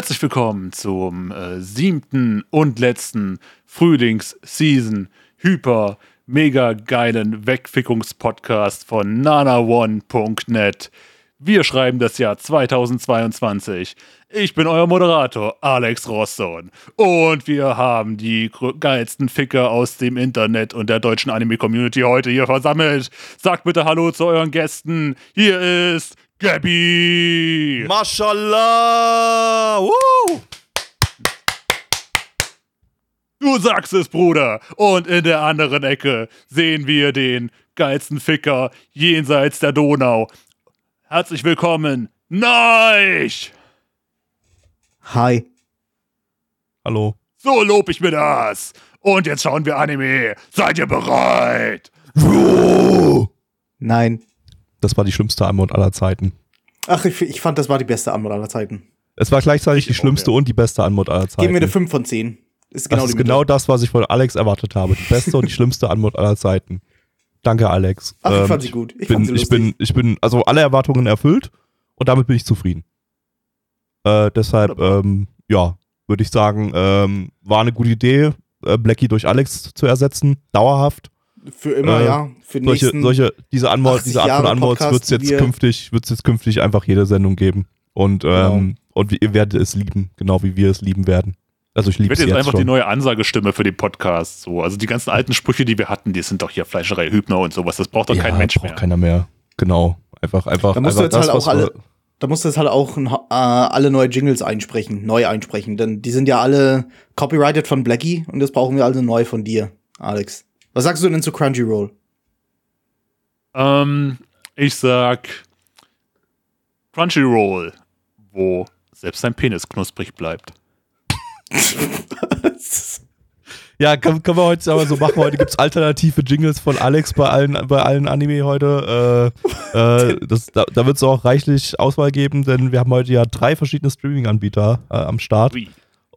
Herzlich willkommen zum äh, siebten und letzten Frühlings-Season Hyper mega geilen Wegfickungs-Podcast von nanaone.net. Wir schreiben das Jahr 2022. Ich bin euer Moderator Alex Rosson und wir haben die geilsten Ficker aus dem Internet und der deutschen Anime-Community heute hier versammelt. Sagt bitte Hallo zu euren Gästen. Hier ist Gabby. Mashallah! Woo! Du sagst es, Bruder. Und in der anderen Ecke sehen wir den geilsten Ficker jenseits der Donau. Herzlich willkommen, Neich! Hi. Hallo. So lob ich mir das. Und jetzt schauen wir Anime. Seid ihr bereit? Nein. Das war die schlimmste Antwort aller Zeiten. Ach, ich, ich fand, das war die beste Antwort aller Zeiten. Es war gleichzeitig die schlimmste und die beste Antwort aller Zeiten. Geben wir eine 5 von 10. Ist genau das ist genau das, was ich von Alex erwartet habe. Die beste und die schlimmste Antwort aller Zeiten. Danke, Alex. Ach, ich Ähm, fand sie gut. Ich bin, fand sie ich, bin, ich bin, also alle Erwartungen erfüllt und damit bin ich zufrieden. Äh, deshalb, ähm, ja, würde ich sagen, ähm, war eine gute Idee, äh, Blackie durch Alex zu ersetzen. Dauerhaft. Für immer, äh, ja. Für die Solche, nächsten. solche, diese 80 diese Art von Podcast, wird es jetzt künftig, wird's jetzt künftig einfach jede Sendung geben. Und, ähm, und ihr werdet es lieben, genau wie wir es lieben werden. Also ich liebe es werde jetzt, jetzt einfach die schon. neue Ansagestimme für den Podcast. So, also die ganzen alten Sprüche, die wir hatten, die sind doch hier Fleischerei Hübner und sowas. Das braucht doch kein Mensch braucht mehr. keiner mehr. Genau. Einfach, einfach, Da musst du einfach jetzt halt was auch alle, da musst du jetzt halt auch äh, alle neue Jingles einsprechen, neu einsprechen, denn die sind ja alle copyrighted von Blackie und das brauchen wir also neu von dir, Alex. Was sagst du denn zu Crunchyroll? Ähm, ich sag Crunchyroll, wo selbst dein Penis knusprig bleibt. Ja, können, können wir heute aber so machen. Heute gibt's alternative Jingles von Alex bei allen, bei allen Anime heute. Äh, äh, das, da da wird es auch reichlich Auswahl geben, denn wir haben heute ja drei verschiedene Streaming-Anbieter äh, am Start. Ui.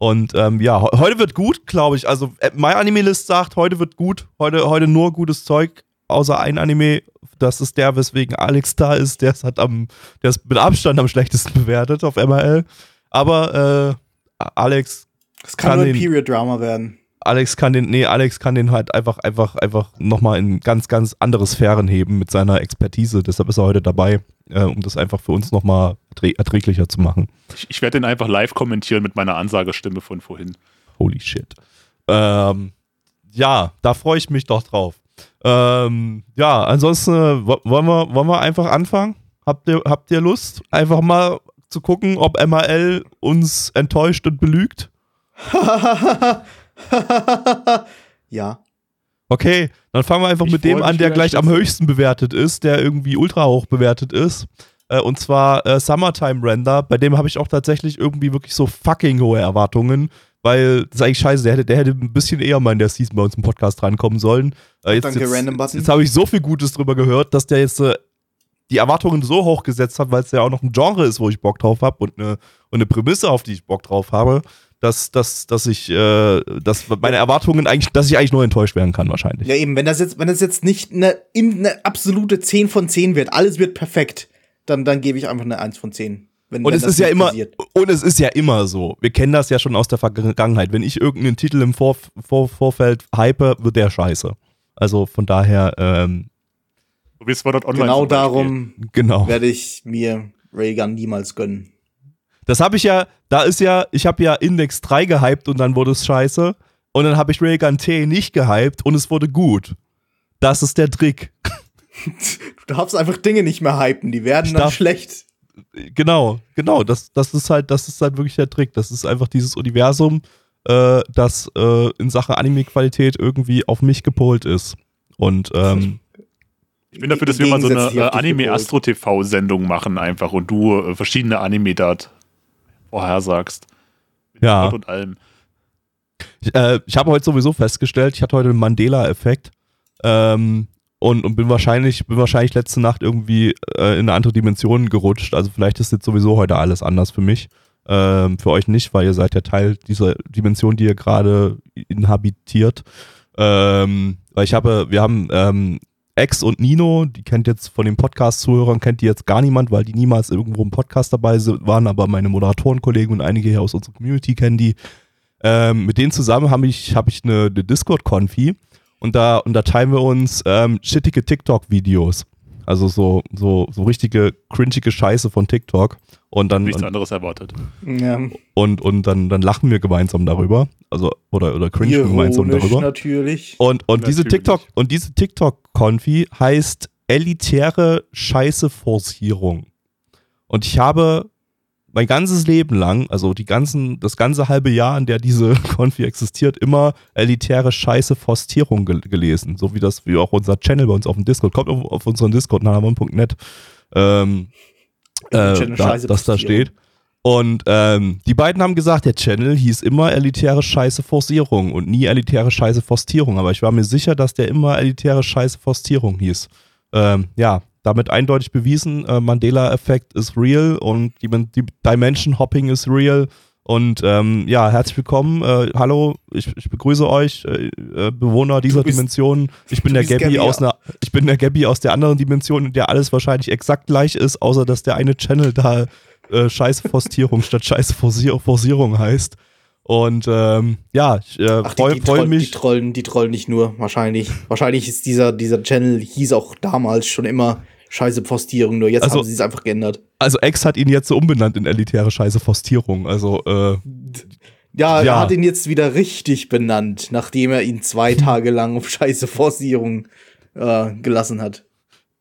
Und ähm, ja, he- heute wird gut, glaube ich. Also äh, My Anime List sagt, heute wird gut. Heute, heute nur gutes Zeug, außer ein Anime. Das ist der, weswegen Alex da ist. Der ist, hat am, der ist mit Abstand am schlechtesten bewertet auf MRL. Aber äh, Alex Das kann, Kann nur ein Period-Drama werden. Alex kann den, nee, Alex kann den halt einfach, einfach, einfach nochmal in ganz, ganz andere Sphären heben mit seiner Expertise. Deshalb ist er heute dabei, äh, um das einfach für uns nochmal erträglicher zu machen. Ich, ich werde den einfach live kommentieren mit meiner Ansagestimme von vorhin. Holy shit. Ähm, ja, da freue ich mich doch drauf. Ähm, ja, ansonsten äh, wo- wollen wir, wollen wir einfach anfangen? Habt ihr, habt ihr Lust, einfach mal zu gucken, ob MRL uns enttäuscht und belügt? ja. Okay, dann fangen wir einfach Ich mit dem an, der gleich am höchsten bewertet ist, der irgendwie ultra hoch bewertet ist. Äh, und zwar äh, Summertime Render. Bei dem habe ich auch tatsächlich irgendwie wirklich so fucking hohe Erwartungen, weil das ist eigentlich scheiße. Der hätte, der hätte ein bisschen eher mal in der Season bei uns im Podcast reinkommen sollen. Äh, jetzt Danke, jetzt, Random Button. Jetzt habe ich so viel Gutes drüber gehört, dass der jetzt äh, die Erwartungen so hoch gesetzt hat, weil es ja auch noch ein Genre ist, wo ich Bock drauf habe und eine, und eine Prämisse, auf die ich Bock drauf habe, dass, dass, dass ich, äh, dass meine Erwartungen eigentlich, dass ich eigentlich nur enttäuscht werden kann, wahrscheinlich. Ja, eben, wenn das jetzt, wenn das jetzt nicht eine, eine absolute 10 von 10 wird, alles wird perfekt, dann, dann gebe ich einfach eine 1 von 10. Wenn, Und wenn es ist ja immer, passiert. und es ist ja immer so. Wir kennen das ja schon aus der Vergangenheit. Wenn ich irgendeinen Titel im Vor Vor Vorfeld hype, wird der scheiße. Also von daher, ähm, So wie es war dort online. Genau darum genau. werde ich mir Raygun niemals gönnen. Das habe ich ja, da ist ja, ich habe ja Index 3 gehypt und dann wurde es scheiße. Und dann habe ich Raygun T nicht gehypt und es wurde gut. Das ist der Trick. Du darfst einfach Dinge nicht mehr hypen, die werden Ich dann darf- schlecht. Genau, genau. Das, das ist halt, das ist halt wirklich der Trick. Das ist einfach dieses Universum, äh, das äh, in Sachen Anime-Qualität irgendwie auf mich gepolt ist. Und ähm, Ich bin dafür, dass wir mal so eine äh, Anime-Astro-TV-Sendung machen einfach und du äh, verschiedene Anime dort vorhersagst. Mit Ja. Plot und allem. Ich, äh, ich habe heute sowieso festgestellt, ich hatte heute einen Mandela-Effekt ähm, und, und bin wahrscheinlich bin wahrscheinlich letzte Nacht irgendwie äh, in eine andere Dimension gerutscht. Also vielleicht ist jetzt sowieso heute alles anders für mich. Ähm, für euch nicht, weil ihr seid ja Teil dieser Dimension, die ihr gerade inhabitiert. Ähm, weil ich habe, wir haben ähm, Ex und Nino, die kennt jetzt von den Podcast-Zuhörern, kennt die jetzt gar niemand, weil die niemals irgendwo im Podcast dabei waren, aber meine Moderatorenkollegen und einige hier aus unserer Community kennen die. Ähm, mit denen zusammen habe ich, hab ich eine, eine Discord-Konfi und da, und da teilen wir uns ähm, shittige TikTok-Videos. Also so, so, so richtige cringige Scheiße von TikTok. Und dann, Nichts und, anderes erwartet. Ja, und, und dann, dann lachen wir gemeinsam darüber. Also, oder, oder cringen gemeinsam darüber. natürlich. Und, und diese Natürlich. TikTok, und diese TikTok-Konfi heißt elitäre Scheiße-Forcierung. Und ich habe mein ganzes Leben lang, also die ganzen, das ganze halbe Jahr, in der diese Konfi existiert, immer elitäre Scheiße-Forcierung gel gelesen. So wie das, wie auch unser Channel bei uns auf dem Discord. Kommt auf, auf unseren Discord, nanamon.net. Ähm, äh, da, das da steht. Und ähm, die beiden haben gesagt, der Channel hieß immer elitäre Scheiße Forcierung und nie elitäre Scheiße Forstierung. Aber ich war mir sicher, dass der immer elitäre Scheiße Forstierung hieß. Ähm, ja, damit eindeutig bewiesen, äh, Mandela-Effekt ist real und die, die Dimension Hopping ist real. Und ähm, ja, herzlich willkommen. Äh, hallo, ich, ich begrüße euch, äh, äh, Bewohner dieser bist- Dimension. Ich bin der Gabby Gabby, aus einer, ich bin der Gabby aus der anderen Dimension, in der alles wahrscheinlich exakt gleich ist, außer dass der eine Channel da äh, Scheiße Forstierung statt Scheiße Forsier Forcierung heißt. Und ähm, ja, ich äh, freue freu Troll, die mich. trollen, die trollen nicht nur, wahrscheinlich. Wahrscheinlich ist dieser, dieser Channel, hieß auch damals schon immer Scheiße Postierung, nur jetzt Also- haben sie es einfach geändert. Also X hat ihn jetzt so umbenannt in elitäre Scheiße Forstierung. Also äh, Ja, Ja. er hat ihn jetzt wieder richtig benannt, nachdem er ihn zwei Tage lang auf Scheiße Postierung äh, gelassen hat.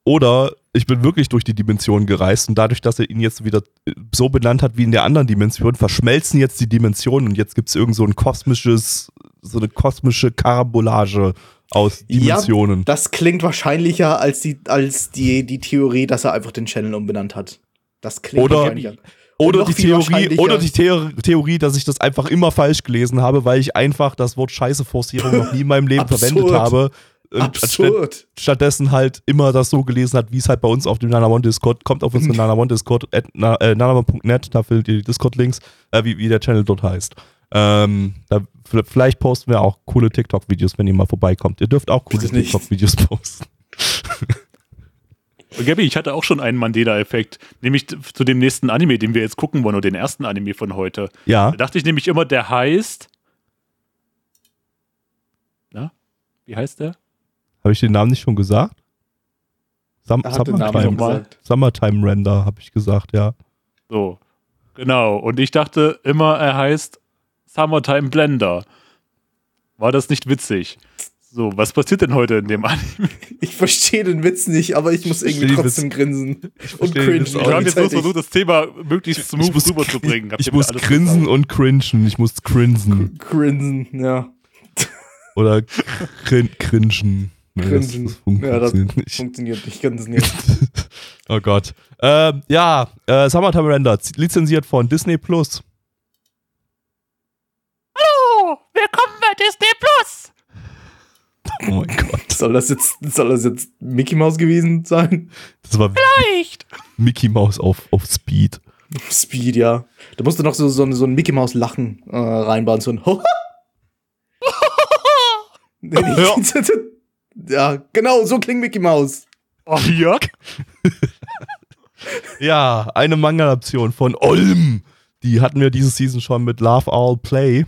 Oder ich bin wirklich durch die Dimension gereist und dadurch, dass er ihn jetzt wieder äh, so benannt hat wie in der anderen Dimension, verschmelzen jetzt die Dimensionen und jetzt gibt es irgend so ein kosmisches, so eine kosmische Karambolage aus Dimensionen. Das klingt wahrscheinlicher als die, als die, die Theorie, dass er einfach den Channel umbenannt hat. Das klingt Oder- wahrscheinlicher. oder die Theorie, oder die Theor Theorie, dass ich das einfach immer falsch gelesen habe, weil ich einfach das Wort Scheiße-Forcierung noch nie in meinem Leben verwendet habe. Absurd. stattdessen halt immer das so gelesen hat, wie es halt bei uns auf dem Nanamon Discord kommt, auf unseren Nanamon Discord, at, na, äh, nanamon.net, da findet ihr die Discord-Links, äh, wie, wie der Channel dort heißt. Ähm, da, vielleicht posten wir auch coole TikTok-Videos, wenn ihr mal vorbeikommt. Ihr dürft auch coole. TikTok-Videos posten. Gabby, ich hatte auch schon einen Mandela-Effekt, nämlich zu dem nächsten Anime, den wir jetzt gucken wollen, oder den ersten Anime von heute. Ja, Da dachte ich nämlich immer, der heißt. Na? Wie heißt der? habe ich den Namen nicht schon gesagt? Sum hat den Namen Summertime, schon gesagt. Summertime Render, habe ich gesagt, ja. So. Genau. Und ich dachte immer, er heißt Summertime Blender. War das nicht witzig? So, was passiert denn heute in dem Anime? Ich verstehe den Witz nicht, aber ich muss irgendwie trotzdem grinsen. Und verstehe cringe. den Witz auch Wir haben jetzt bloß gleichzeitig. versucht, das Thema möglichst smooth rüberzubringen. Ich ihr muss grinsen und cringen. Ich muss crinsen. Grinsen, ja. Oder crin cringen. Nee, Grinsen. Das, das fun- Ja, das funktioniert nicht. funktioniert nicht ganz nicht. Oh Gott. Ähm, ja, äh, Summertime Render, lizenziert von Disney Plus. Hallo, willkommen bei Disney Plus. Oh mein Gott. Soll das jetzt, soll das jetzt Mickey Mouse gewesen sein? Das war Leicht. Mickey Mouse auf, auf Speed. Speed, ja. Da musst du noch so, so, ein- so ein Mickey Mouse Lachen äh, reinbauen, so ein Nee, nee. ja, genau, so klingt Mickey Mouse. Oh, Jörg? Ja, eine Manga-Adaption von Olm. Die hatten wir diese Season schon mit Love All Play.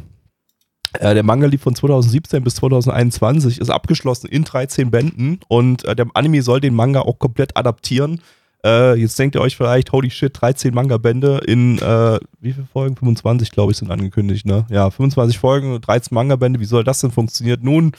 Äh, der Manga lief von 2017 bis 2021, ist abgeschlossen in 13 Bänden und äh, der Anime soll den Manga auch komplett adaptieren. Äh, jetzt denkt ihr euch vielleicht, holy shit, 13 Manga-Bände in, äh, wie viele Folgen? 25, glaube ich, sind angekündigt, ne? Ja, 25 Folgen, 13 Manga-Bände, wie soll das denn funktionieren? Nun,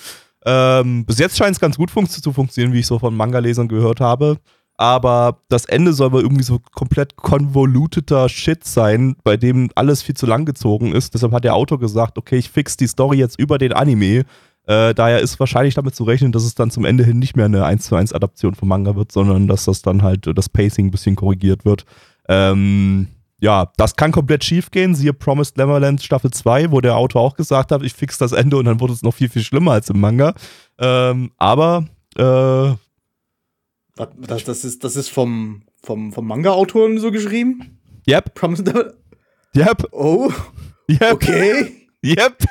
ähm, bis jetzt scheint es ganz gut funkt zu funktionieren, wie ich so von Manga-Lesern gehört habe. Aber das Ende soll aber irgendwie so komplett konvoluteter Shit sein, bei dem alles viel zu lang gezogen ist. Deshalb hat der Autor gesagt, okay, ich fix die Story jetzt über den Anime, Äh, daher ist wahrscheinlich damit zu rechnen, dass es dann zum Ende hin nicht mehr eine 1 zu 1 Adaption vom Manga wird, sondern dass das dann halt das Pacing ein bisschen korrigiert wird. Ähm, ja, das kann komplett schief gehen. Siehe Promised Neverland Staffel 2, wo der Autor auch gesagt hat, ich fix das Ende und dann wurde es noch viel, viel schlimmer als im Manga. Ähm, aber äh, das, das, ist, das ist vom, vom, vom Manga-Autoren so geschrieben? Yep. Promised Neverland? Yep. Oh. Yep. Okay. Yep.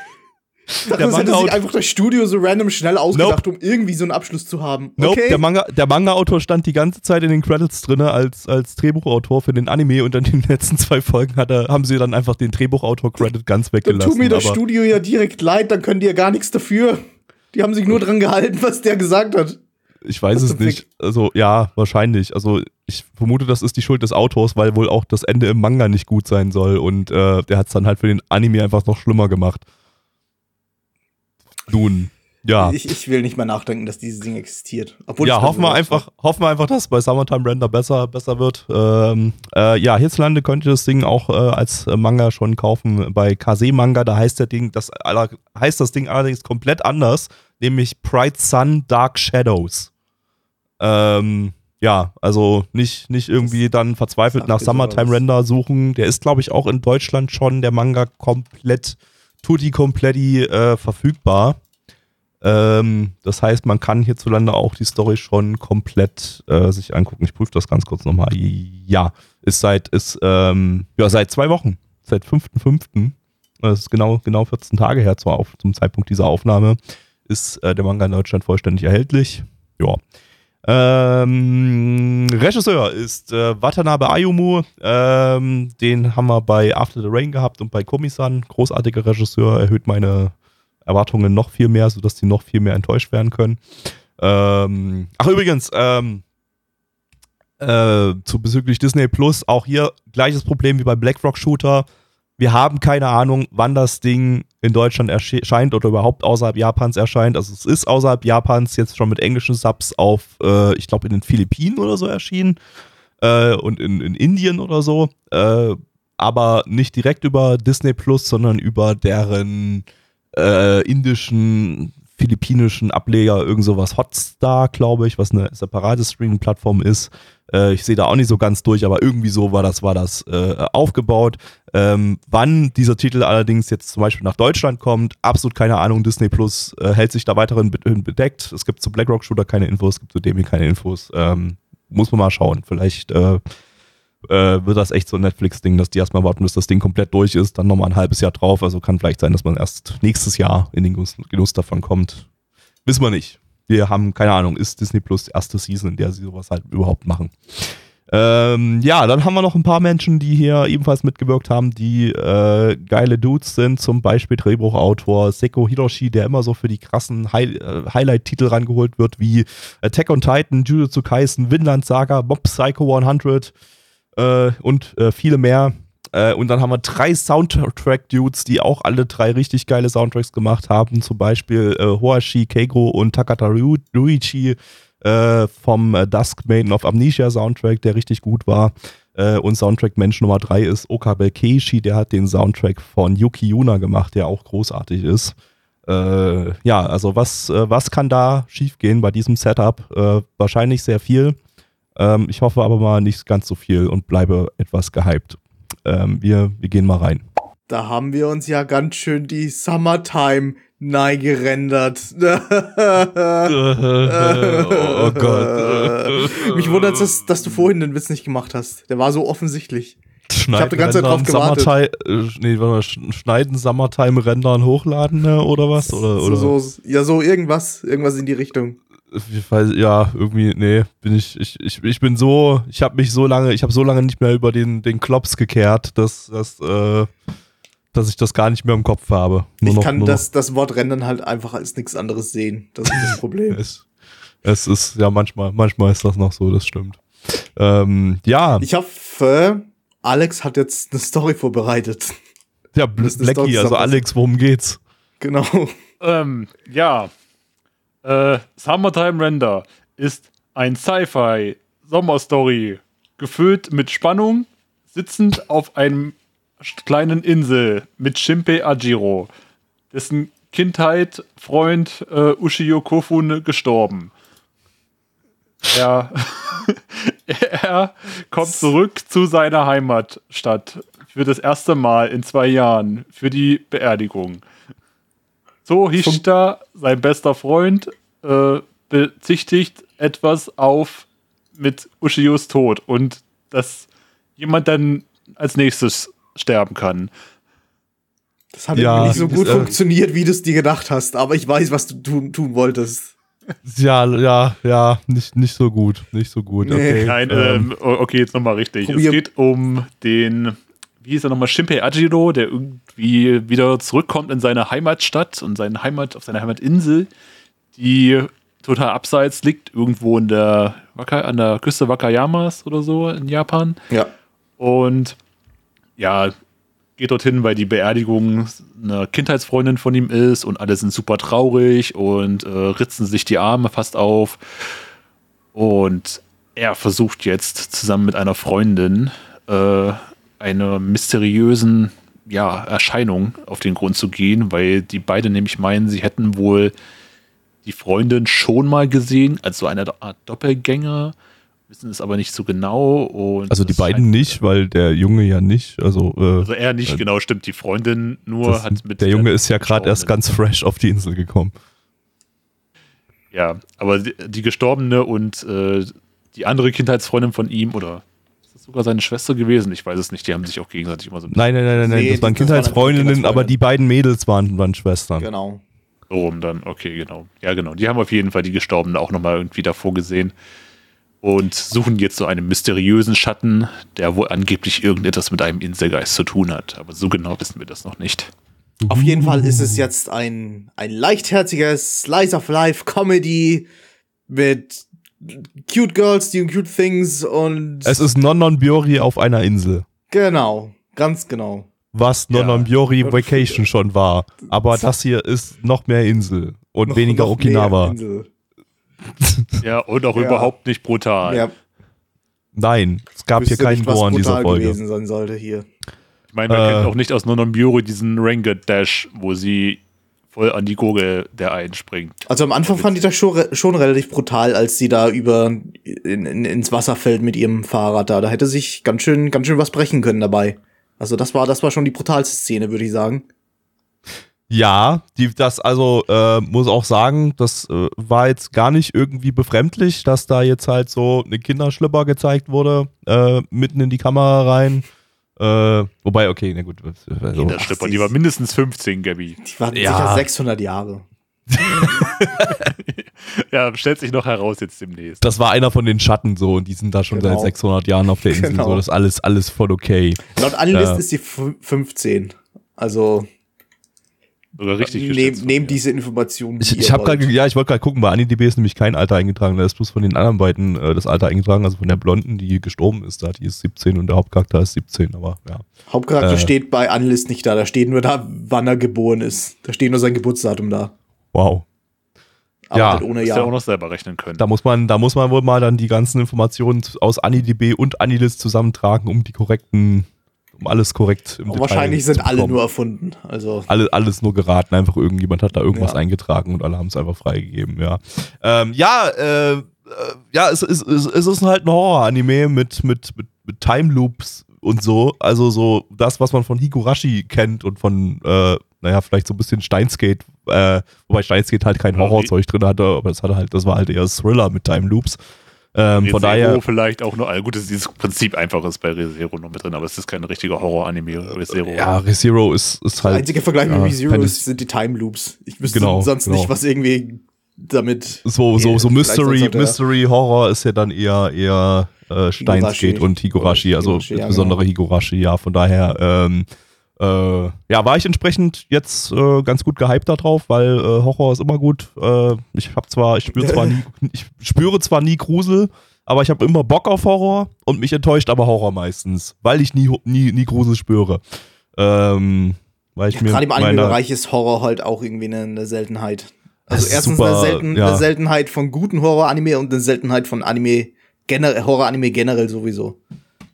Dachte, das hätte sich einfach das Studio so random schnell ausgedacht, Nope. um irgendwie so einen Abschluss zu haben. Nope, Okay. der Manga, der Manga-Autor stand die ganze Zeit in den Credits drin als, als Drehbuchautor für den Anime und dann in den letzten zwei Folgen hat er, haben sie dann einfach den Drehbuchautor-Credit ganz dann weggelassen. tut mir das Studio ja direkt leid, dann können die ja gar nichts dafür. Die haben sich nur dran gehalten, was der gesagt hat. Ich weiß es nicht. fuck? Also, ja, wahrscheinlich. Also, ich vermute, das ist die Schuld des Autors, weil wohl auch das Ende im Manga nicht gut sein soll. Und äh, der hat es dann halt für den Anime einfach noch schlimmer gemacht. Nun, ja. Ich, ich will nicht mehr nachdenken, dass dieses Ding existiert. Obwohl ja, hoffen wir einfach, hoffen wir einfach, dass es bei Summertime Render besser, besser wird. Ähm, äh, ja, hierzulande könnt ihr das Ding auch äh, als Manga schon kaufen bei Kase Manga. Da heißt der Ding, das heißt das Ding allerdings komplett anders, nämlich Pride Sun Dark Shadows. Ähm, ja, also nicht, nicht irgendwie dann verzweifelt nach. Summertime Render suchen. Der ist, glaube ich, auch in Deutschland schon der Manga komplett, tutti kompletti äh, verfügbar. Ähm, das heißt, man kann hierzulande auch die Story schon komplett äh, sich angucken. Ich prüfe das ganz kurz nochmal. Ja, ist seit, ist, ähm, ja, seit zwei Wochen. Seit 5.5. Das ist genau, genau 14 Tage her zur Auf zum Zeitpunkt dieser Aufnahme. Ist äh, der Manga in Deutschland vollständig erhältlich. Ja. Ähm, Regisseur ist äh, Watanabe Ayumu. Ähm, den haben wir bei After the Rain gehabt und bei Komi-san. Großartiger Regisseur, erhöht meine Erwartungen noch viel mehr, sodass die noch viel mehr enttäuscht werden können. Ähm, ach, übrigens, ähm, äh, zu bezüglich Disney Plus, auch hier gleiches Problem wie bei BlackRock Shooter. Wir haben keine Ahnung, wann das Ding in Deutschland erscheint oder überhaupt außerhalb Japans erscheint. Also es ist außerhalb Japans jetzt schon mit englischen Subs auf, äh, ich glaube, in den Philippinen oder so erschienen äh, und in, in Indien oder so. Äh, aber nicht direkt über Disney Plus, sondern über deren äh, indischen, philippinischen Ableger, irgend sowas Hotstar, glaube ich, was eine separate Streaming-Plattform ist. Äh, ich sehe da auch nicht so ganz durch, aber irgendwie so war das, war das äh, aufgebaut. Ähm, wann dieser Titel allerdings jetzt zum Beispiel nach Deutschland kommt, absolut keine Ahnung. Disney Plus äh, hält sich da weiterhin be- bedeckt. Es gibt zu BlackRock Shooter keine Infos, es gibt zu dem hier keine Infos. Ähm, muss man mal schauen. Vielleicht äh, äh, wird das echt so ein Netflix-Ding, dass die erstmal warten, bis das Ding komplett durch ist, dann nochmal ein halbes Jahr drauf. Also kann vielleicht sein, dass man erst nächstes Jahr in den Genuss davon kommt. Wissen wir nicht. Wir haben keine Ahnung, ist Disney Plus erste Season, in der sie sowas halt überhaupt machen. Ähm, ja, dann haben wir noch ein paar Menschen, die hier ebenfalls mitgewirkt haben, die äh, geile Dudes sind, zum Beispiel Drehbuchautor Seko Hiroshi, der immer so für die krassen High äh, Highlight-Titel rangeholt wird, wie Attack on Titan, Jujutsu Kaisen, Vinland Saga, Mob Psycho 100 äh, und äh, viele mehr. Äh, und dann haben wir drei Soundtrack-Dudes, die auch alle drei richtig geile Soundtracks gemacht haben. Zum Beispiel äh, Hoashi Keiko und Takata Ruichi äh, vom äh, Dusk Maiden of Amnesia Soundtrack, der richtig gut war. Äh, und Soundtrack Mensch Nummer drei ist Okabe Keishi, der hat den Soundtrack von Yuki Yuna gemacht, der auch großartig ist. Äh, ja, also was, äh, was kann da schiefgehen bei diesem Setup? Äh, wahrscheinlich sehr viel. Ähm, ich hoffe aber mal nicht ganz so viel und bleibe etwas gehypt. Ähm, wir, wir gehen mal rein. Da haben wir uns ja ganz schön die Summertime nein gerendert. oh Gott. Mich wundert es, dass du vorhin den Witz nicht gemacht hast. Der war so offensichtlich. Schneiden, hab die ganze Zeit drauf gewartet. Summertime, äh, nee, warte mal, sch- schneiden, Summertime, rendern, hochladen oder was? Oder, oder? So, so, ja, so irgendwas, irgendwas in die Richtung. Ich weiß, ja, irgendwie, nee, bin ich, ich, ich, ich bin so, ich habe mich so lange, ich habe so lange nicht mehr über den, den Klops gekehrt, dass, dass, äh, dass ich das gar nicht mehr im Kopf habe. Nur ich noch- kann das, das Wort rendern halt einfach als nichts anderes sehen. Das ist das Problem. Es, es ist, ja, manchmal, manchmal ist das noch so, das stimmt. Ähm, ja, Ich hoffe, Alex hat jetzt eine Story vorbereitet. ja, Blackie, also Alex, worum geht's? Genau. Ähm, ja. Äh, Summertime Render ist ein Sci-Fi Sommerstory, gefüllt mit Spannung, sitzend auf einem kleinen Insel mit Shinpei Ajiro, dessen Kindheit, Freund äh, Ushio Kofun gestorben. Er, er kommt zurück zu seiner Heimatstadt für das erste Mal in zwei Jahren für die Beerdigung. So Hishita, sein bester Freund, äh, bezichtigt etwas auf mit Ushios Tod und dass jemand dann als nächstes sterben kann. Das hat Ja, nicht so gut das, äh, funktioniert, wie du es dir gedacht hast, aber ich weiß, was du tun, tun wolltest. Ja, ja, ja, nicht, nicht so gut. Nicht so gut. Nee. Okay. Nein, ähm, ähm, okay, jetzt nochmal richtig. Probier- Es geht um den, wie hieß er nochmal, Shinpei Ajiro, der irgendwie wieder zurückkommt in seine Heimatstadt und seine Heimat, auf seine Heimatinsel, die total abseits liegt, irgendwo in der, an der Küste Wakayamas oder so in Japan. Ja. Und ja, geht dorthin, weil die Beerdigung einer Kindheitsfreundin von ihm ist und alle sind super traurig und äh, ritzen sich die Arme fast auf. Und er versucht jetzt zusammen mit einer Freundin äh, einer mysteriösen ja, Erscheinung auf den Grund zu gehen, weil die beiden nämlich meinen, sie hätten wohl die Freundin schon mal gesehen, als so eine Art Doppelgänger, wissen es aber nicht so genau. Also die beiden nicht, weil der Junge ja nicht. Also, äh, Also er nicht, Äh, genau, stimmt. Die Freundin nur hat mit. der Junge ist ja gerade erst ganz fresh auf die Insel gekommen. Ja, aber die, die Gestorbene und äh, die andere Kindheitsfreundin von ihm, oder sogar seine Schwester gewesen? Ich weiß es nicht. Die haben sich auch gegenseitig immer so ein bisschen Nein, nein, nein, nein, nein. Das waren Kindheitsfreundinnen, aber die beiden Mädels waren, waren Schwestern. Genau. so rum dann. Okay, genau. Ja, genau. Die haben auf jeden Fall die Gestorbene auch nochmal irgendwie davor gesehen. Und suchen jetzt so einen mysteriösen Schatten, der wohl angeblich irgendetwas mit einem Inselgeist zu tun hat. Aber so genau wissen wir das noch nicht. Auf jeden Fall ist es jetzt ein, ein leichtherziges Slice of Life Comedy mit cute Girls doing cute things und Es ist Non-Non Biori auf einer Insel. genau, ganz genau. Was Ja. Non-Non Biori Vacation schon war. Aber das hier ist noch mehr Insel und Noch- weniger noch Okinawa. mehr Insel. Ja, und auch Ja. überhaupt nicht brutal. Ja, Nein, es gab hier keinen Gore in dieser brutal Folge. gewesen sein sollte hier. Ich meine, man Äh. kennt auch nicht aus Nononbiori diesen Ranget Dash, wo sie voll an die Gurgel der einen springt. Also am Anfang fand ich das schon, schon relativ brutal, als sie da über in, in, ins Wasser fällt mit ihrem Fahrrad da. Da hätte sich ganz schön, ganz schön was brechen können dabei. Also das war, das war schon die brutalste Szene, würde ich sagen. Ja, die, das also äh, muss auch sagen, das äh, war jetzt gar nicht irgendwie befremdlich, dass da jetzt halt so eine Kinderschlipper gezeigt wurde, äh, mitten in die Kamera rein. Äh, wobei, okay, na gut. Also, In der Schlipper, die war mindestens 15, Gabby. Die waren Ja. sicher 600 Jahre. Ja, stellt sich noch heraus jetzt demnächst. das war einer von den Schatten so und die sind da schon Genau. seit 600 Jahren auf der Insel. Genau. So, das ist alles, alles voll okay. Laut Anlist Ja. ist sie f- 15. Also Sogar richtig nehmt geschätzt nehm mir. diese Informationen. Ich, ich habe gerade, ja, ich wollte gerade gucken, bei AniDB ist nämlich kein Alter eingetragen, da ist bloß von den anderen beiden äh, das Alter eingetragen, also von der Blonden, die gestorben ist, da, die ist 17 und der Hauptcharakter ist 17, aber ja. Hauptcharakter äh, steht bei Anlist nicht da. Da steht nur da, wann er geboren ist. Da steht nur sein Geburtsdatum da. Wow. Aber Ja, halt ohne Hättest ja auch Jahr. noch selber rechnen können. Da muss man, da muss man wohl mal dann die ganzen Informationen aus AniDB und Anilist zusammentragen, um die korrekten, um alles korrekt im Und Detail wahrscheinlich zu sind alle nur erfunden. Also alle, alles nur geraten, einfach irgendjemand hat da irgendwas Ja. eingetragen und alle haben es einfach freigegeben, ja. Ähm, ja, äh, äh, ja, es, es, es, es ist halt ein Horror-Anime mit, mit, mit, mit Time Loops und so. Also so das, was man von Higurashi kennt und von, äh, naja, vielleicht so ein bisschen Steinskate, äh, wobei Steinskate halt kein Horrorzeug drin hatte, aber das hatte halt, das war halt eher Thriller mit Time Loops. Ähm, von Rezero daher, vielleicht auch nur, also gut, das ist dieses Prinzip einfach ist bei ReZero noch mit drin, aber es ist kein richtiger Horror-Anime, ReZero. ja, ReZero ist, ist der halt. einzige Vergleich ja, mit ReZero ist, sind die Time Loops. Ich wüsste Genau, sonst genau. nicht, was irgendwie damit. So, so, so Mystery, Mystery Horror ist ja dann eher, eher äh, Steinskate und Higurashi, also Higurashi, ja, insbesondere Higurashi, ja, von daher, ähm, äh, ja, war ich entsprechend jetzt äh, ganz gut gehypt darauf, weil äh, Horror ist immer gut. Äh, ich habe zwar, ich spüre zwar nie, ich spüre zwar nie Grusel, aber ich habe immer Bock auf Horror und mich enttäuscht aber Horror meistens, weil ich nie, nie, nie Grusel spüre. Ähm, weil ich Ja, mir Gerade im Anime-Bereich ist Horror halt auch irgendwie eine, eine Seltenheit. Also erstens super, eine, Selten, ja. eine Seltenheit von guten Horror-Anime und eine Seltenheit von Anime Horror-Anime generell sowieso.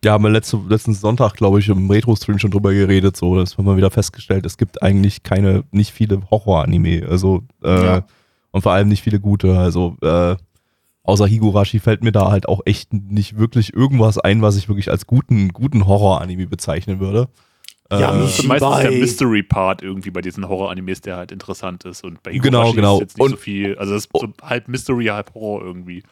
Ja, haben wir letzte, letzten Sonntag, glaube ich, im Retro-Stream schon drüber geredet. So, das haben wir wieder festgestellt. Es gibt eigentlich keine, nicht viele Horror-Anime. Also, äh, Ja. und vor allem nicht viele gute. Also, äh, außer Higurashi fällt mir da halt auch echt nicht wirklich irgendwas ein, was ich wirklich als guten, guten Horror-Anime bezeichnen würde. Ja, äh, meistens der Mystery-Part irgendwie bei diesen Horror-Animes, der halt interessant ist. Und bei Genau, Higurashi genau. ist jetzt nicht Und- so viel. Also es ist so halb Mystery, halb Horror irgendwie.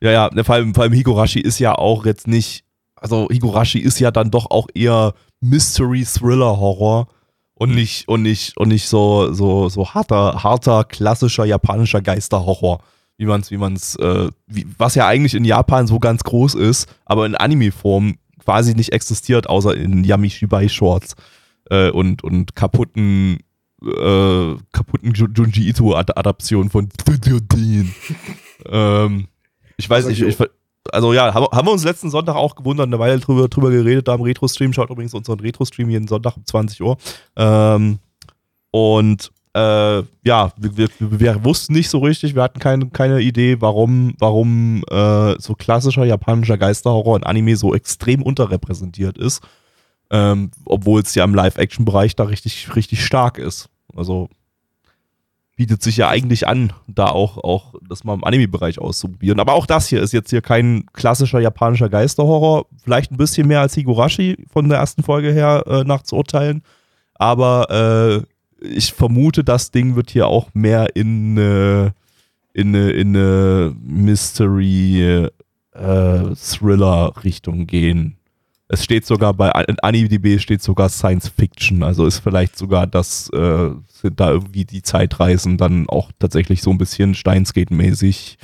Ja, ja, vor allem, vor allem Higurashi ist ja auch jetzt nicht, also Higurashi ist ja dann doch auch eher Mystery-Thriller-Horror und nicht, und nicht, und nicht so, so, so harter, harter, klassischer japanischer Geisterhorror. Wie man's, wie man's, äh, wie, was ja eigentlich in Japan so ganz groß ist, aber in Anime-Form quasi nicht existiert, außer in Yamishibai-Shorts äh, und, und kaputten, äh, kaputten Ju- Junji Ito-Adaptionen von ähm, ich weiß nicht, ich, also ja, haben, haben wir uns letzten Sonntag auch gewundert, eine Weile drüber, drüber geredet, da im Retro-Stream. Schaut übrigens unseren Retro-Stream jeden Sonntag um 20 Uhr. Ähm, und äh, ja, wir, wir, wir wussten nicht so richtig, wir hatten keine, keine Idee, warum, warum äh, so klassischer japanischer Geisterhorror in Anime so extrem unterrepräsentiert ist. Ähm, Obwohl es ja im Live-Action-Bereich da richtig, richtig stark ist. Also bietet sich ja eigentlich an, da auch, auch das mal im Anime-Bereich auszuprobieren. Aber auch das hier ist jetzt hier kein klassischer japanischer Geisterhorror. Vielleicht ein bisschen mehr als Higurashi von der ersten Folge her äh, nach zu urteilen. Aber äh, ich vermute, das Ding wird hier auch mehr in eine, in eine, in eine Mystery äh, gehen. Es steht sogar bei AniDB steht sogar Science Fiction, also ist vielleicht sogar das, äh, sind da irgendwie die Zeitreisen dann auch tatsächlich so ein bisschen Steinskate-mäßig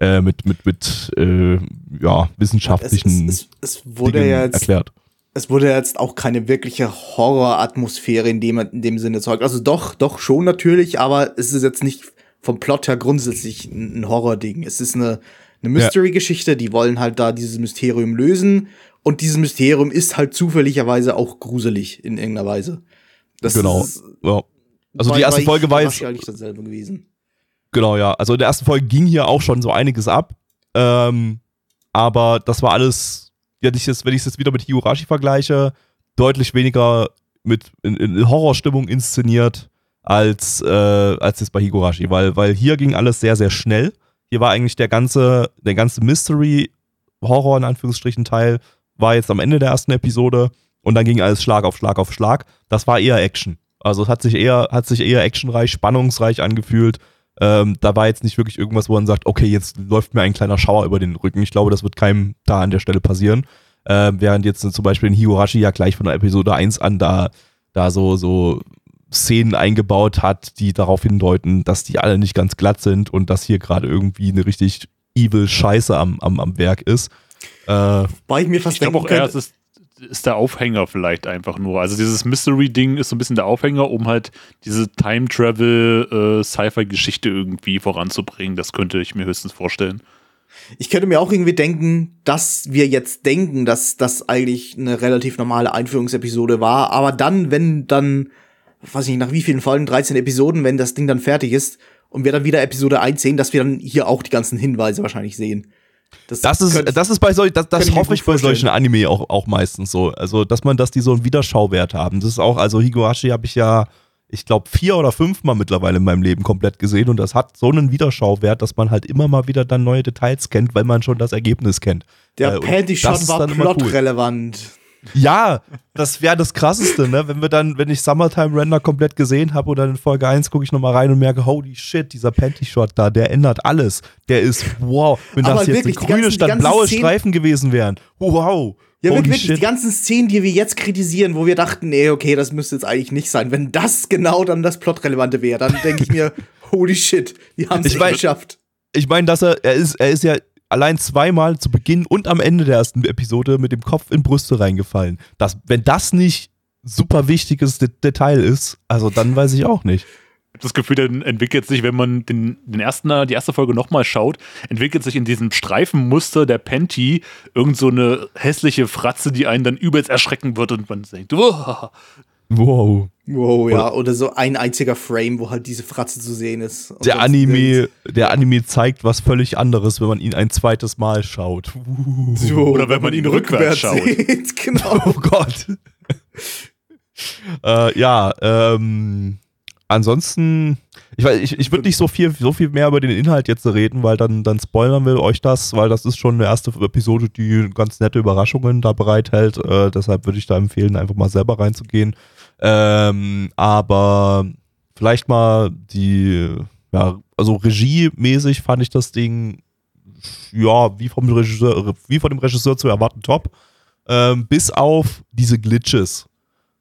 äh, mit, mit, mit äh, ja, wissenschaftlichen es, es, es wurde Dingen ja jetzt erklärt. es wurde jetzt auch keine wirkliche Horroratmosphäre in dem, in dem Sinne erzeugt. Also doch, doch schon natürlich, aber es ist jetzt nicht vom Plot her grundsätzlich ein, ein Horror-Ding. Es ist eine, eine Mystery-Geschichte, die wollen halt da dieses Mysterium lösen und dieses Mysterium ist halt zufälligerweise auch gruselig in irgendeiner Weise. Das Genau. ist Ja. Also bei- die erste Folge war jetzt, eigentlich dasselbe gewesen. Genau, ja. Also in der ersten Folge ging hier auch schon so einiges ab. Ähm, aber das war alles, wenn ich es jetzt wieder mit Higurashi vergleiche, deutlich weniger mit in, in Horrorstimmung inszeniert als, äh, als jetzt bei Higurashi. Weil, weil hier ging alles sehr, sehr schnell. Hier war eigentlich der ganze, der ganze Mystery-Horror in Anführungsstrichen Teil, war jetzt am Ende der ersten Episode und dann ging alles Schlag auf Schlag auf Schlag. Das war eher Action. Also es hat sich eher, hat sich eher actionreich, spannungsreich angefühlt. Ähm, da war jetzt nicht wirklich irgendwas, wo man sagt, okay, jetzt läuft mir ein kleiner Schauer über den Rücken. Ich glaube, das wird keinem da an der Stelle passieren. Ähm, während jetzt zum Beispiel in Higurashi ja gleich von der Episode 1 an da, da so, so Szenen eingebaut hat, die darauf hindeuten, dass die alle nicht ganz glatt sind und dass hier gerade irgendwie eine richtig evil Scheiße am, am, am Werk ist. Äh, Weil ich mir fast Ich glaube denken auch eher, es ist, ist der Aufhänger vielleicht einfach nur. Also dieses Mystery-Ding ist so ein bisschen der Aufhänger, um halt diese Time-Travel-Sci-Fi-Geschichte irgendwie voranzubringen. Das könnte ich mir höchstens vorstellen. ich könnte mir auch irgendwie denken, dass wir jetzt denken, dass das eigentlich eine relativ normale Einführungsepisode war, aber dann, wenn dann, weiß ich nicht, nach wie vielen Folgen, 13 Episoden, wenn das Ding dann fertig ist und wir dann wieder Episode 1 sehen, dass wir dann hier auch die ganzen Hinweise wahrscheinlich sehen. Das ist, könnte- das ist bei solchen, das, das ich hoffe ich bei solchen. Anime auch, auch meistens so. Also, dass man, dass die so einen Wiederschauwert haben. Das ist auch, also Higurashi habe ich ja, ich glaube, vier oder fünfmal mittlerweile in meinem Leben komplett gesehen und das hat so einen Wiederschauwert, dass man halt immer mal wieder dann neue Details kennt, weil man schon das Ergebnis kennt. Der Äh, Panty-Shot das war immer cool. Ja, das wäre das Krasseste, ne? Wenn wir dann, wenn ich Summertime Render komplett gesehen habe oder in Folge 1 gucke ich nochmal rein und merke, holy shit, dieser Panty-Shot da, der ändert alles. Der ist, wow. Wenn Aber das jetzt wirklich, eine grüne ganzen- statt blaue Szenen- Streifen gewesen wären. Wow. Ja, holy wirklich, shit. die ganzen Szenen, die wir jetzt kritisieren, wo wir dachten, nee, okay, das müsste jetzt eigentlich nicht sein. Wenn das genau dann das Plotrelevante wäre, dann denke ich mir, holy shit, die haben es geschafft. ich meine, dass er, er ist, er ist ja allein zweimal zu Beginn und am Ende der ersten Episode mit dem Kopf in Brüste reingefallen. Das, wenn das nicht super wichtiges De Detail ist, also dann weiß ich auch nicht. Ich habe das Gefühl, dann entwickelt sich, wenn man den, den ersten, die erste Folge nochmal schaut, entwickelt sich in diesem Streifenmuster der Panty irgend so eine hässliche Fratze, die einen dann übelst erschrecken wird und man denkt, "Uah." Wow. Wow, ja. Oder so ein einziger Frame, wo halt diese Fratze zu sehen ist. Der Anime, der Anime zeigt was völlig anderes, wenn man ihn ein zweites Mal schaut. Uh. So, Oder wenn man ihn rückwärts schaut. sieht, genau. Oh Gott. äh, ja, ähm, ansonsten, ich, weiß, ich, ich würde nicht so viel, so viel mehr über den Inhalt jetzt reden, weil dann, dann spoilern wir euch das, weil das ist schon eine erste Episode, die ganz nette Überraschungen da bereithält. Äh, deshalb würde ich da empfehlen, einfach mal selber reinzugehen. Ähm, aber vielleicht mal die, ja, also regiemäßig fand ich das Ding, ja, wie vom Regisseur, wie von dem Regisseur zu erwarten top. Ähm, bis auf diese Glitches.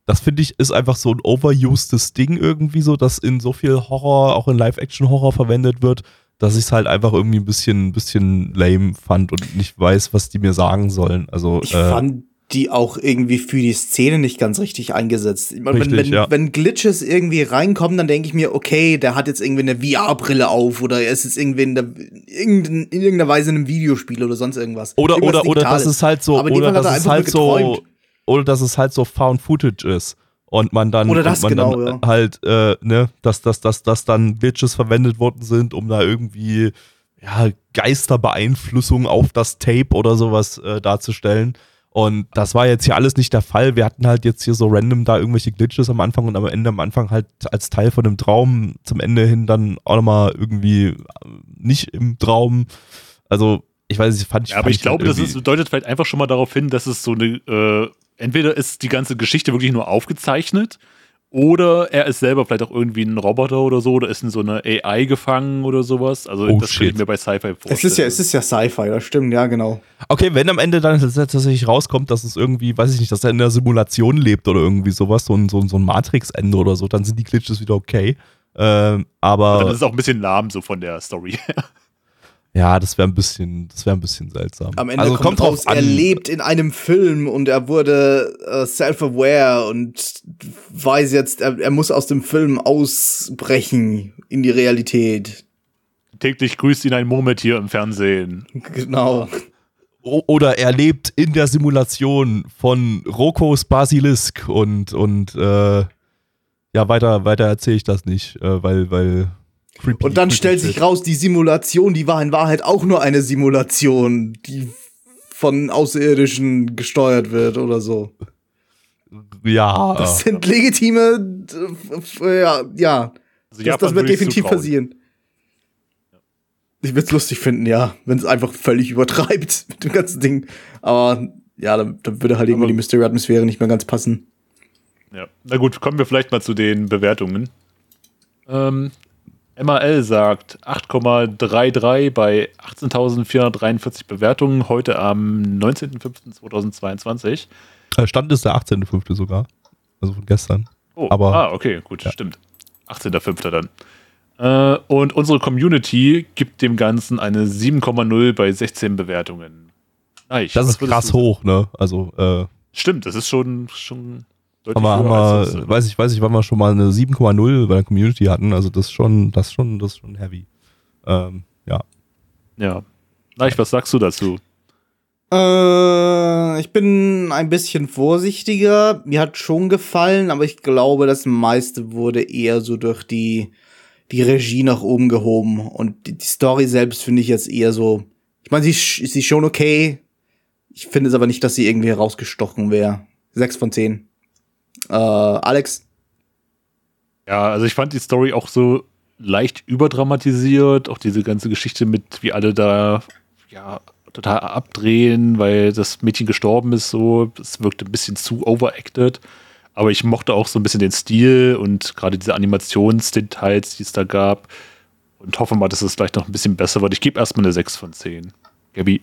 Das finde ich ist einfach so ein overusedes Ding irgendwie so, das in so viel Horror, auch in Live-Action-Horror verwendet wird, dass ich es halt einfach irgendwie ein bisschen, ein bisschen lame fand und nicht weiß, was die mir sagen sollen. Also Ich äh, fand die auch irgendwie für die Szene nicht ganz richtig eingesetzt. Meine, Richtig, wenn, wenn, ja. wenn Glitches irgendwie reinkommen, dann denke ich mir, okay, der hat jetzt irgendwie eine VR-Brille auf oder er ist jetzt irgendwie in, der, irgendein, in irgendeiner Weise in einem Videospiel oder sonst irgendwas. Oder, Irgendwas oder, oder dass es halt so, Aber in dem oder er es einfach halt so, oder dass es halt so Found Footage ist. Und man dann, Oder das man genau, dann ja. halt, äh, ne, dass, dass, dass, dass dann Glitches verwendet worden sind, um da irgendwie, ja, Geisterbeeinflussung auf das Tape oder sowas äh, darzustellen. Und das war jetzt hier alles nicht der Fall. Wir hatten halt jetzt hier so random da irgendwelche Glitches am Anfang und am Ende am Anfang halt als Teil von dem Traum zum Ende hin dann auch nochmal irgendwie äh, nicht im Traum. Also, ich weiß nicht, fand ich. Ja, aber fand ich glaube, halt das ist, deutet vielleicht einfach schon mal darauf hin, dass es so eine, äh, entweder ist die ganze Geschichte wirklich nur aufgezeichnet oder er ist selber vielleicht auch irgendwie ein Roboter oder so oder ist in so einer AI gefangen oder sowas. Also Oh, das shit. mir bei Sci-Fi vorstellen. Es ist ja, es ist ja Sci-Fi, das stimmt, ja, genau. Okay, wenn am Ende dann tats- tatsächlich rauskommt, dass es irgendwie, weiß ich nicht, dass er in der Simulation lebt oder irgendwie sowas, so ein, so ein, so ein Matrix-Ende oder so, dann sind die Glitches wieder okay. Ähm, aber Dann ist es auch ein bisschen lahm so von der Story. Ja, das wäre ein bisschen, das wäre ein bisschen seltsam. Am Ende also kommt, drauf raus, er lebt in einem Film und er wurde äh, self-aware und weiß jetzt, er, er muss aus dem Film ausbrechen in die Realität. Täglich grüßt ihn ein Murmeltier im Fernsehen. Genau. O- Oder er lebt in der Simulation von Rokos Basilisk und, und äh, ja, weiter, weiter erzähle ich das nicht, äh, weil, weil creepy, Und dann creepy stellt sich raus, die Simulation, die war in Wahrheit auch nur eine Simulation, die von Außerirdischen gesteuert wird oder so. Ja. Das sind legitime, äh, ja, ja. Also Das, das wird definitiv passieren. Ich würde es lustig finden, ja, wenn es einfach völlig übertreibt mit dem ganzen Ding. Aber ja, dann, dann würde halt irgendwie die Mystery-Atmosphäre nicht mehr ganz passen. Ja. Na gut, kommen wir vielleicht mal zu den Bewertungen. Ähm, MAL sagt 8,33 bei 18.443 Bewertungen heute am 19.05.2022. Äh, Stand ist der 18.05. sogar. Also von gestern. Oh, Aber- ah, okay, gut, stimmt. 18.05. dann. Äh, und unsere Community gibt dem Ganzen eine 7,0 bei 16 Bewertungen. Nice. Das Was ist krass hoch, ne? Also, äh, Stimmt, das ist schon, schon deutlich haben wir, haben wir, weiß ich, weiß ich, wann wir schon mal eine 7,0 bei der Community hatten. Also das ist schon, das ist schon, das ist schon heavy. Ähm, ja. Ja. Neich, was sagst du dazu? Äh, ich bin ein bisschen vorsichtiger. Mir hat schon gefallen, aber ich glaube, das meiste wurde eher so durch die, die Regie nach oben gehoben. Und die, die Story selbst finde ich jetzt eher so. Ich meine, sie, ist- sie ist schon okay. Ich finde es aber nicht, dass sie irgendwie herausgestochen wäre. Sechs von zehn. Äh, Alex? Ja, also ich fand die Story auch so leicht überdramatisiert, auch diese ganze Geschichte mit, wie alle da ja total abdrehen, weil das Mädchen gestorben ist, so, es wirkte ein bisschen zu overacted. Aber ich mochte auch so ein bisschen den Stil und gerade diese Animationsdetails, die es da gab. Und hoffe mal, dass es vielleicht noch ein bisschen besser wird. Ich gebe erstmal eine 6 von 10. Gabi.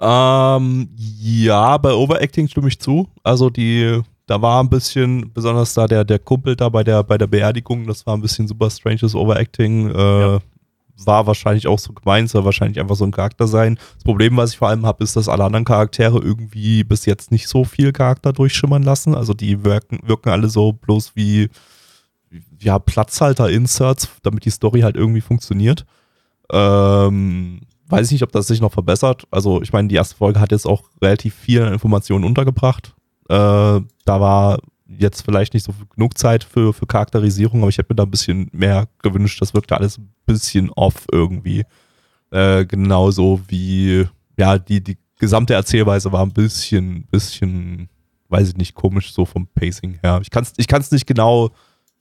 Ähm, ja, bei Overacting stimme ich zu. Also die, da war ein bisschen, besonders da der, der Kumpel da bei der, bei der Beerdigung, das war ein bisschen super stranges Overacting. Äh, Ja. War wahrscheinlich auch so gemeint, soll wahrscheinlich einfach so ein Charakter sein. Das Problem, was ich vor allem habe, ist, dass alle anderen Charaktere irgendwie bis jetzt nicht so viel Charakter durchschimmern lassen. Also die wirken, wirken alle so bloß wie ja, Platzhalter-Inserts, damit die Story halt irgendwie funktioniert. Ähm, weiß ich nicht, ob das sich noch verbessert. Also, ich meine, die erste Folge hat jetzt auch relativ viel Informationen untergebracht. Äh, da war jetzt vielleicht nicht so genug Zeit für, für Charakterisierung, aber ich hätte mir da ein bisschen mehr gewünscht. Das wirkte alles ein bisschen off irgendwie. Äh, genauso wie, ja, die, die gesamte Erzählweise war ein bisschen, bisschen, weiß ich nicht, komisch so vom Pacing her. Ich kann es ich kann's nicht genau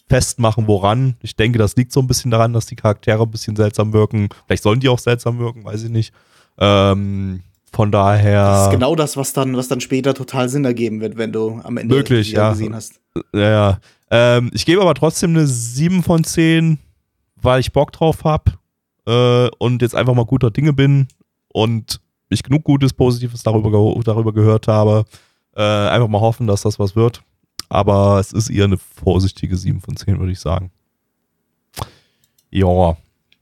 festmachen, woran. Ich denke, das liegt so ein bisschen daran, dass die Charaktere ein bisschen seltsam wirken. Vielleicht sollen die auch seltsam wirken, weiß ich nicht. Ähm, von daher. Das ist genau das, was dann, was dann später total Sinn ergeben wird, wenn du am Ende Wirklich, ja. gesehen hast. Ja, ja. Ähm, ich gebe aber trotzdem eine 7 von 10, weil ich Bock drauf habe äh, und jetzt einfach mal guter Dinge bin und ich genug Gutes, Positives darüber, darüber gehört habe. Äh, einfach mal hoffen, dass das was wird. Aber es ist eher eine vorsichtige 7 von 10, würde ich sagen. Ja,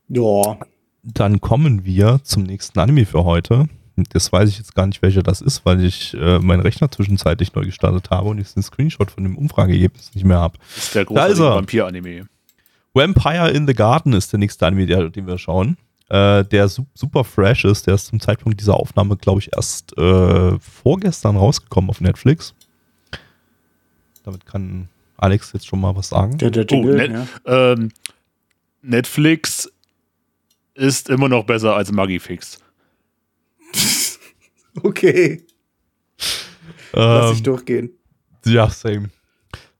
Ja. dann kommen wir zum nächsten Anime für heute. Das weiß ich jetzt gar nicht, welcher das ist, weil ich äh, meinen Rechner zwischenzeitlich neu gestartet habe und jetzt den Screenshot von dem Umfrageergebnis nicht mehr habe. Das ist der große. Vampir-Anime. Vampire in the Garden ist der nächste Anime, der, den wir schauen. Äh, der su super fresh ist. Der ist zum Zeitpunkt dieser Aufnahme, glaube ich, erst äh, vorgestern rausgekommen auf Netflix. Damit kann Alex jetzt schon mal was sagen. Der, der Oh, Jingle, net, ja. ähm, Netflix ist immer noch besser als Magifix. Okay, lass Ähm, ich durchgehen. Ja, same.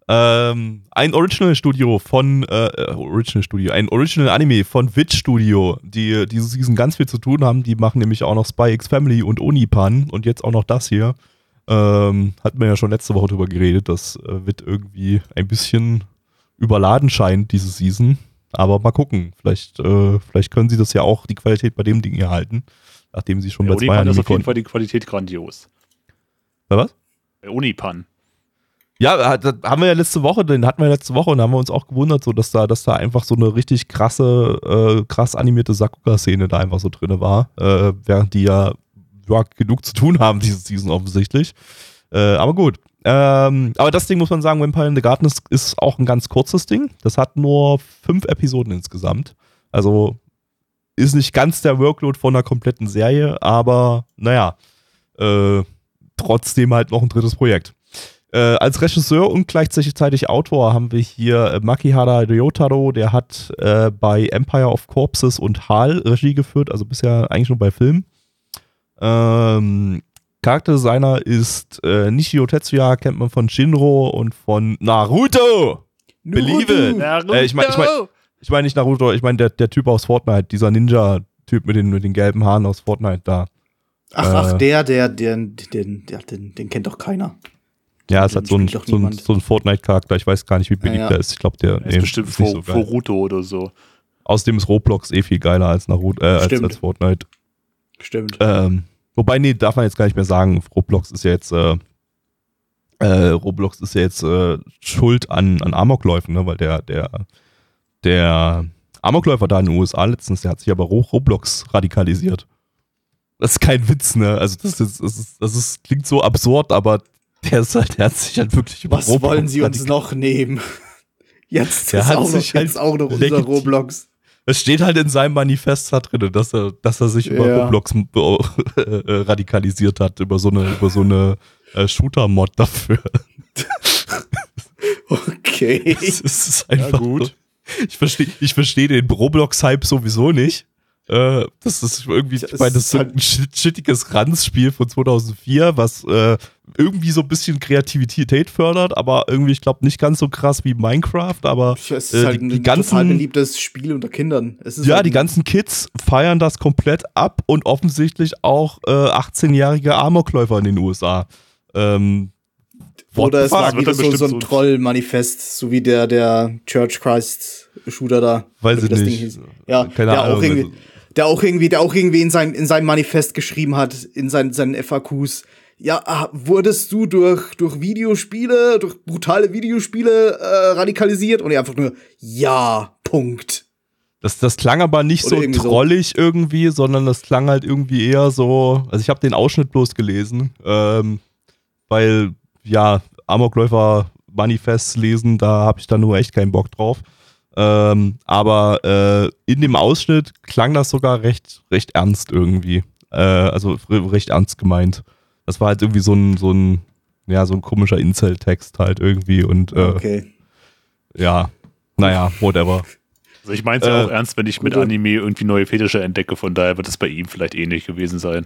Ähm, ein Original Studio von, äh, äh, Original Studio, ein Original Anime von Witch Studio, die diese Season ganz viel zu tun haben. Die machen nämlich auch noch Spy X Family und Onipan und jetzt auch noch das hier. Ähm, hatten wir ja schon letzte Woche drüber geredet, dass äh, Wit irgendwie ein bisschen überladen scheint, diese Season. Aber mal gucken, vielleicht, äh, vielleicht können sie das ja auch die Qualität bei dem Ding hier halten, nachdem sie schon Bei bei zwei Unipan ist auf jeden. Fall die Qualität grandios. Bei was? Bei Unipan. Ja, hat- das haben wir ja letzte Woche, den hatten wir ja letzte Woche und da haben wir uns auch gewundert, so dass da, dass da einfach so eine richtig krasse, äh, krass animierte Sakuga-Szene da einfach so drin war, äh, während die ja, ja genug zu tun haben, diese Season offensichtlich. Äh, aber gut. Ähm, aber das Ding muss man sagen, Vampire in the Garden ist, ist auch ein ganz kurzes Ding. Das hat nur fünf Episoden insgesamt. Also ist nicht ganz der Workload von einer kompletten Serie, aber naja, äh, trotzdem halt noch ein drittes Projekt. Äh, als Regisseur und gleichzeitig Autor haben wir hier äh, Makihara Ryotaro, der hat äh, bei Empire of Corpses und HAL Regie geführt, also bisher eigentlich nur bei Filmen. Ähm, Charakterdesigner ist äh, Nishio Tetsuya, kennt man von Shinro und von Naruto. Believe it. Naruto. Äh, ich meine ich mein, ich mein nicht Naruto, ich meine der, der Typ aus Fortnite, dieser Ninja-Typ mit den, mit den gelben Haaren aus Fortnite da. Ach, ach, äh, der, der, der, den, der, den, den kennt doch keiner. Ja, Den halt so ein, spielt doch so ein, so ein Fortnite-Charakter. Ich weiß gar nicht, wie beliebt Ja, ja. der ist. Ich glaube, der Er ist bestimmt ist nicht Fu- so geil. Furuto oder so. Außerdem ist Roblox eh viel geiler als, Naruto, äh, als, Stimmt. als Fortnite. Stimmt. Ähm, wobei, nee, darf man jetzt gar nicht mehr sagen. Roblox ist ja jetzt, äh, äh, Roblox ist ja jetzt äh, schuld an, an Amokläufen, ne? weil der, der, der Amokläufer da in den USA letztens, der hat sich aber Ro- Roblox radikalisiert. Das ist kein Witz, ne? Also das ist, das ist, das ist klingt so absurd, aber der ist halt, der hat sich halt wirklich über Was wollen sie uns noch nehmen? Jetzt Der ist auch noch, sich halt jetzt auch noch unser Roblox. Es steht halt in seinem Manifest da drin, dass er, dass er sich über Ja. Roblox äh, radikalisiert hat, über so eine, über so eine äh, Shooter-Mod dafür. Okay. Es ist einfach Ja, gut. So. Ich verstehe ich versteh den Roblox-Hype sowieso nicht. Äh, das ist irgendwie, Ja, ich meine, das ist halt- ein shit- shittiges Ranzspiel von 2004, was äh, irgendwie so ein bisschen Kreativität fördert, aber irgendwie, ich glaube, nicht ganz so krass wie Minecraft, aber Es ist Äh, halt die- ein die total ganzen- beliebtes Spiel unter Kindern. Ja, halt die ganzen Kids feiern das komplett ab und offensichtlich auch äh, 18-jährige Amokläufer in den USA. Ähm, what Oder es war wieder so, so ein so Troll-Manifest, so wie der, der Church Christ-Shooter da. Weiß ich das nicht. Ja, Keine der Ahnung. auch irgendwie, also- der auch irgendwie, der auch irgendwie in, sein, in seinem Manifest geschrieben hat, in seinen, seinen FAQs. Ja, ah, wurdest du durch, durch Videospiele, durch brutale Videospiele äh, radikalisiert? Und er einfach nur, ja, Punkt. Das, das klang aber nicht Oder so irgendwie so. trollig irgendwie, sondern das klang halt irgendwie eher so. Also ich habe den Ausschnitt bloß gelesen, ähm, weil ja Amokläufer Manifests lesen, da habe ich dann nur echt keinen Bock drauf. Ähm, aber äh, in dem Ausschnitt klang das sogar recht, recht ernst irgendwie. Äh, also re- recht ernst gemeint. Das war halt irgendwie so ein, so ein, ja, so ein komischer Incel-Text halt irgendwie und äh, Okay. ja, naja, whatever. Also ich meine es ja Äh, auch ernst, wenn ich mit gute- Anime irgendwie neue Fetische entdecke, von daher wird es bei ihm vielleicht ähnlich gewesen sein.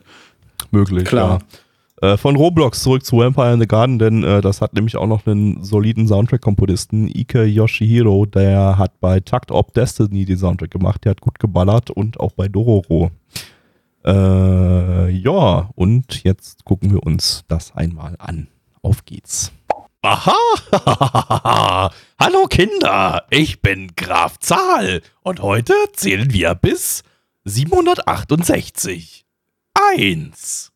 Möglich, Klar. ja. Äh, von Roblox zurück zu Vampire in the Garden, denn äh, das hat nämlich auch noch einen soliden Soundtrack-Komponisten, Ike Yoshihiro, der hat bei Takt Op Destiny den Soundtrack gemacht, der hat gut geballert und auch bei Dororo. Äh, ja, und jetzt gucken wir uns das einmal an. Auf geht's. Aha! Hallo Kinder, ich bin Graf Zahl und heute zählen wir bis 768. Eins,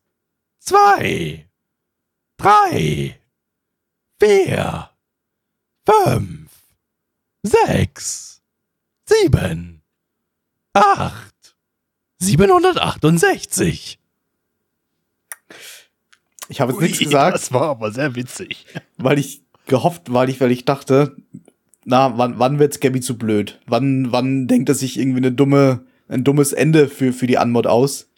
zwei, drei, vier, fünf, sechs, sieben, acht, 768. Ich habe jetzt nichts Ui, gesagt, Das war aber sehr witzig. weil ich gehofft, weil ich, weil ich dachte, na, wann, wann wird's Gabby zu blöd? Wann, wann denkt er sich irgendwie eine dumme, ein dummes Ende für, für die Anmod aus,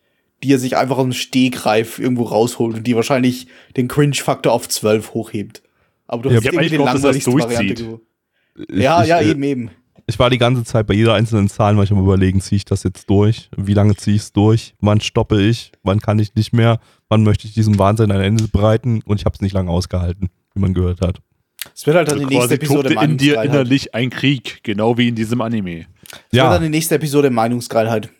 die er sich einfach aus dem Stegreif irgendwo rausholt und die wahrscheinlich den Cringe-Faktor auf 12 hochhebt. Aber du Ja, hast irgendwie eigentlich die gehofft, dass er das langweiligste Variante. Ich, Ja, ich, ja, äh, eben, eben. Ich war die ganze Zeit bei jeder einzelnen Zahl, weil ich am überlegen, ziehe ich das jetzt durch? Wie lange ziehe ich es durch? Wann stoppe ich? Wann kann ich nicht mehr? Wann möchte ich diesem Wahnsinn ein Ende bereiten? Und ich habe es nicht lange ausgehalten, wie man gehört hat. Es wird halt dann Also die nächste Episode in dir innerlich ein Krieg, genau wie in diesem Anime. Es wird Ja, dann die nächste Episode Meinungsgeilheit.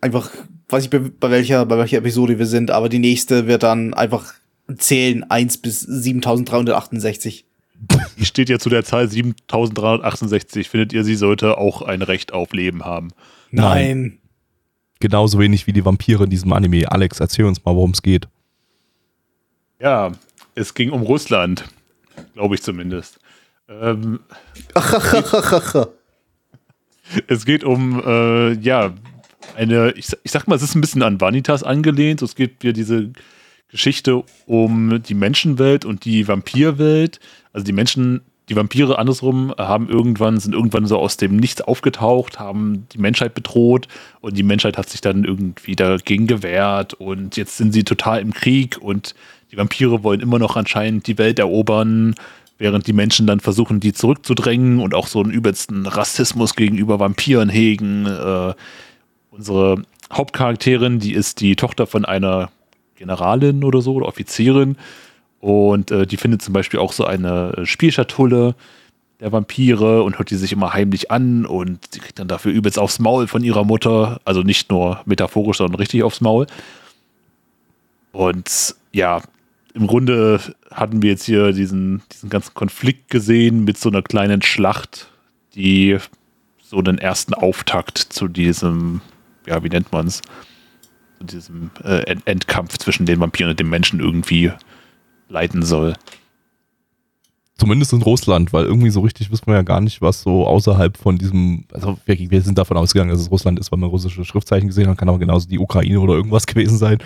Einfach, weiß ich bei, welcher, bei welcher Episode wir sind, aber die nächste wird dann einfach zählen 1 bis 7368. Die steht ja zu der Zahl 7368. Findet ihr, sie sollte auch ein Recht auf Leben haben? Nein. genauso wenig wie die Vampire in diesem Anime. Alex, erzähl uns mal, worum es geht. Ja, es ging um Russland. Glaube ich zumindest. Ähm, es geht um, äh, ja, eine, ich, ich sag mal, es ist ein bisschen an Vanitas angelehnt. Es geht hier diese Geschichte um die Menschenwelt und die Vampirwelt. Also die Menschen, die Vampire andersrum haben irgendwann, sind irgendwann so aus dem Nichts aufgetaucht, haben die Menschheit bedroht und die Menschheit hat sich dann irgendwie dagegen gewehrt und jetzt sind sie total im Krieg und die Vampire wollen immer noch anscheinend die Welt erobern, während die Menschen dann versuchen, die zurückzudrängen und auch so einen übelsten Rassismus gegenüber Vampiren hegen. Äh, unsere Hauptcharakterin, die ist die Tochter von einer Generalin oder so oder Offizierin und äh, die findet zum Beispiel auch so eine äh, Spielschatulle der Vampire und hört die sich immer heimlich an und sie kriegt dann dafür übelst aufs Maul von ihrer Mutter, also nicht nur metaphorisch, sondern richtig aufs Maul. Und ja, im Grunde hatten wir jetzt hier diesen, diesen ganzen Konflikt gesehen mit so einer kleinen Schlacht, die so einen ersten Auftakt zu diesem, ja, wie nennt man es, diesem äh, End Endkampf zwischen den Vampiren und den Menschen irgendwie leiten soll. Zumindest in Russland, weil irgendwie so richtig wissen wir ja gar nicht, was so außerhalb von diesem, also wir, wir sind davon ausgegangen, dass es Russland ist, weil man russische Schriftzeichen gesehen hat, kann aber genauso die Ukraine oder irgendwas gewesen sein.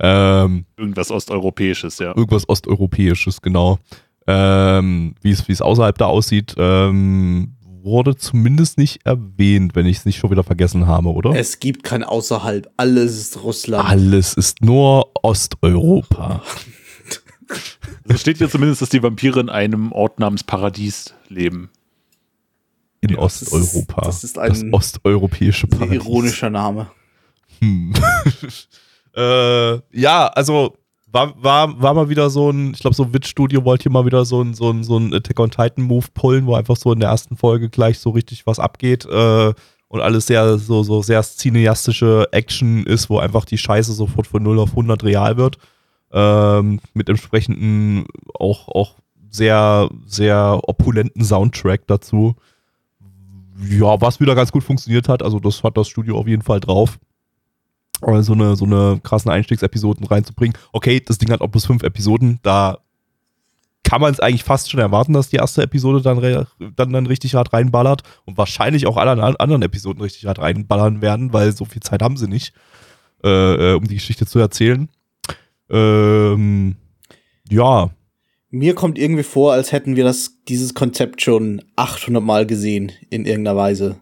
Ähm, Irgendwas Osteuropäisches, ja. irgendwas Osteuropäisches, genau. Ähm, wie es wie es außerhalb da aussieht, ähm, wurde zumindest nicht erwähnt, wenn ich es nicht schon wieder vergessen habe, oder? Es gibt kein Außerhalb. Alles ist Russland. Alles ist nur Osteuropa. Es steht hier zumindest, dass die Vampire in einem Ort namens Paradies leben. In Ja, das ist- Osteuropa. das ist ein- osteuropäische Ein Paradies. ironischer Name. Hm. äh, ja, also war, war, war mal wieder so ein, ich glaube, so Witch Studio wollte hier mal wieder so ein, so ein, so ein Attack on Titan Move pullen, wo einfach so in der ersten Folge gleich so richtig was abgeht äh, und alles sehr, so, so sehr cineastische Action ist, wo einfach die Scheiße sofort von 0 auf 100 real wird. Ähm, mit entsprechenden auch, auch sehr, sehr opulenten Soundtrack dazu. Ja, was wieder ganz gut funktioniert hat, also das hat das Studio auf jeden Fall drauf so eine, so eine krassen Einstiegsepisoden reinzubringen. Okay, das Ding hat auch bloß fünf Episoden, da kann man es eigentlich fast schon erwarten, dass die erste Episode dann, dann, dann richtig hart reinballert und wahrscheinlich auch alle an- anderen Episoden richtig hart reinballern werden, weil so viel Zeit haben sie nicht, äh, äh, um die Geschichte zu erzählen. Ähm, ja, Mir kommt irgendwie vor, als hätten wir das, dieses Konzept schon 800 Mal gesehen in irgendeiner Weise.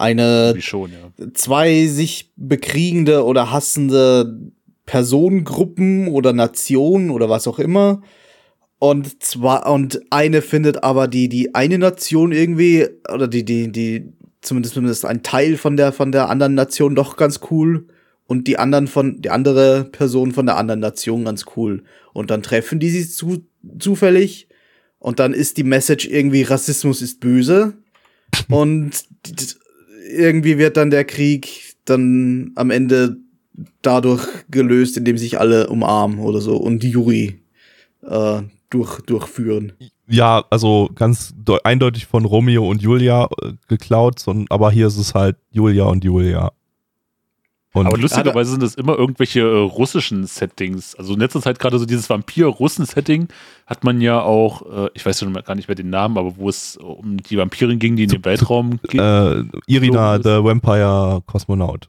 Eine, schon, ja. zwei sich bekriegende oder hassende Personengruppen oder Nationen oder was auch immer Und zwar, und eine findet aber die, die eine Nation irgendwie, oder die, die, die, zumindest, zumindest ein Teil von der, von der anderen Nation doch ganz cool. Und die anderen von, die andere Person von der anderen Nation ganz cool. Und dann treffen die sich zu, zufällig. Und dann ist die Message irgendwie Rassismus ist böse. Und irgendwie wird dann der Krieg dann am Ende dadurch gelöst, indem sich alle umarmen oder so und die Yuri äh, durch, durchführen. Ja, also ganz eindeutig von Romeo und Julia äh, geklaut, sondern, aber hier ist es halt Julia und Julia. Und aber lustigerweise sind es immer irgendwelche äh, russischen Settings. Also in letzter Zeit gerade so dieses Vampir-Russen-Setting hat man ja auch, äh, ich weiß schon gar nicht mehr den Namen, aber wo es um die Vampirin ging, die in den Weltraum geht. Äh, Irina, so the Vampire Kosmonaut.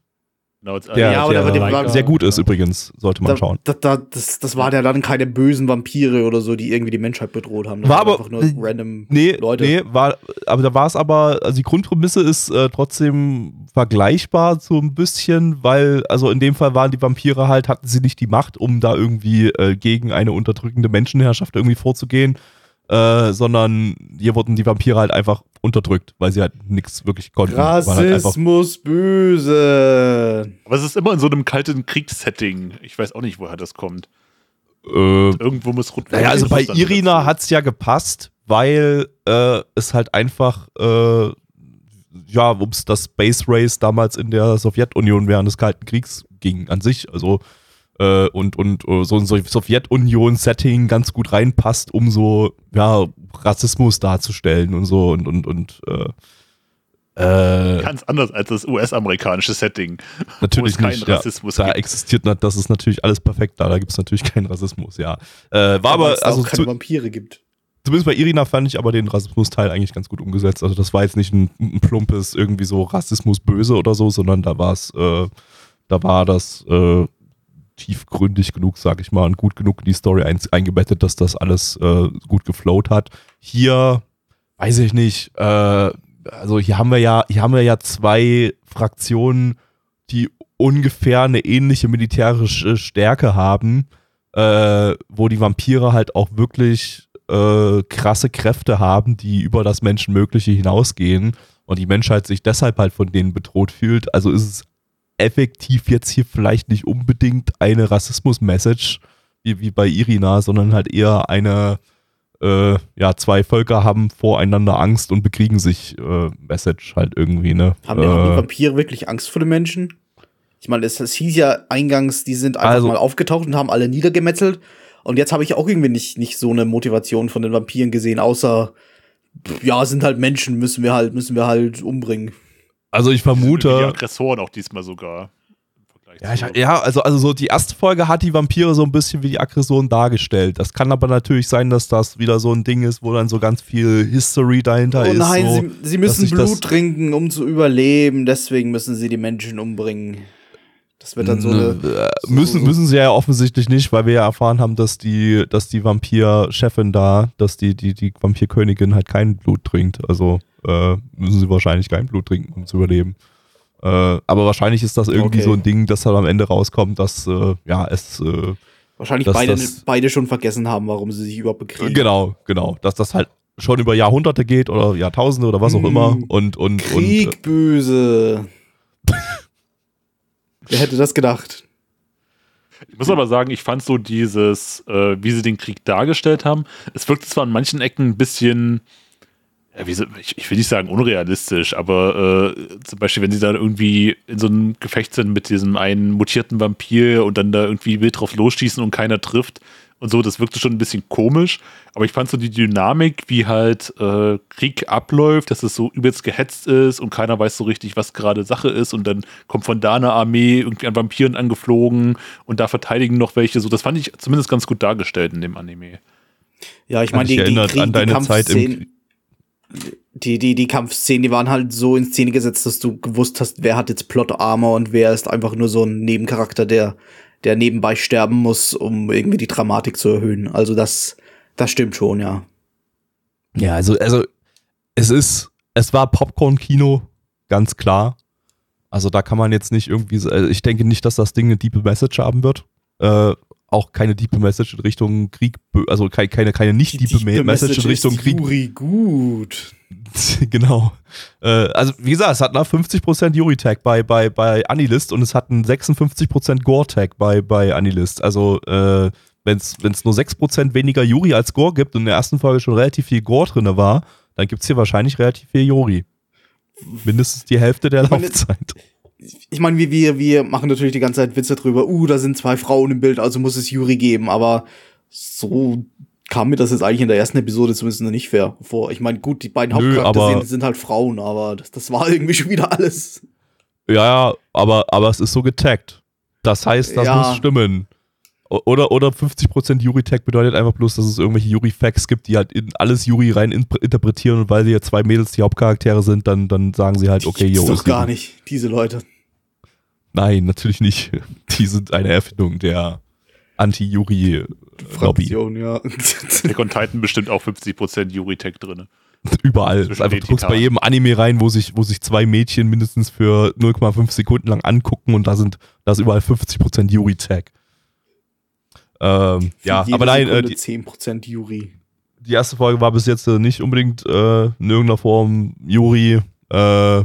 Genau, der, ja, aber der, der, sehr gut ist übrigens, sollte man da, schauen. Da, da, das, das waren ja dann keine bösen Vampire oder so, die irgendwie die Menschheit bedroht haben. Das war aber einfach nur random nee, Leute. Nee, war, aber da war es aber, also die Grundprämisse ist äh, trotzdem vergleichbar so ein bisschen, weil, also in dem Fall waren die Vampire halt, hatten sie nicht die Macht, um da irgendwie äh, gegen eine unterdrückende Menschenherrschaft irgendwie vorzugehen äh, sondern hier wurden die Vampire halt einfach unterdrückt, weil sie halt nichts wirklich konnten. Halt Rassismus halt böse. Aber es ist immer in so einem kalten Kriegssetting. Ich weiß auch nicht, woher das kommt. Äh, Irgendwo muss Rot Naja, also bei Irina hat es ja gepasst, weil äh, es halt einfach äh, ja, ums das Space Race damals in der Sowjetunion während des Kalten Kriegs ging an sich. Also äh, und, und uh, so ein Sowjetunion-Setting ganz gut reinpasst, um so ja, Rassismus darzustellen und so und, und, und äh, äh, Ganz anders als das US-amerikanische Setting. Natürlich nicht. Ja, da gibt. existiert, das ist natürlich alles perfekt da. Da gibt es natürlich keinen Rassismus, ja. Äh, war aber, aber also auch keine zu, Vampire gibt. Zumindest bei Irina fand ich aber den Rassismus-Teil eigentlich ganz gut umgesetzt. Also das war jetzt nicht ein, ein plumpes irgendwie so Rassismus böse oder so, sondern da war es, äh, da war das äh, tiefgründig genug, sag ich mal, und gut genug in die Story ein, eingebettet, dass das alles äh, gut geflowt hat. Hier, weiß ich nicht, äh, also hier haben wir ja, hier haben wir ja zwei Fraktionen, die ungefähr eine ähnliche militärische Stärke haben, äh, wo die Vampire halt auch wirklich äh, krasse Kräfte haben, die über das Menschenmögliche hinausgehen und die Menschheit sich deshalb halt von denen bedroht fühlt. Also ist es effektiv jetzt hier vielleicht nicht unbedingt eine Rassismus-Message wie, wie bei Irina, sondern halt eher eine, äh, ja, zwei Völker haben voreinander Angst und bekriegen sich äh, Message halt irgendwie, ne? Haben, äh, haben die Vampire wirklich Angst vor den Menschen? Ich meine, es, es hieß ja eingangs, die sind einfach also, mal aufgetaucht und haben alle niedergemetzelt. Und jetzt habe ich auch irgendwie nicht, nicht so eine Motivation von den Vampiren gesehen, außer ja, sind halt Menschen, müssen wir halt, müssen wir halt umbringen. Also ich vermute. Die Aggressoren auch diesmal sogar. Ja, ich, ja, also, also so die erste Folge hat die Vampire so ein bisschen wie die Aggression dargestellt. Das kann aber natürlich sein, dass das wieder so ein Ding ist, wo dann so ganz viel History dahinter oh, ist. Nein, so, sie, sie müssen Blut trinken, um zu überleben, deswegen müssen sie die Menschen umbringen. Das wird dann so eine. Äh, müssen, so, müssen sie ja offensichtlich nicht, weil wir ja erfahren haben, dass die, dass die Vampir-Chefin da, dass die, die, die Vampirkönigin halt kein Blut trinkt. Also äh, müssen sie wahrscheinlich kein Blut trinken, um zu überleben. Äh, aber wahrscheinlich ist das irgendwie okay. so ein Ding, dass halt am Ende rauskommt, dass äh, ja es äh, wahrscheinlich dass beide, das, beide schon vergessen haben, warum sie sich überhaupt bekriegen. Genau, genau. Dass das halt schon über Jahrhunderte geht oder Jahrtausende oder was auch immer. Hm. Und, und, Krieg und, böse. Wer hätte das gedacht? Ich muss aber sagen, ich fand so dieses, äh, wie sie den Krieg dargestellt haben, es wirkte zwar an manchen Ecken ein bisschen ja, so, ich, ich, will nicht sagen unrealistisch, aber äh, zum Beispiel, wenn sie dann irgendwie in so einem Gefecht sind mit diesem einen mutierten Vampir und dann da irgendwie wild drauf losschießen und keiner trifft und so, das wirkte schon ein bisschen komisch. Aber ich fand so die Dynamik, wie halt äh, Krieg abläuft, dass es so übelst gehetzt ist und keiner weiß so richtig, was gerade Sache ist und dann kommt von da eine Armee irgendwie an Vampiren angeflogen und da verteidigen noch welche. So, das fand ich zumindest ganz gut dargestellt in dem Anime. Ja, ich meine, die, die, Krieg, an deine Zeit im die, die, die Kampfszenen, die waren halt so in Szene gesetzt, dass du gewusst hast, wer hat jetzt Plot Armor und wer ist einfach nur so ein Nebencharakter, der, der nebenbei sterben muss, um irgendwie die Dramatik zu erhöhen. Also das, das stimmt schon, ja. Ja, also, also, es ist, es war Popcorn-Kino, ganz klar. Also da kann man jetzt nicht irgendwie, also ich denke nicht, dass das Ding eine Deep Message haben wird. Äh, auch keine diepe Message in Richtung Krieg, also keine, keine, keine nicht diepe, Diepe Message in Richtung ist Krieg. Yuri gut. genau. Äh, also, wie gesagt, es hat nach 50% Yuri-Tag bei, bei, bei Anilist und es hat einen 56% Gore-Tag bei, bei Anilist. Also, äh, wenn es nur 6% weniger Yuri als Gore gibt und in der ersten Folge schon relativ viel Gore drin war, dann gibt es hier wahrscheinlich relativ viel Yuri. Mindestens die Hälfte der Laufzeit. Ich meine, wir, wir, wir machen natürlich die ganze Zeit Witze drüber. Uh, da sind zwei Frauen im Bild, also muss es Yuri geben. Aber so kam mir das jetzt eigentlich in der ersten Episode zumindest noch nicht fair vor. Ich meine, gut, die beiden Nö, Hauptcharaktere sind, sind halt Frauen, aber das, das war irgendwie schon wieder alles. Ja, ja, aber, aber es ist so getaggt. Das heißt, das Ja. muss stimmen. Oder, oder 50% Yuri-Tag bedeutet einfach bloß, dass es irgendwelche Yuri-Facts gibt, die halt in alles Yuri rein in- interpretieren und weil sie ja zwei Mädels die Hauptcharaktere sind, dann, dann sagen sie halt, okay, yo, doch ist gar nicht, diese Leute. Nein, natürlich nicht. Die sind eine Erfindung der Anti-Yuri-Lobby. Fraktion, ja. Attack on Titan bestimmt auch 50% Yuri-Tech drin. Überall. Ist Zwischen einfach, du guckst bei jedem Anime rein, wo sich, wo sich zwei Mädchen mindestens für 0,5 Sekunden lang angucken und da sind, da ist überall 50% Yuri-Tag. Ähm, ja, aber nein, äh, die, 10% Yuri. die erste Folge war bis jetzt äh, nicht unbedingt äh, in irgendeiner Form Yuri, äh,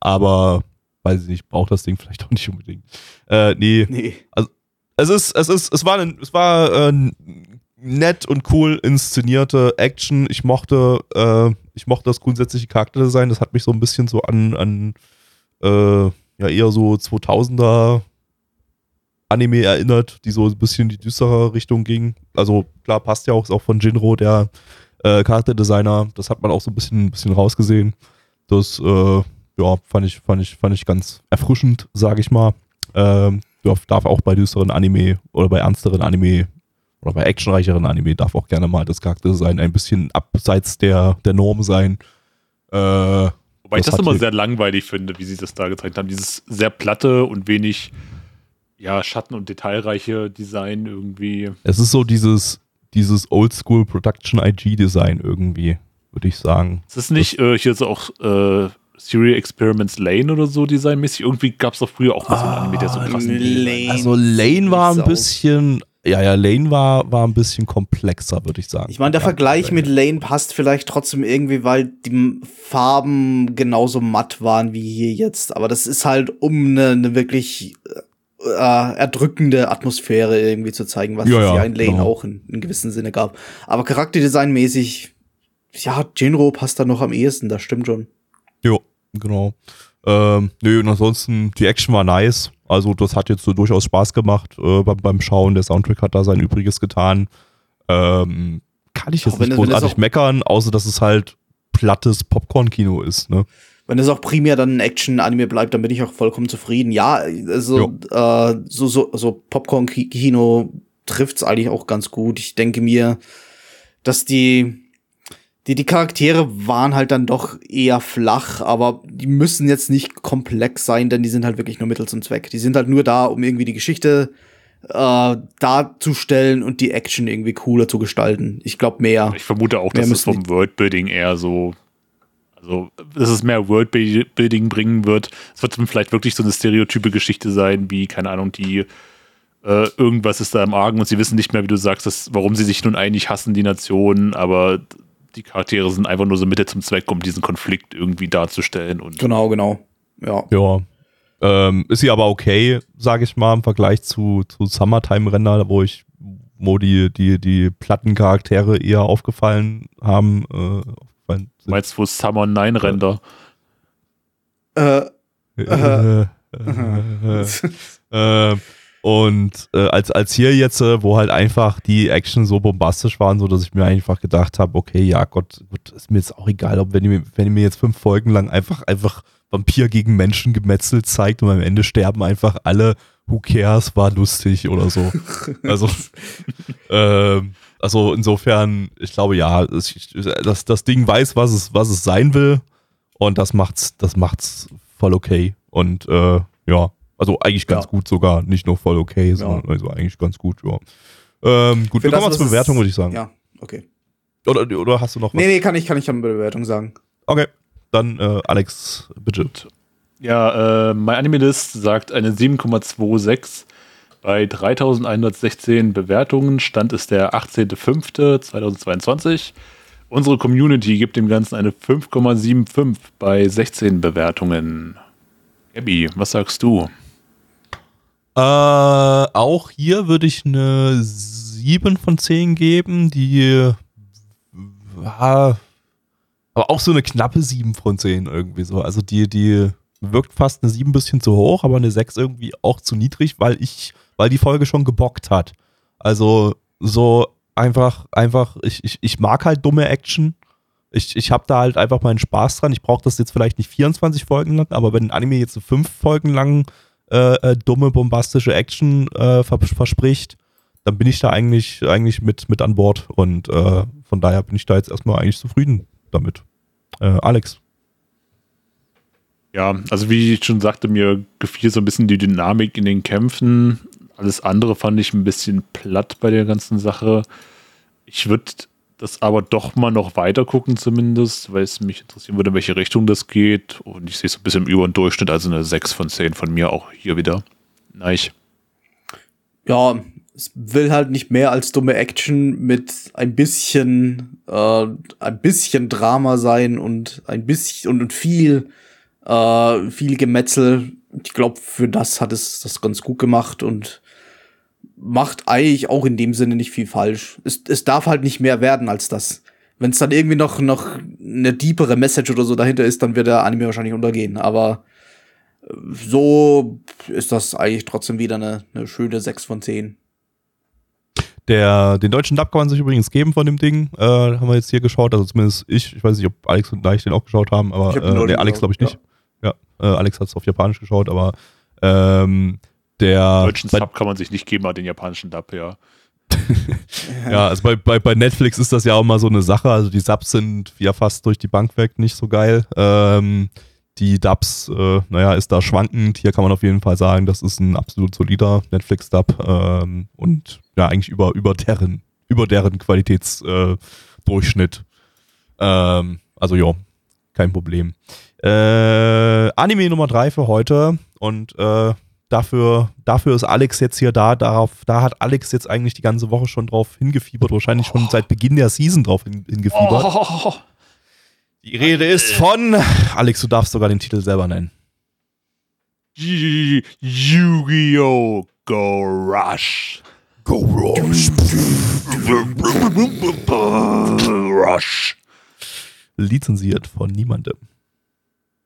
aber weiß ich nicht, braucht das Ding vielleicht auch nicht unbedingt. Äh, nee, Nee. es ist, es ist, es war, ein, es war äh, nett und cool inszenierte Action. Ich mochte, äh, ich mochte das grundsätzliche Charakterdesign. Das hat mich so ein bisschen so an, an ja eher so 2000er Anime erinnert, die so ein bisschen in die düstere Richtung ging. Also klar, passt ja auch, ist auch von Jinro, der äh, Charakterdesigner. Das hat man auch so ein bisschen, ein bisschen rausgesehen. Das, äh, ja, fand ich, fand ich, fand ich ganz erfrischend, sage ich mal. Ähm, darf, auch bei düsteren Anime oder bei ernsteren Anime oder bei actionreicheren Anime darf auch gerne mal das Charakterdesign ein bisschen abseits der, der Norm sein. Äh, Wobei ich Das immer sehr langweilig finde, wie sie das da gezeigt haben. Dieses sehr platte und wenig ja, Schatten- und detailreiche Design irgendwie. es ist so dieses, dieses Oldschool Production IG-Design irgendwie, würde ich sagen. Es ist nicht äh, hier so auch äh, Serial Experiments Lane oder so designmäßig. Irgendwie gab es doch früher auch mal so einen Anime, der so Ah, krass Lane. Also Lane war ein bisschen, ja, ja, Lane war, war ein bisschen komplexer, würde ich sagen. Ich meine, der ja, Vergleich mit Lane passt vielleicht trotzdem irgendwie, weil die Farben genauso matt waren wie hier jetzt. Aber das ist halt, um eine ne wirklich äh, erdrückende Atmosphäre irgendwie zu zeigen, was Ja, es ja, in Lane genau. auch in, in gewissem Sinne gab. Aber charakterdesignmäßig, ja, Jinro passt da noch am ehesten, das stimmt schon. Jo, genau. Ähm, nö, und ansonsten, die Action war nice. Also, das hat jetzt so durchaus Spaß gemacht äh, beim, beim Schauen. Der Soundtrack hat da sein Übriges getan. Ähm, kann ich jetzt Auch nicht großartig meckern, außer dass es halt plattes Popcorn-Kino ist, ne? Wenn es auch primär dann ein Action-Anime bleibt, dann bin ich auch vollkommen zufrieden. Ja, also äh, so, so, so Popcorn-Kino trifft's eigentlich auch ganz gut. Ich denke mir, dass die, die, die Charaktere waren halt dann doch eher flach, aber die müssen jetzt nicht komplex sein, denn die sind halt wirklich nur Mittel zum Zweck. Die sind halt nur da, um irgendwie die Geschichte äh, darzustellen und die Action irgendwie cooler zu gestalten. Ich glaube mehr. Ich vermute auch, dass es vom Worldbuilding eher so, also, dass es mehr Worldbuilding bringen wird. Es wird vielleicht wirklich so eine stereotype Geschichte sein, wie, keine Ahnung, die, äh, irgendwas ist da im Argen und sie wissen nicht mehr, wie du sagst, dass, warum sie sich nun eigentlich hassen, die Nationen, aber die Charaktere sind einfach nur so Mitte zum Zweck, um diesen Konflikt irgendwie darzustellen und Genau, genau. Ja. Ja. Ähm, ist sie aber okay, sage ich mal, im Vergleich zu, zu Summertime-Render, wo ich, wo die, die, die Plattencharaktere eher aufgefallen haben. Äh, sind. meinst du Summer 9 Render? Äh, Äh, äh, äh, und äh, als, als hier jetzt, äh, wo halt einfach die Action so bombastisch waren, so dass ich mir einfach gedacht habe, okay, ja Gott, Gott, ist mir jetzt auch egal, ob wenn ihr, mir- wenn ihr mir jetzt fünf Folgen lang einfach, einfach Vampir gegen Menschen gemetzelt zeigt und am Ende sterben einfach alle, who cares, war lustig oder so. also, ähm, also insofern, ich glaube ja, das, das Ding weiß, was es, was es sein will und das macht's, das macht's voll okay. Und äh, ja, also eigentlich ganz Ja. gut sogar, nicht nur voll okay, sondern also eigentlich ganz gut, ja. Ähm, gut, Für wir kommen das, zur Bewertung, würde ich sagen. Ja, okay. Oder, oder hast du noch was? Nee, nee, kann ich, kann ich dann eine Bewertung sagen. Okay, dann äh, Alex, bitte. Ja, äh, mein Anime-List sagt eine 7,26. Bei 3116 Bewertungen stand es der 18.05.2022. Unsere Community gibt dem Ganzen eine 5,75 bei 16 Bewertungen. Abby, was sagst du? Äh, auch hier würde ich eine 7 von 10 geben, die war aber auch so eine knappe 7 von 10 irgendwie so. Also die, die wirkt fast eine 7 ein bisschen zu hoch, aber eine 6 irgendwie auch zu niedrig, weil ich, weil die Folge schon gebockt hat. Also so einfach, einfach, ich, ich, ich mag halt dumme Action. Ich, ich habe da halt einfach meinen Spaß dran. Ich brauche das jetzt vielleicht nicht 24 Folgen lang, aber wenn ein Anime jetzt so 5 Folgen lang äh, äh, dumme, bombastische Action äh, verspricht, dann bin ich da eigentlich, eigentlich mit, mit an Bord. Und äh, von daher bin ich da jetzt erstmal eigentlich zufrieden damit. Äh, Alex. Ja, also wie ich schon sagte, mir gefiel so ein bisschen die Dynamik in den Kämpfen. Alles andere fand ich ein bisschen platt bei der ganzen Sache. Ich würde das aber doch mal noch weiter gucken zumindest, weil es mich interessieren würde, in welche Richtung das geht. Und ich sehe es ein bisschen über den Durchschnitt, also eine 6 von 10 von mir auch hier wieder. Nein. Ja, es will halt nicht mehr als dumme Action mit ein bisschen, äh, ein bisschen Drama sein und ein bisschen und, und viel, äh, viel Gemetzel. Ich glaube, für das hat es das ganz gut gemacht und macht eigentlich auch in dem Sinne nicht viel falsch. Es, es darf halt nicht mehr werden als das. Wenn es dann irgendwie noch, noch eine deepere Message oder so dahinter ist, dann wird der Anime wahrscheinlich untergehen. Aber äh, so ist das eigentlich trotzdem wieder eine, eine schöne 6 von 10. Der, den deutschen Dub kann man sich übrigens geben von dem Ding. Äh, haben wir jetzt hier geschaut. Also zumindest ich. Ich weiß nicht, ob Alex und Leicht den auch geschaut haben, aber äh, nee, Alex glaube ich nicht. Ja, ja äh, Alex hat es auf Japanisch geschaut, aber ähm, der. Deutschen Sub kann man sich nicht geben, aber den japanischen Dub, ja. ja, also bei, bei, bei Netflix ist das ja auch mal so eine Sache. Also die Subs sind ja fast durch die Bank weg nicht so geil. Ähm, die Dubs, äh, naja, ist da schwankend. Hier kann man auf jeden Fall sagen, das ist ein absolut solider Netflix-Dub ähm, und ja, eigentlich über, über deren, über deren Qualitätsdurchschnitt. Äh, ähm, also ja, kein Problem. Äh, Anime Nummer drei für heute und äh, dafür, dafür ist Alex jetzt hier da. Darauf, da hat Alex jetzt eigentlich die ganze Woche schon drauf hingefiebert, wahrscheinlich schon seit Beginn der Season drauf hingefiebert. Oh. Die Rede ist von. Alex, du darfst sogar den Titel selber nennen. Yu-Gi-Oh! Go Rush. Go Rush. Rush. Lizenziert von niemandem.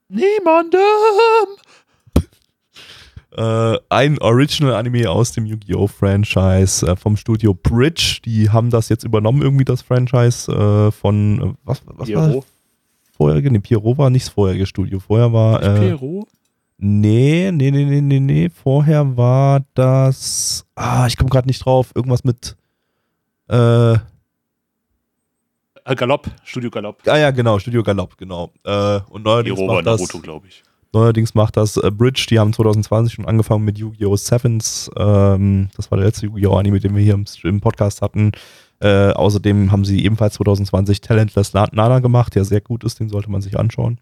Niemandem! Äh, ein Original-Anime aus dem Yu-Gi-Oh! Franchise äh, vom Studio Bridge. Die haben das jetzt übernommen, irgendwie das Franchise äh, von. Äh, was, was war das? vorherige? Nee, Pierrot war nicht das vorherige Studio. Vorher war. Äh, Pierrot? Nee, nee, nee, nee, nee, nee. Vorher war das. Ah, ich komme gerade nicht drauf. Irgendwas mit. Äh. Galopp, Studio Galopp. Ah ja, genau, Studio Galopp, genau. Äh, und neuerdings Pierrot war Naruto, glaube ich. Neuerdings macht das äh, Bridge, die haben 2020 schon angefangen mit Yu-Gi-Oh! Sevens. Ähm, das war der letzte Yu-Gi-Oh! Anime, den wir hier im, im Podcast hatten. Äh, außerdem haben sie ebenfalls 2020 Talentless Nana gemacht, der sehr gut ist, den sollte man sich anschauen.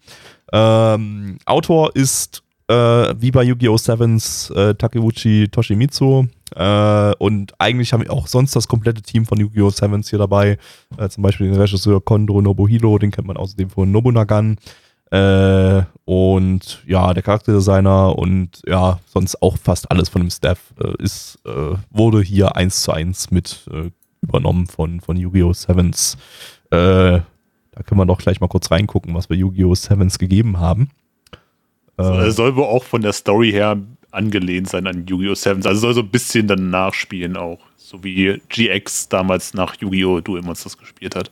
Ähm, Autor ist äh, wie bei Yu-Gi-Oh! Sevens äh, Takeuchi Toshimitsu. Äh, und eigentlich haben wir auch sonst das komplette Team von Yu-Gi-Oh! Sevens hier dabei. Äh, zum Beispiel den Regisseur Kondro Nobuhiro, den kennt man außerdem von Nobunagan. Äh, und ja, der Charakterdesigner und ja, sonst auch fast alles von dem Staff äh, ist, äh, wurde hier eins zu eins mit äh, übernommen von, von Yu-Gi-Oh! Sevens. Äh, da können wir doch gleich mal kurz reingucken, was wir Yu-Gi-Oh! Sevens gegeben haben. Äh, soll wohl auch von der Story her angelehnt sein an Yu-Gi-Oh! Sevens. Also soll so ein bisschen dann nachspielen auch. So wie GX damals nach Yu-Gi-Oh! Duel Monsters gespielt hat.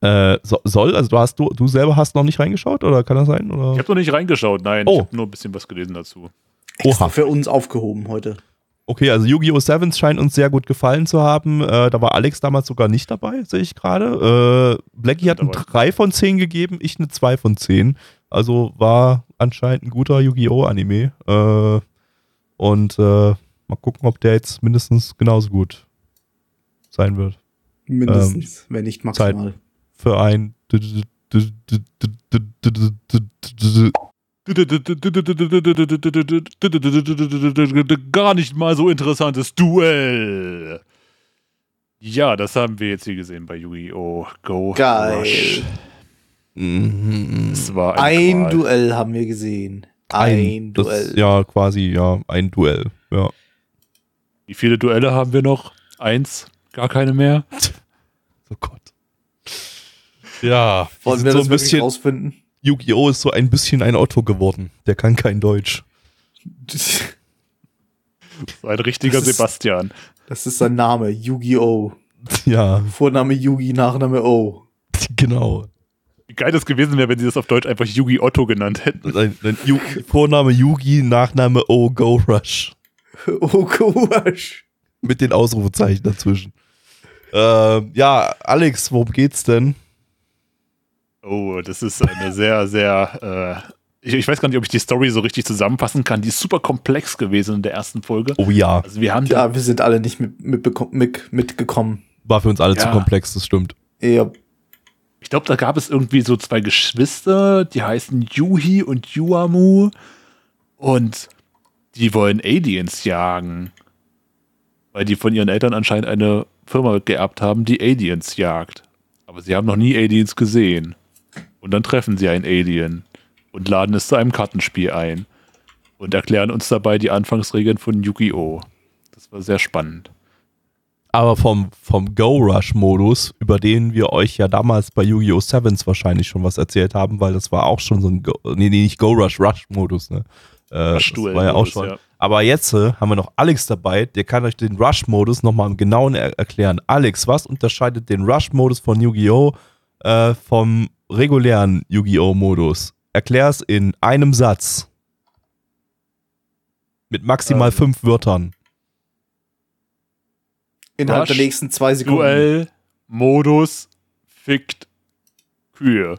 Äh, so, soll, also du hast du, du selber hast noch nicht reingeschaut oder kann das sein? Oder? Ich habe noch nicht reingeschaut, nein. Oh. Ich habe nur ein bisschen was gelesen dazu. Extra Oha. für uns aufgehoben heute. Okay, also Yu-Gi-Oh! Sevens scheint uns sehr gut gefallen zu haben. Äh, da war Alex damals sogar nicht dabei, sehe ich gerade. Äh, Blackie hat eine 3 von 10 gegeben, ich eine 2 von 10. Also war anscheinend ein guter Yu-Gi-Oh! Anime. Äh, und äh, mal gucken, ob der jetzt mindestens genauso gut sein wird. Mindestens, ähm, wenn nicht maximal. Zeit für ein gar nicht mal so interessantes Duell. Ja, das haben wir jetzt hier gesehen bei Yu-Gi-Oh! Go Geil. Rush. Mhm. Es war Ein Qual. Duell haben wir gesehen. Ein, das- Duell. Ja, quasi, ja, ein Duell. Ja. Wie viele Duelle haben wir noch? Eins? Gar keine mehr? Oh Gott. Ja, Wollen wir so das ein bisschen, rausfinden? Yu-Gi-Oh! ist so ein bisschen ein Otto geworden. Der kann kein Deutsch. Ein richtiger Das ist- Sebastian. Das ist sein Name, Yu-Gi-Oh! Ja, Vorname Yugi, Nachname O. genau. Wie geil das gewesen wäre, wenn sie das auf Deutsch einfach Yugi Otto genannt hätten. Sein, sein Yu Vorname Yugi, Nachname O, Go Rush. Oh, Gosh. Mit den Ausrufezeichen dazwischen. Ähm, ja, Alex, worum geht's denn? Oh, das ist eine sehr, sehr. Äh, ich, ich weiß gar nicht, ob ich die Story so richtig zusammenfassen kann. Die ist super komplex gewesen in der ersten Folge. Oh ja, Also wir haben Ja, wir sind alle nicht mit, mitbeko- mit, mitgekommen. war für uns alle zu Ja. komplex, das stimmt. Ja, ich glaube, da gab es irgendwie so zwei Geschwister, die heißen Yuhi und Yuamu. Und die wollen Aliens jagen. Weil die von ihren Eltern anscheinend eine Firma geerbt haben, die Aliens jagt. Aber sie haben noch nie Aliens gesehen. Und dann treffen sie ein Alien und laden es zu einem Kartenspiel ein. Und erklären uns dabei die Anfangsregeln von Yu-Gi-Oh! Das war sehr spannend. Aber vom, vom Go-Rush-Modus, über den wir euch ja damals bei Yu-Gi-Oh! Sevens wahrscheinlich schon was erzählt haben, weil das war auch schon so ein, Go nee, nee, nicht Go-Rush, Rush-Modus, ne? Äh, das war ja auch schon. ja. Aber jetzt äh, haben wir noch Alex dabei, der kann euch den Rush-Modus nochmal im Genauen er erklären. Alex, was unterscheidet den Rush-Modus von Yu-Gi-Oh! Äh, vom regulären Yu-Gi-Oh! Modus? Erklär es in einem Satz. Mit maximal Ähm. fünf Wörtern. innerhalb Rush, der nächsten zwei Sekunden. Duell, Modus, fickt Kühe.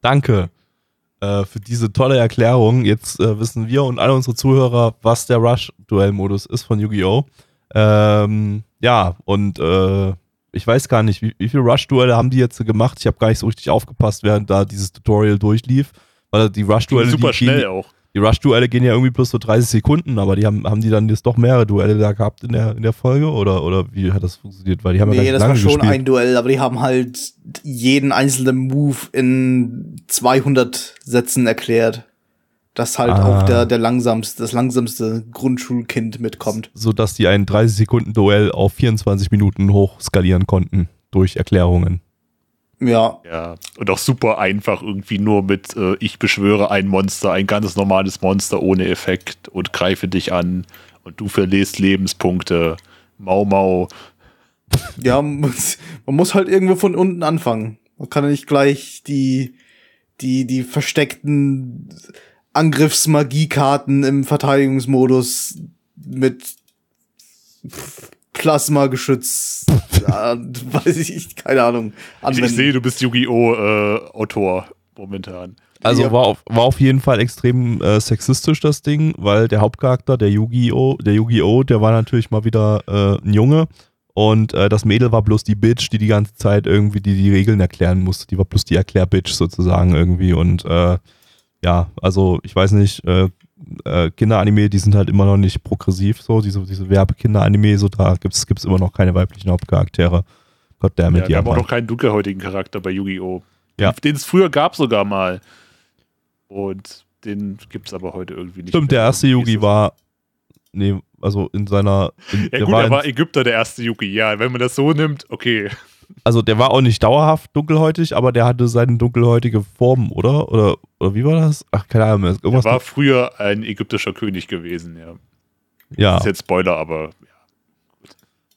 Danke äh, für diese tolle Erklärung. Jetzt äh, wissen wir und alle unsere Zuhörer, was der Rush-Duell-Modus ist von Yu-Gi-Oh! Ähm, ja, und äh, ich weiß gar nicht, wie, wie viele Rush-Duelle haben die jetzt gemacht? Ich habe gar nicht so richtig aufgepasst, während da dieses Tutorial durchlief. Weil die Rush-Duelle, Super die, schnell gehen, auch. die Rush-Duelle gehen ja irgendwie bloß so 30 Sekunden, aber die haben, haben die dann jetzt doch mehrere Duelle da gehabt in der, in der Folge? Oder, oder wie hat das funktioniert? Weil die haben ja Nee, ganz das war lange schon gespielt. ein Duell, aber die haben halt jeden einzelnen Move in 200 Sätzen erklärt. Dass halt Ah. auch der, der langsamste, das langsamste Grundschulkind mitkommt. sodass die ein 30 Sekunden Duell auf 24 Minuten hochskalieren konnten durch Erklärungen. Ja, Ja, und auch super einfach irgendwie nur mit äh, ich beschwöre ein Monster, ein ganz normales Monster ohne Effekt und greife dich an und du verlierst Lebenspunkte. Mau Mau. ja, man muss, man muss halt irgendwo von unten anfangen. Man kann ja nicht gleich die, die, die versteckten Angriffsmagiekarten im Verteidigungsmodus mit Plasmageschütz, ja, weiß ich, keine Ahnung. Ich, ich sehe, du bist Yu-Gi-Oh! Äh, Autor momentan. Also Ja. war, auf, war auf jeden Fall extrem äh, sexistisch das Ding, weil der Hauptcharakter, der Yu-Gi-Oh!, der Yu-Gi-Oh!, der war natürlich mal wieder äh, ein Junge und äh, das Mädel war bloß die Bitch, die die ganze Zeit irgendwie die, die Regeln erklären musste. Die war bloß die Erklärbitch sozusagen irgendwie und äh, ja, also ich weiß nicht, äh, äh, Kinderanime, die sind halt immer noch nicht progressiv, so diese, diese Werbekinderanime, so da gibt's gibt's immer noch keine weiblichen Hauptcharaktere. Goddammit, Ja, wir haben auch noch keinen dunkelhäutigen Charakter bei Yu-Gi-Oh! Ja. Den es früher gab sogar mal. Und den gibt es aber heute irgendwie nicht. Stimmt, der mehr. erste Irgendwie Yugi war, nee, also in seiner, in, es- Ja, der gut, er war Ägypter, der erste Yugi. Ja, wenn man das so nimmt, okay. Also der war auch nicht dauerhaft dunkelhäutig, aber der hatte seine dunkelhäutige Form, oder? Oder, oder wie war das? Ach, keine Ahnung mehr. Er Irgendwas war früher ein ägyptischer König gewesen, ja. ja. Das ist jetzt Spoiler, aber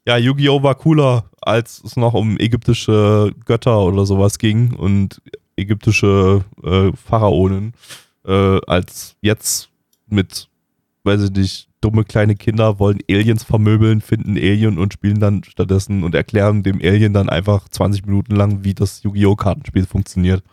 ja, Yu-Gi-Oh! war cooler, als es noch um ägyptische Götter oder sowas ging und ägyptische äh, Pharaonen, äh, als jetzt mit, weiß ich nicht, dumme kleine Kinder wollen Aliens vermöbeln, finden Alien und spielen dann stattdessen und erklären dem Alien dann einfach 20 Minuten lang, wie das Yu-Gi-Oh! Kartenspiel funktioniert.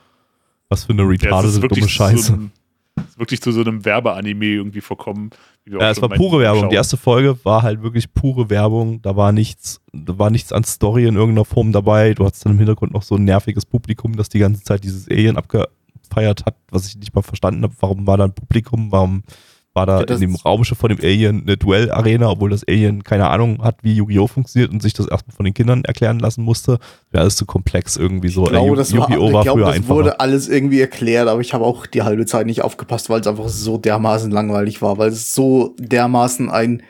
Was für eine ja, retardete, ist wirklich dumme Scheiße. So einem, es ist wirklich zu so einem Werbeanime irgendwie verkommen. wie wir auch Ja, es war pure Werbung. Schauen. Die erste Folge war halt wirklich pure Werbung. Da war nichts, da war nichts an Story in irgendeiner Form dabei. Du hattest dann im Hintergrund noch so ein nerviges Publikum, das die ganze Zeit dieses Alien abge abgefeiert hat, was ich nicht mal verstanden habe. Warum war da ein Publikum? Warum war da Ja, das- in dem Raumschiff von dem Alien eine Duellarena, obwohl das Alien keine Ahnung hat, wie Yu-Gi-Oh! funktioniert und sich das erstmal von den Kindern erklären lassen musste? Wäre alles zu komplex irgendwie so. Ich glaube, das, war, ich früher das einfacher. wurde alles irgendwie erklärt, aber ich habe auch die halbe Zeit nicht aufgepasst, weil es einfach so dermaßen langweilig war, weil es so dermaßen ein,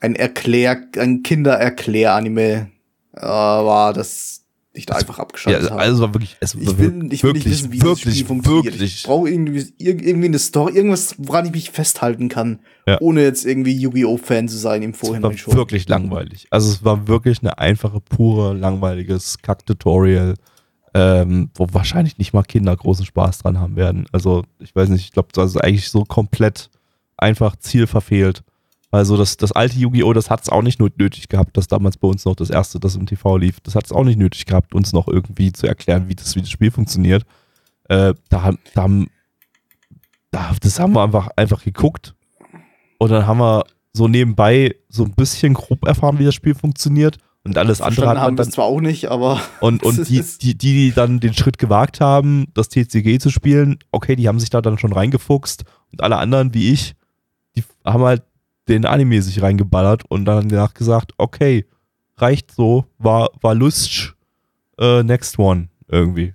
ein Erklär, ein Kindererklär-Anime äh, war, dass ich da einfach ja, abgeschaltet habe. also es war wirklich, es Ich will, ich will wirklich, nicht wissen, wie wirklich, das Spiel funktioniert. wirklich, Ich brauche irgendwie, ir- irgendwie eine Story, irgendwas, woran ich mich festhalten kann, Ja. ohne jetzt irgendwie Yu-Gi-Oh! Fan zu sein im Es war Vorhinein schon. wirklich langweilig. Also es war wirklich eine einfache, pure, langweiliges Kack-Tutorial, ähm, wo wahrscheinlich nicht mal Kinder großen Spaß dran haben werden. Also ich weiß nicht, ich glaube, das ist eigentlich so komplett einfach Ziel verfehlt. Also das, das alte Yu-Gi-Oh!, das hat es auch nicht nötig gehabt, dass damals bei uns noch das erste, das im TV lief, das hat es auch nicht nötig gehabt, uns noch irgendwie zu erklären, wie das, wie das Spiel funktioniert. Äh, da, haben- da haben, da, das haben wir einfach, einfach geguckt und dann haben wir so nebenbei so ein bisschen grob erfahren, wie das Spiel funktioniert und alles andere hat man dann zwar auch nicht, aber und, Das und die, die, die dann den Schritt gewagt haben, das TCG zu spielen, okay, die haben sich da dann schon reingefuchst und alle anderen wie ich, die haben halt den Anime sich reingeballert und dann danach gesagt, okay, reicht so, war, war lustig, äh, next one irgendwie.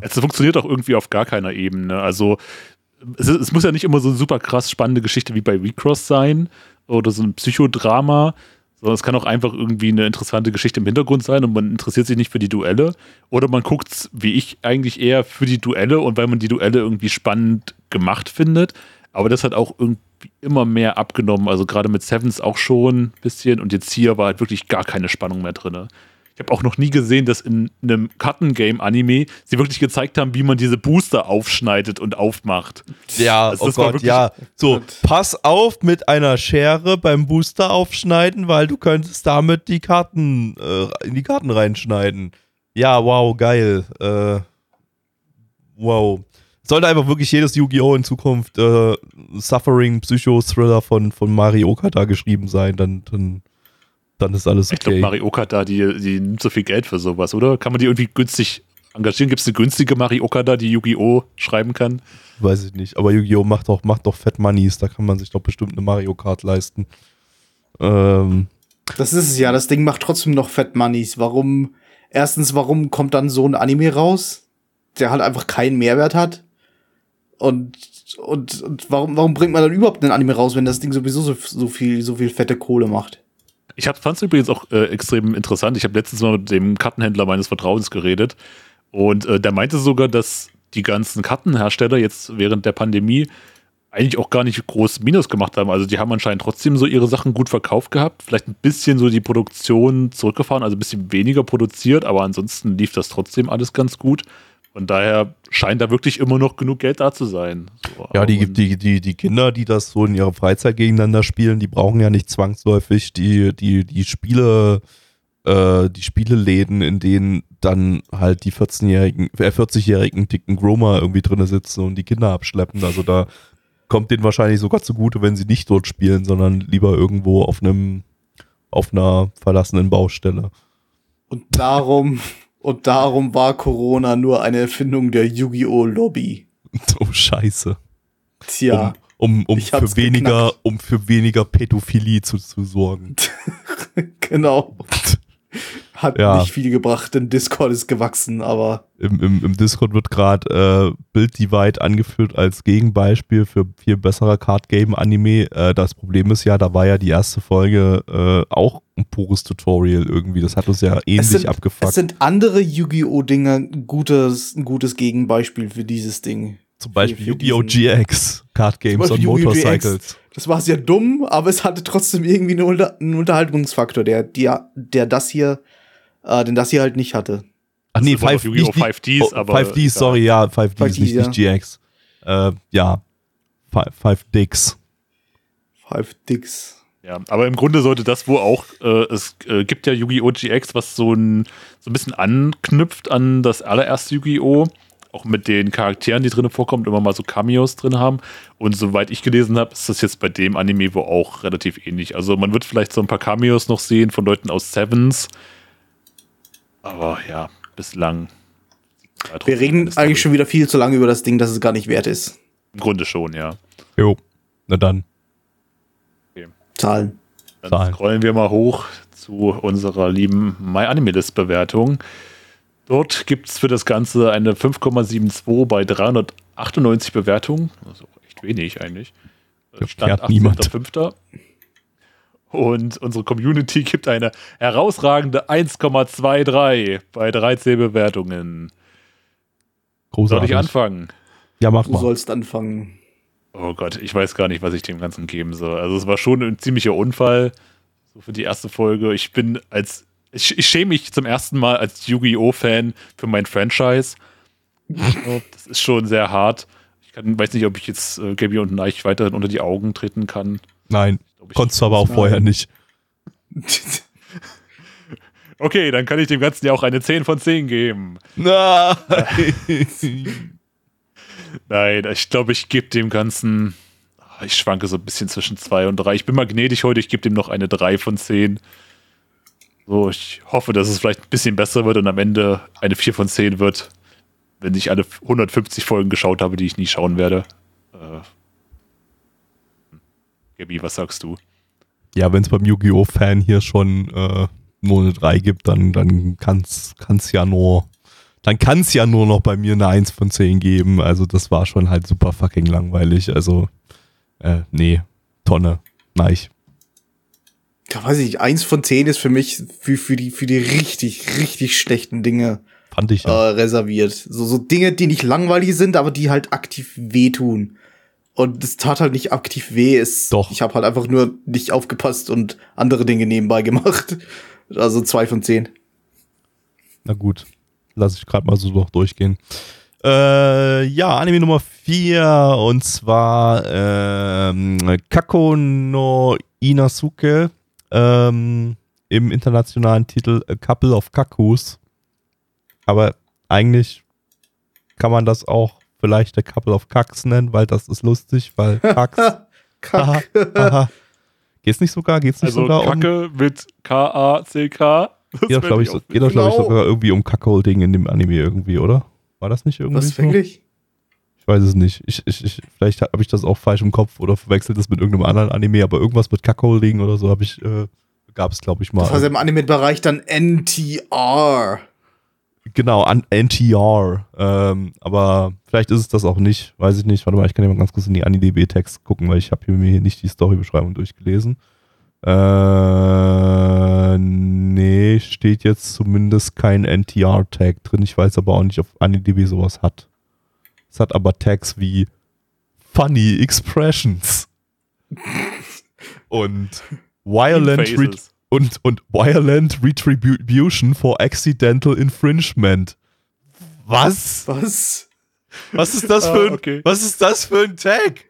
Es funktioniert auch irgendwie auf gar keiner Ebene. Also es, es muss ja nicht immer so eine super krass spannende Geschichte wie bei Recross sein oder so ein Psychodrama, sondern es kann auch einfach irgendwie eine interessante Geschichte im Hintergrund sein und man interessiert sich nicht für die Duelle. Oder man guckt, wie ich eigentlich eher für die Duelle und weil man die Duelle irgendwie spannend gemacht findet. Aber das hat auch irgendwie immer mehr abgenommen. Also gerade mit Sevens auch schon ein bisschen und jetzt hier war halt wirklich gar keine Spannung mehr drin. Ich habe auch noch nie gesehen, dass in einem Kartengame-Anime sie wirklich gezeigt haben, wie man diese Booster aufschneidet und aufmacht. Ja, Also oh das war Gott, wirklich- ja. So, pass auf mit einer Schere beim Booster aufschneiden, weil du könntest damit die Karten äh, in die Karten reinschneiden. Ja, wow, geil. Äh, wow. Sollte einfach wirklich jedes Yu-Gi-Oh! in Zukunft äh, Suffering Psycho-Thriller von, von Mario Okada geschrieben sein, dann, dann, dann ist alles Ich glaube, okay. Mario Okada, die, die nimmt so viel Geld für sowas, oder? Kann man die irgendwie günstig engagieren? Gibt es eine günstige Mario Okada, die Yu-Gi-Oh! schreiben kann? Weiß ich nicht. Aber Yu-Gi-Oh! macht doch, macht doch Fat Moneys, da kann man sich doch bestimmt eine Mario Kart leisten. Ähm, das ist es ja. Das Ding macht trotzdem noch Fat Moneys. Warum? Erstens, warum kommt dann so ein Anime raus, der halt einfach keinen Mehrwert hat? Und und, und warum, warum bringt man dann überhaupt einen Anime raus, wenn das Ding sowieso so, so viel so viel fette Kohle macht? Ich fand es übrigens auch äh, extrem interessant. Ich habe letztens mal mit dem Kartenhändler meines Vertrauens geredet und äh, der meinte sogar, dass die ganzen Kartenhersteller jetzt während der Pandemie eigentlich auch gar nicht groß Minus gemacht haben. Also die haben anscheinend trotzdem so ihre Sachen gut verkauft gehabt, vielleicht ein bisschen so die Produktion zurückgefahren, also ein bisschen weniger produziert, aber ansonsten lief das trotzdem alles ganz gut. Von daher scheint da wirklich immer noch genug Geld da zu sein. So, Ja, die, die, die, die Kinder, die das so in ihrer Freizeit gegeneinander spielen, die brauchen ja nicht zwangsläufig die, die, die Spiele, äh, die Spieleläden, in denen dann halt die 14-jährigen, äh, 40-jährigen dicken Groma irgendwie drin sitzen und die Kinder abschleppen. Also da kommt denen wahrscheinlich sogar zugute, wenn sie nicht dort spielen, sondern lieber irgendwo auf einem, auf einer verlassenen Baustelle. Und darum und darum war Corona nur eine Erfindung der Yu-Gi-Oh Lobby. Oh, scheiße. Tja, Um, um, um für weniger, geknackt. um für weniger Pädophilie zu, zu sorgen. genau. Hat Ja. nicht viel gebracht, denn Discord ist gewachsen, aber Im, im, im Discord wird gerade äh, Bild Divide angeführt als Gegenbeispiel für viel besserer Card Game Anime. Äh, das Problem ist ja, da war ja die erste Folge äh, auch ein pures Tutorial irgendwie. Das hat uns ja ähnlich sind, abgefuckt. es sind andere Yu-Gi-Oh! Dinger ein gutes, ein gutes Gegenbeispiel für dieses Ding. Zum Beispiel Yu-Gi-Oh! GX, Card Games Yu-Gi-Oh! Motorcycles. Das war sehr dumm, aber es hatte trotzdem irgendwie einen, Unter einen Unterhaltungsfaktor, der, der, der das hier, äh, den das hier halt nicht hatte. Ach nee, Das ist aber 5 Yu-Gi-Oh! 5Ds, aber- 5Ds, ja. sorry, ja, 5Ds, 5Ds, nicht, nicht GX. Äh, ja, 5 Dicks. Five Dicks. Ja, aber im Grunde sollte das wohl auch, äh, es äh, gibt ja Yu-Gi-Oh! GX, was so ein, so ein bisschen anknüpft an das allererste Yu-Gi-Oh! Auch mit den Charakteren, die drin vorkommen, immer mal so Cameos drin haben. Und soweit ich gelesen habe, ist das jetzt bei dem Anime wohl auch relativ ähnlich. Also man wird vielleicht so ein paar Cameos noch sehen von Leuten aus Sevens. Aber ja, bislang. Wir reden eigentlich schon wieder viel zu lange über das Ding, dass es gar nicht wert ist. Im Grunde schon, ja. Jo. Na dann. Zahlen. Dann Zahlen. scrollen wir mal hoch zu unserer lieben MyAnimalist-Bewertung. Dort gibt es für das Ganze eine 5,72 bei 398 Bewertungen. Also echt wenig eigentlich. Niemand. 18.05. Und unsere Community gibt eine herausragende 1,23 bei 13 Bewertungen. Soll Großartig. ich anfangen? Ja, mach Du mal. sollst anfangen. Oh Gott, ich weiß gar nicht, was ich dem Ganzen geben soll. Also es war schon ein ziemlicher Unfall, so für die erste Folge. Ich bin als, ich, ich schäme mich zum ersten Mal als Yu-Gi-Oh-Fan für mein Franchise. Das ist schon sehr hart. Ich kann, weiß nicht, ob ich jetzt äh, Gabby und Neich weiterhin unter die Augen treten kann. Nein. Konntest du aber auch vorher nicht. Okay, dann kann ich dem Ganzen ja auch eine 10 von 10 geben. Nein. Nein, ich glaube, ich gebe dem Ganzen. ah, Ich schwanke so ein bisschen zwischen 2 und 3. Ich bin mal gnädig heute, ich gebe dem noch eine 3 von 10. So, ich hoffe, dass es vielleicht ein bisschen besser wird und am Ende eine 4 von 10 wird, wenn ich alle 150 Folgen geschaut habe, die ich nie schauen werde. Äh, Gabi, was sagst du? ja, wenn es beim Yu-Gi-Oh!-Fan hier schon äh, nur eine 3 gibt, dann, dann kann es ja nur. Dann kann es ja nur noch bei mir eine 1 von 10 geben. Also, das war schon halt super fucking langweilig. Also, äh, nee, Tonne. Nein. Da weiß ich nicht, eins von zehn ist für mich für, für, die, für die richtig, richtig schlechten Dinge Fand ich äh, ja. reserviert. So, so Dinge, die nicht langweilig sind, aber die halt aktiv wehtun. Und das tat halt nicht aktiv weh. Es, Doch. Ich habe halt einfach nur nicht aufgepasst und andere Dinge nebenbei gemacht. Also zwei von zehn. Na gut, lass ich gerade mal so noch durchgehen. Äh, ja, Anime Nummer 4 und zwar ähm, Kako no Inasuke ähm, im internationalen Titel A Couple of Kakus. Aber eigentlich kann man das auch vielleicht A Couple of Kacks nennen, weil das ist lustig, weil Kacks. aha, Kack. aha. Geht's nicht sogar? Geht's nicht Also sogar um Kacke mit K-A-C-K. Geht doch, glaube ich, ich so, geht doch, glaub ich, Genau. sogar irgendwie um Kackholding in dem Anime irgendwie, oder? War das nicht irgendwie Was so? wirklich? Ich weiß es nicht. Ich, ich, ich, vielleicht habe ich das auch falsch im Kopf oder verwechselt das mit irgendeinem anderen Anime, aber irgendwas mit Kackholding oder so habe ich, äh, gab es, glaube ich, mal. Das war im Anime-Bereich dann NTR. Genau, an NTR. Ähm, aber vielleicht ist es das auch nicht. Weiß ich nicht. Warte mal, ich kann ja mal ganz kurz in die AniDB-Text gucken, weil ich habe hier mir hier nicht die Storybeschreibung durchgelesen. Äh, nee, steht jetzt zumindest kein NTR-Tag drin. Ich weiß aber auch nicht, ob AniDB sowas hat. Es hat aber Tags wie Funny Expressions und Violent Re. Und, und Violent Retribution for Accidental Infringement. Was? Was? Was ist das Ah, für ein, okay. was ist das für ein Tag?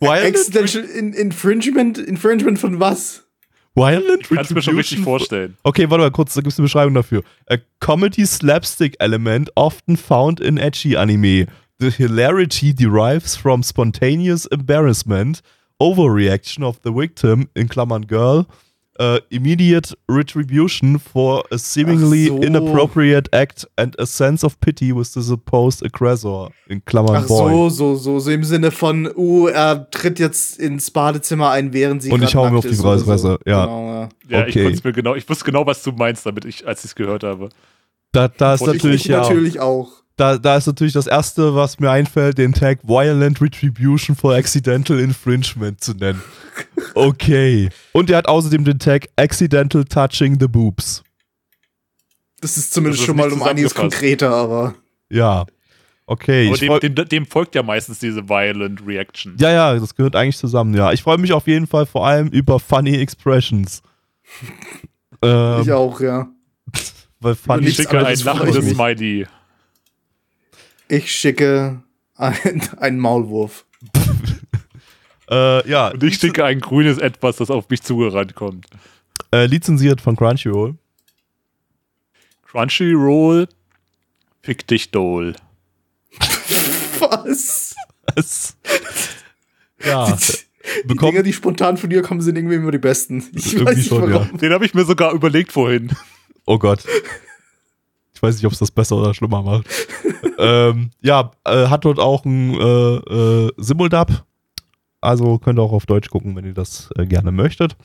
Violent, Accidental in Infringement? Infringement von was? Violent Kannst du mir schon richtig vorstellen. Okay, warte mal kurz, da gibt es eine Beschreibung dafür. A comedy slapstick element often found in edgy anime. The hilarity derives from spontaneous embarrassment, overreaction of the victim, in Klammern girl, uh, immediate retribution for a seemingly so. inappropriate act and a sense of pity with the supposed aggressor, in Klammern Ach boy. so, so, so, so im Sinne von, uh, er tritt jetzt ins Badezimmer ein, während sie Und ich hau mir auf die oder Fresse, ja. Genau, ja. Ja, Okay. ich, mir genau, ich wusste genau, was du meinst, damit ich, als ich es gehört habe. Da, da ist Und ich- natürlich ich ja. natürlich auch. Da, da ist natürlich das erste, was mir einfällt, den Tag Violent Retribution for Accidental Infringement zu nennen. Okay. Und er hat außerdem den Tag Accidental Touching the Boobs. Das ist zumindest Das ist schon mal um einiges konkreter, aber. Ja. Okay. Aber Ich dem, dem, dem folgt ja meistens diese Violent Reaction. ja, ja, das gehört eigentlich zusammen, ja. Ich freue mich auf jeden Fall vor allem über Funny Expressions. ähm, Ich auch, ja. weil ich funny nichts schicke ein ich lachendes. Smiley. Ich schicke ein, einen Maulwurf. äh, ja, Und ich schicke ein grünes Etwas, das auf mich zugerannt kommt. äh, lizenziert von Crunchyroll. Crunchyroll, fick dich Dole. Was? Was? ja, Die Dinge, die spontan von dir kommen, sind irgendwie immer die besten. Ich weiß nicht schon, warum. Den habe ich mir sogar überlegt vorhin. Oh Gott. Ich weiß nicht, ob es das besser oder schlimmer macht. ähm, ja, äh, hat dort auch ein äh, äh, Simuldub. Also könnt ihr auch auf Deutsch gucken, wenn ihr das äh, gerne möchtet.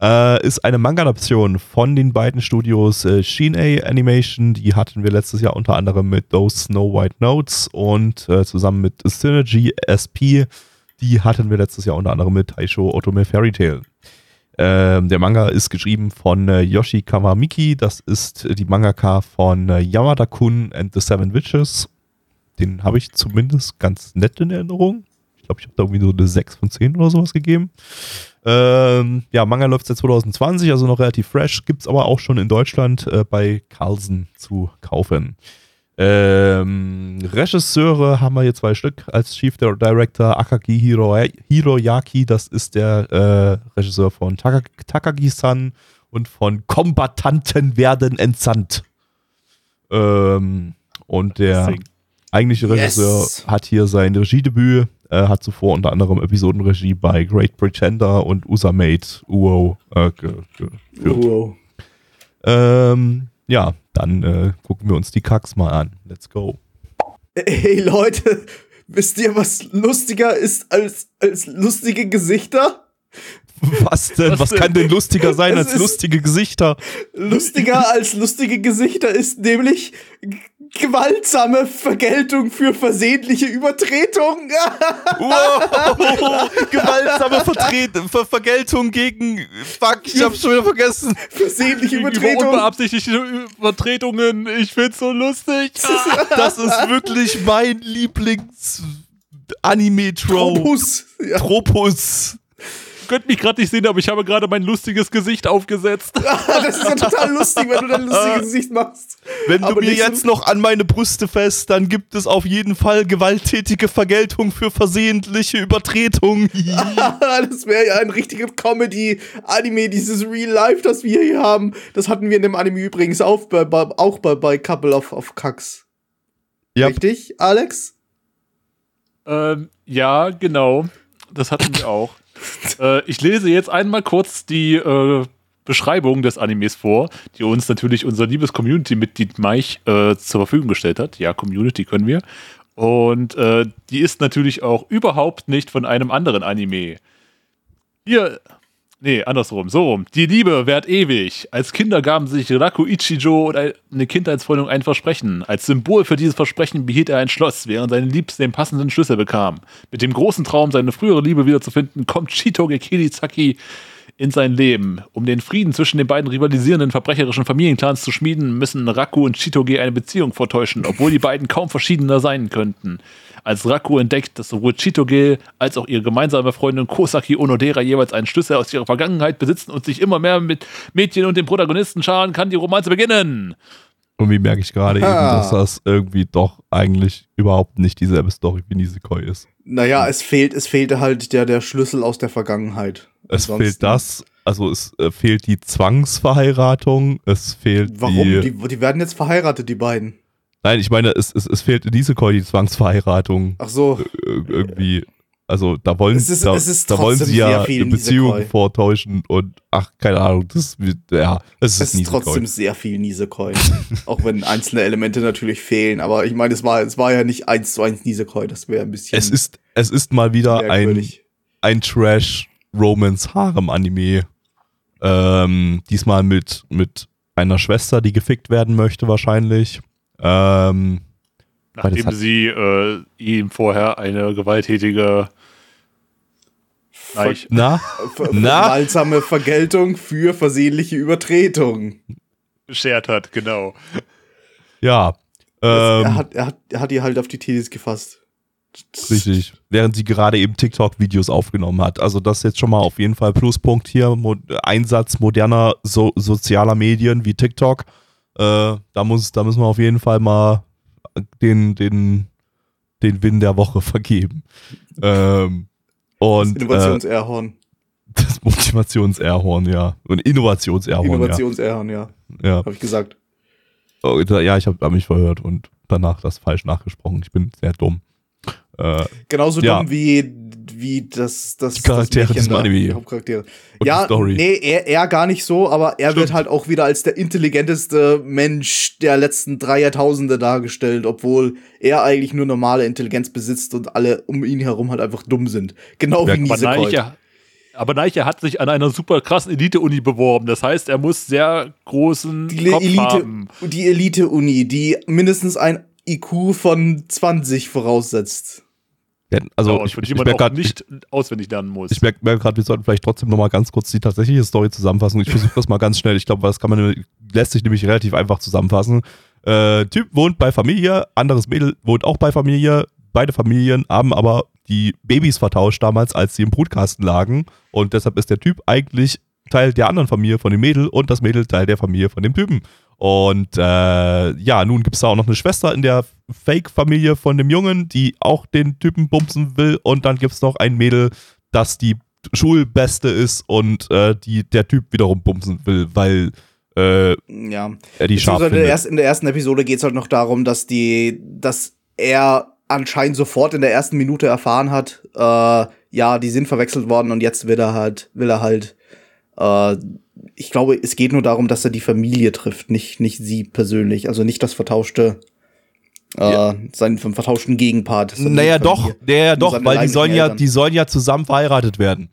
Äh, ist eine Manga-Adaption von den beiden Studios äh, Shin-A Animation. Die hatten wir letztes Jahr unter anderem mit Those Snow White Notes und äh, zusammen mit Synergy SP. Die hatten wir letztes Jahr unter anderem mit Taisho Otome Fairy Tale. Ähm, der Manga ist geschrieben von äh, Yoshi Kawamiki. Das ist äh, die Mangaka von äh, Yamada-kun and the Seven Witches. Den habe ich zumindest ganz nett in Erinnerung. Ich glaube, ich habe da irgendwie so eine 6 von 10 oder sowas gegeben. Ähm, ja, Manga läuft seit 2020, also noch relativ fresh. Gibt es aber auch schon in Deutschland äh, bei Carlsen zu kaufen. Ähm, Regisseure haben wir hier zwei Stück als Chief Director Akagi Hiro, Hiroyaki, das ist der äh, Regisseur von Taka, Takagi-san und von Kombatanten werden entsandt. Ähm, und der eigentliche Regisseur Yes. hat hier sein Regiedebüt, äh, hat zuvor unter anderem Episodenregie bei Great Pretender und Usamate Uo äh, ge geführt. Wow. Ähm, ja, dann äh, gucken wir uns die Kacks mal an. Let's go. Hey Leute, wisst ihr, was lustiger ist als, als lustige Gesichter? Was denn? Was, Was denn? kann denn lustiger sein Es als lustige Gesichter? Lustiger als lustige Gesichter ist nämlich gewaltsame Vergeltung für versehentliche Übertretung. Wow! Gewaltsame Vertret Ver Vergeltung gegen. Fuck, ich hab's schon wieder vergessen. versehentliche Übertretung. unbeabsichtigte Übertretungen. Ich find's so lustig. Das ist wirklich mein Lieblings-Anime-Trope. Tropus. Ja. Tropus. Könnt mich gerade nicht sehen, aber ich habe gerade mein lustiges Gesicht aufgesetzt. Das ist ja total lustig, wenn du dein lustiges Gesicht machst. Wenn du Aber mir nicht so- jetzt noch an meine Brüste fest, dann gibt es auf jeden Fall gewalttätige Vergeltung für versehentliche Übertretung. Das wäre ja ein richtiger Comedy-Anime, dieses Real Life, das wir hier haben. Das hatten wir in dem Anime übrigens auch bei, bei, auch bei, bei Couple of, of Cucks. Ja. Richtig, Alex? Ähm, ja, genau. Das hatten wir auch. äh, ich lese jetzt einmal kurz die äh, Beschreibung des Animes vor, die uns natürlich unser liebes Community-Mitglied Mike äh, zur Verfügung gestellt hat. Ja, Community können wir. Und äh, die ist natürlich auch überhaupt nicht von einem anderen Anime. Hier, nee, andersrum, so rum. Die Liebe währt ewig. Als Kinder gaben sich Raku Ichijo und eine Kindheitsfreundin ein Versprechen. Als Symbol für dieses Versprechen behielt er ein Schloss, während seine Liebste den passenden Schlüssel bekam. Mit dem großen Traum, seine frühere Liebe wiederzufinden, kommt Chitoge Kirizaki in sein Leben. Um den Frieden zwischen den beiden rivalisierenden verbrecherischen Familienclans zu schmieden, müssen Raku und Chitoge eine Beziehung vortäuschen, obwohl die beiden kaum verschiedener sein könnten. Als Raku entdeckt, dass sowohl Chitoge als auch ihre gemeinsame Freundin Kosaki Onodera jeweils einen Schlüssel aus ihrer Vergangenheit besitzen und sich immer mehr mit Mädchen und den Protagonisten scharen, kann die Romanze beginnen. Irgendwie merke ich gerade eben, Ah. dass das irgendwie doch eigentlich überhaupt nicht dieselbe Story wie Nisekoi ist. Naja, es fehlt, es fehlte halt der, der Schlüssel aus der Vergangenheit. Es Ansonsten- fehlt das, also es äh, fehlt die Zwangsverheiratung, es fehlt Warum? die. Die, die werden jetzt verheiratet, die beiden. Nein, ich meine, es, es, es fehlt in Nisekoi die Zwangsverheiratung. Ach so. Äh, irgendwie. Also da wollen, Es ist- da, es ist da wollen trotzdem sie ja eine Beziehung Nisekoi. vortäuschen und ach, keine Ahnung, das wird, ja, es ist Es ist Nisekoi. trotzdem sehr viel Nisekoi. auch wenn einzelne Elemente natürlich fehlen. Aber ich meine, es war, es war ja nicht eins zu eins Nisekoi. Das wäre ein bisschen Es ist, es ist mal wieder ein, merkwürdig. ein Trash-Romance-Harem-Anime. Ähm, diesmal mit, mit einer Schwester, die gefickt werden möchte, wahrscheinlich. Ähm, das Nachdem sie äh, ihm vorher eine gewalttätige Neich, na? Ver Na? Gewaltsame Vergeltung für versehentliche Übertretung. beschert hat, genau. Ja. er, Ähm, hat, er, hat, er hat ihr halt auf die Tetis gefasst. richtig. Während sie gerade eben TikTok-Videos aufgenommen hat. Also das ist jetzt schon mal auf jeden Fall Pluspunkt hier. Mo Einsatz moderner so sozialer Medien wie TikTok. Äh, da, muss, da müssen wir auf jeden Fall mal den, den, den Win der Woche vergeben. ähm, und das äh, Innovations-Airhorn. das Motivations-Airhorn, ja. Und Innovations-Airhorn, ja. Innovations-Airhorn, ja. ja. Habe ich gesagt. Oh, Ja, ich habe hab mich verhört und danach das falsch nachgesprochen. Ich bin sehr dumm. Äh, Genauso Ja. dumm wie, wie das, das Die Charaktere das Mädchen da, Anime. Hauptcharaktere. Und ja, nee, er, er gar nicht so, aber er wird Stimmt. halt auch wieder als der intelligenteste Mensch der letzten drei Jahrtausende dargestellt, obwohl er eigentlich nur normale Intelligenz besitzt und alle um ihn herum halt einfach dumm sind. Genau wie Ja, Aber Nisekoi. Aber Neiche hat sich an einer super krassen Elite-Uni beworben. Das heißt, er muss sehr großen Die Kopf Elite, haben. die Elite-Uni, die mindestens ein IQ von 20 voraussetzt. Also und ich, ich, man merke gerade, nicht auswendig lernen muss. Ich merke merk gerade, wir sollten vielleicht trotzdem noch mal ganz kurz die tatsächliche Story zusammenfassen. Ich versuche das mal ganz schnell. Ich glaube, das kann man lässt sich nämlich relativ einfach zusammenfassen. Äh, typ wohnt bei Familie, anderes Mädel wohnt auch bei Familie. Beide Familien haben aber die Babys vertauscht damals, als sie im Brutkasten lagen. Und deshalb ist der Typ eigentlich Teil der anderen Familie von dem Mädel und das Mädel Teil der Familie von dem Typen. Und äh, ja, nun gibt es da auch noch eine Schwester in der Fake-Familie von dem Jungen, die auch den Typen bumsen will. Und dann gibt es noch ein Mädel, das die Schulbeste ist und äh, die der Typ wiederum bumsen will, weil äh, Ja. er die scharf Beziehungsweise in der, findet. ersten, in der ersten Episode geht es halt noch darum, dass die, dass er anscheinend sofort in der ersten Minute erfahren hat, äh, ja, die sind verwechselt worden und jetzt will er halt, will er halt, äh, ich glaube, es geht nur darum, dass er die Familie trifft, nicht, nicht sie persönlich, also nicht das vertauschte, äh, Ja. seinen vertauschten Gegenpart. Naja, doch, naja, doch, weil die sollen ja, Eltern. die sollen ja zusammen verheiratet werden.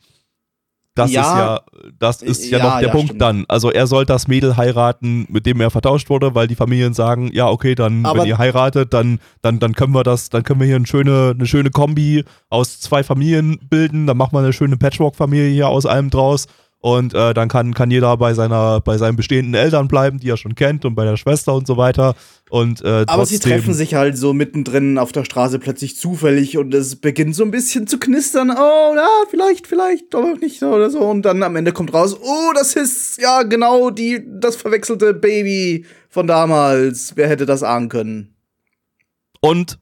Das Ja. ist ja, das ist ja, Ja, noch der ja, Punkt stimmt. dann. Also er soll das Mädel heiraten, mit dem er vertauscht wurde, weil die Familien sagen, ja, okay, dann, Aber- wenn ihr heiratet, dann, dann, dann können wir das, dann können wir hier eine schöne, eine schöne Kombi aus zwei Familien bilden, dann machen wir eine schöne Patchwork-Familie hier aus allem draus. Und äh, dann kann, kann jeder bei seiner, bei seinen bestehenden Eltern bleiben, die er schon kennt, und bei der Schwester und so weiter. Und äh, Aber sie treffen sich halt so mittendrin auf der Straße plötzlich zufällig und es beginnt so ein bisschen zu knistern. Oh, na, vielleicht, vielleicht, aber nicht so oder so. Und dann am Ende kommt raus, oh, das ist ja genau die, das verwechselte Baby von damals. Wer hätte das ahnen können? Und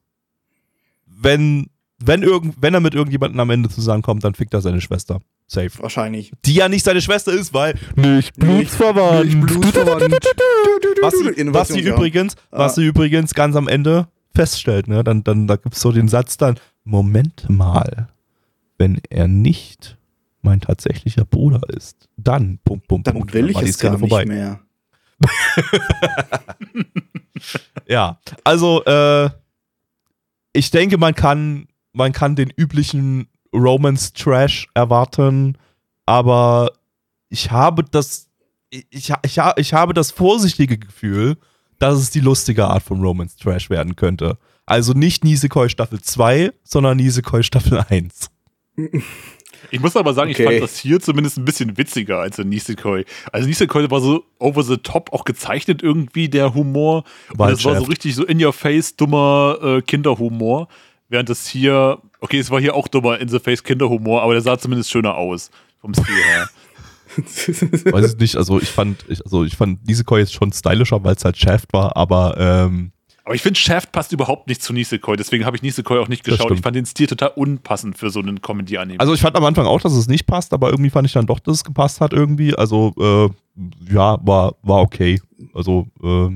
wenn, wenn, irgend, wenn er mit irgendjemandem am Ende zusammenkommt, dann fickt er seine Schwester. Safe. Wahrscheinlich. Die ja nicht seine Schwester ist, weil nicht blutsverwandt. Nicht blutsverwandt. Was sie, was sie ja. übrigens, was sie übrigens ganz am Ende feststellt, ne? Dann, dann da gibt es so den Satz dann, Moment mal, wenn er nicht mein tatsächlicher Bruder ist, dann Punkt, Punkt, Dann Punkt. will ich war die es gar Szene nicht vorbei. mehr. Ja, also äh, ich denke, man kann, man kann den üblichen Romance-Trash erwarten, aber ich habe das, ich, ich, ich, ich habe das vorsichtige Gefühl, dass es die lustige Art von Romance-Trash werden könnte. Also nicht Nisekoi Staffel 2, sondern Nisekoi Staffel 1. Ich muss aber sagen, Okay. ich fand das hier zumindest ein bisschen witziger als in Nisekoi. Also Nisekoi war so over the top auch gezeichnet irgendwie, der Humor. Und War das war so richtig so in your face dummer äh, Kinderhumor. Während das hier, okay, es war hier auch dummer in the face Kinderhumor, aber der sah zumindest schöner aus. Vom Stil her. Weiß ich nicht, also ich fand, ich, also ich fand Nisekoi jetzt schon stylischer, weil es halt Shaft war, aber ähm, Aber ich finde, Shaft passt überhaupt nicht zu Nisekoi, deswegen habe ich Nisekoi auch nicht geschaut. Ich fand den Stil total unpassend für so einen Comedy-Anime. Also ich fand am Anfang auch, dass es nicht passt, aber irgendwie fand ich dann doch, dass es gepasst hat irgendwie. Also äh, ja, war, war okay. Also äh,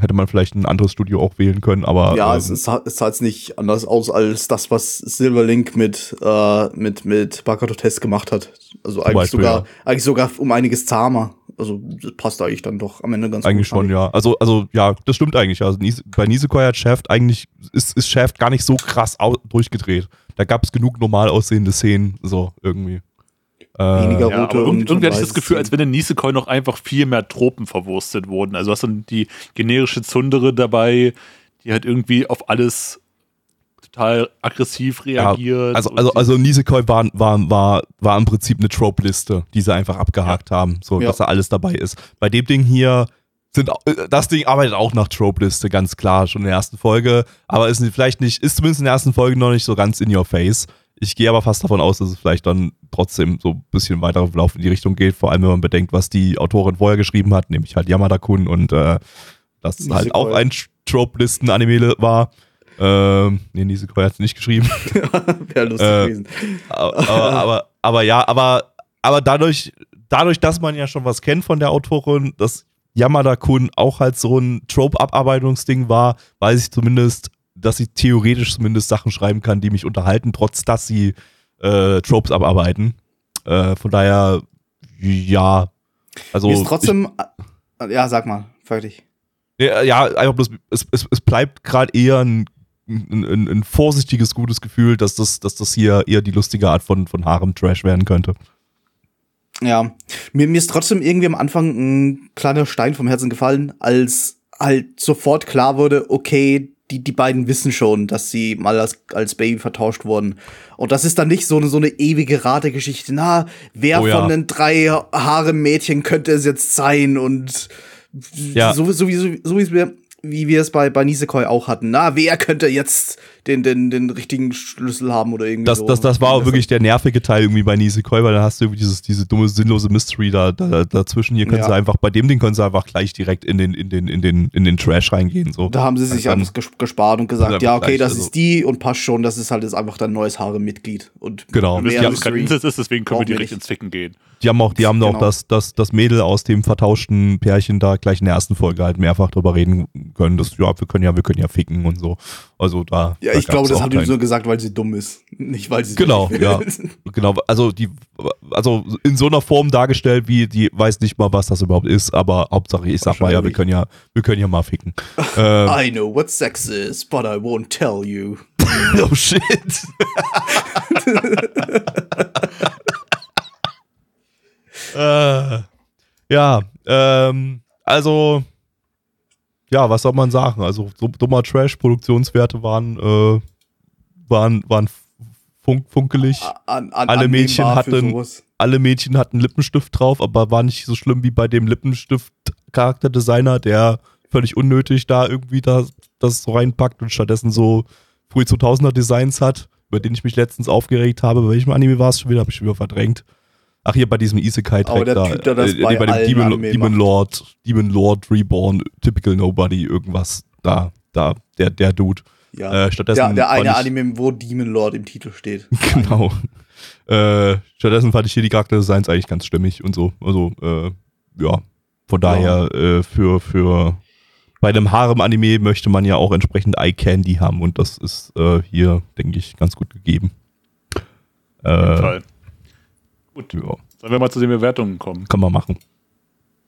hätte man vielleicht ein anderes Studio auch wählen können, aber Ja, ähm, es, ist, es sah jetzt nicht anders aus als das, was Silverlink mit, äh, mit, mit Bakato Test gemacht hat. Also eigentlich Beispiel, sogar, ja. eigentlich sogar um einiges zahmer. Also das passt eigentlich dann doch am Ende ganz eigentlich gut. schon, ja. Also, also ja, das stimmt eigentlich. Also bei Nisekoi hat Shaft eigentlich, ist, ist Shaft gar nicht so krass durchgedreht. Da gab es genug normal aussehende Szenen, so irgendwie. Äh, Weniger Ja, rote und- irgend- irgendwie hatte ich das Gefühl, als wenn in Nisekoi noch einfach viel mehr Tropen verwurstet wurden. Also hast du die generische Zundere dabei, die halt irgendwie auf alles total aggressiv reagiert. Also, und also, die- also Nisekoi war, war, war, war im Prinzip eine Trope-Liste, die sie einfach abgehakt haben, so Ja. dass da alles dabei ist. Bei dem Ding hier sind äh, das Ding arbeitet auch nach Trope-Liste, ganz klar, schon in der ersten Folge, aber ist vielleicht nicht, ist zumindest in der ersten Folge noch nicht so ganz in your face. Ich gehe aber fast davon aus, dass es vielleicht dann trotzdem so ein bisschen weiterer Verlauf in die Richtung geht, vor allem wenn man bedenkt, was die Autorin vorher geschrieben hat, nämlich halt Yamada-kun und äh, das Nisekoi. halt auch ein Trope-Listen-Anime war. Ähm, nee, Nisekoi hat es nicht geschrieben. Wäre lustig Äh, gewesen. aber, aber, aber, aber ja, aber, aber dadurch, dadurch, dass man ja schon was kennt von der Autorin, dass Yamada-kun auch halt so ein Trope-Abarbeitungsding war, weiß ich zumindest, dass sie theoretisch zumindest Sachen schreiben kann, die mich unterhalten, trotz dass sie äh, Tropes abarbeiten. Äh, von daher, ja. Also, Mir ist trotzdem. äh, ja, sag mal, fertig. ich, ja, ja, einfach bloß, es, es, es bleibt gerade eher ein, ein, ein, ein vorsichtiges, gutes Gefühl, dass das, dass das hier eher die lustige Art von, von Harem-Trash werden könnte. Ja, mir, mir ist trotzdem irgendwie am Anfang ein kleiner Stein vom Herzen gefallen, als halt sofort klar wurde, okay, die, die beiden wissen schon, dass sie mal als, als Baby vertauscht wurden. Und das ist dann nicht so eine, so eine ewige Rategeschichte. Na, wer Oh ja. von den drei Haare-Mädchen könnte es jetzt sein? Und Ja. so, so, wie, so, so wie wir, wie wir es bei, bei Nisekoi auch hatten. Na, wer könnte jetzt den, den, den richtigen Schlüssel haben oder irgendwie Das, so. das, das war auch wirklich der nervige Teil irgendwie bei Nisekoi, weil dann hast du irgendwie dieses, diese dumme, sinnlose Mystery da, da dazwischen. Hier können Ja. sie einfach, bei dem Ding können sie einfach gleich direkt in den, in den, in den, in den Trash reingehen. So. Da haben sie sich ges gespart und gesagt, Einfach ja, okay, das also- ist die und passt schon, das ist halt jetzt einfach dein neues Haare-Mitglied. Und Genau. Wir wissen mehr ja, es kein Mystery Incest ist, deswegen können wir direkt ins Ficken gehen. Die haben auch, die haben auch Genau. das, das, das Mädel aus dem vertauschten Pärchen da gleich in der ersten Folge halt mehrfach drüber reden können. Das, ja, wir können ja, wir können ja ficken und so. Also da. Ja, da ich glaube, das haben die nur gesagt, weil sie dumm ist. Nicht, weil sie Genau, ja. Genau, also die, also in so einer Form dargestellt, wie die weiß nicht mal, was das überhaupt ist, aber Hauptsache, ich sag mal, ja, wir können ja, wir können ja mal ficken. ähm, I know what sex is, but I won't tell you. oh shit. äh, ja, ähm, also, ja, was soll man sagen? Also, so dummer Trash-Produktionswerte waren, äh, waren, waren funk funkelig. An, an, Alle Mädchen hatten- alle Mädchen hatten Lippenstift drauf, aber war nicht so schlimm wie bei dem Lippenstift-Charakterdesigner, der völlig unnötig da irgendwie da, das so reinpackt und stattdessen so früh 2000er Designs hat, über den ich mich letztens aufgeregt habe. Bei welchem Anime war es schon wieder? Habe ich schon wieder verdrängt. Ach, hier bei diesem isekai Aber track der da. Typ, der das äh, bei nee, dem allen Demon, Demon. Lord, Demon Lord Reborn, Typical Nobody, irgendwas. Da, da, der, der Dude. Ja. Äh, stattdessen der, der eine ich- Anime, wo Demon Lord im Titel steht. Genau. Äh, stattdessen fand ich hier die Charakterdesigns eigentlich ganz stimmig und so. Also, äh, ja. Von daher, äh, für, für bei einem Harem-Anime möchte man ja auch entsprechend Eye Candy haben und das ist äh, hier, denke ich, ganz gut gegeben. Äh, Fall. Gut, ja, sollen wir mal zu den Bewertungen kommen? kann man machen.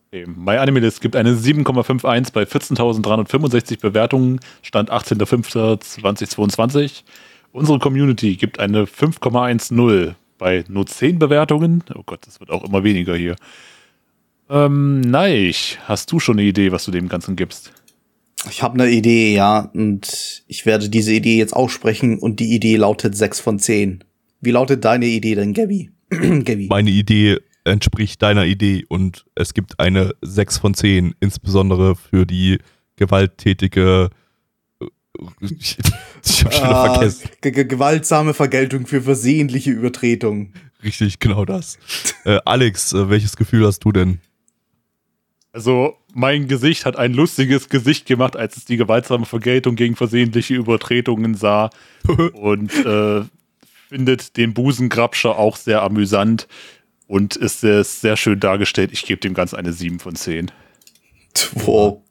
Okay. MyAnimeList gibt eine 7,51 bei 14.365 Bewertungen, Stand 18.05.2022. Unsere Community gibt eine 5,10 bei nur 10 Bewertungen. Oh Gott, das wird auch immer weniger hier. Ähm, Neich, hast du schon eine Idee, was du dem Ganzen gibst? Ich habe eine Idee, ja, und ich werde diese Idee jetzt aussprechen und die Idee lautet 6 von 10. Wie lautet deine Idee denn, Gabby? Gabby. Meine Idee entspricht deiner Idee und es gibt eine 6 von 10, insbesondere für die gewalttätige. äh, Ich, ich hab schon wieder Ah, vergessen. ge- ge- gewaltsame Vergeltung für versehentliche Übertretung. Richtig, genau das. äh, Alex, äh, welches Gefühl hast du denn? Also, mein Gesicht hat ein lustiges Gesicht gemacht, als es die gewaltsame Vergeltung gegen versehentliche Übertretungen sah und äh, findet den Busengrabscher auch sehr amüsant und ist sehr, sehr schön dargestellt. Ich gebe dem Ganzen eine 7 von 10. Wow.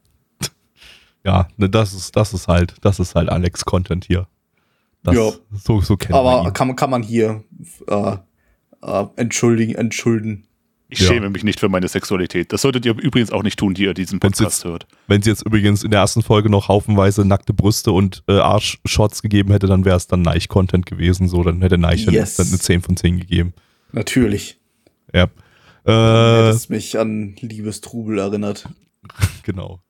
Ja, ne, das ist, das ist halt, das ist halt Alex-Content hier. Das, Ja. So, so kennt Aber man ihn. kann, man- kann man hier äh, äh, entschuldigen, entschulden. Ich Ja. schäme mich nicht für meine Sexualität. Das solltet ihr übrigens auch nicht tun, die ihr diesen Wenn's Podcast jetzt- hört. Wenn es jetzt übrigens in der ersten Folge noch haufenweise nackte Brüste und äh, Arschshots gegeben hätte, dann wäre es dann Neich-Content gewesen. So, dann hätte Neich Yes. dann eine 10 von 10 gegeben. Natürlich. Ja. Äh, Äh, das mich an Liebestrubel erinnert. genau.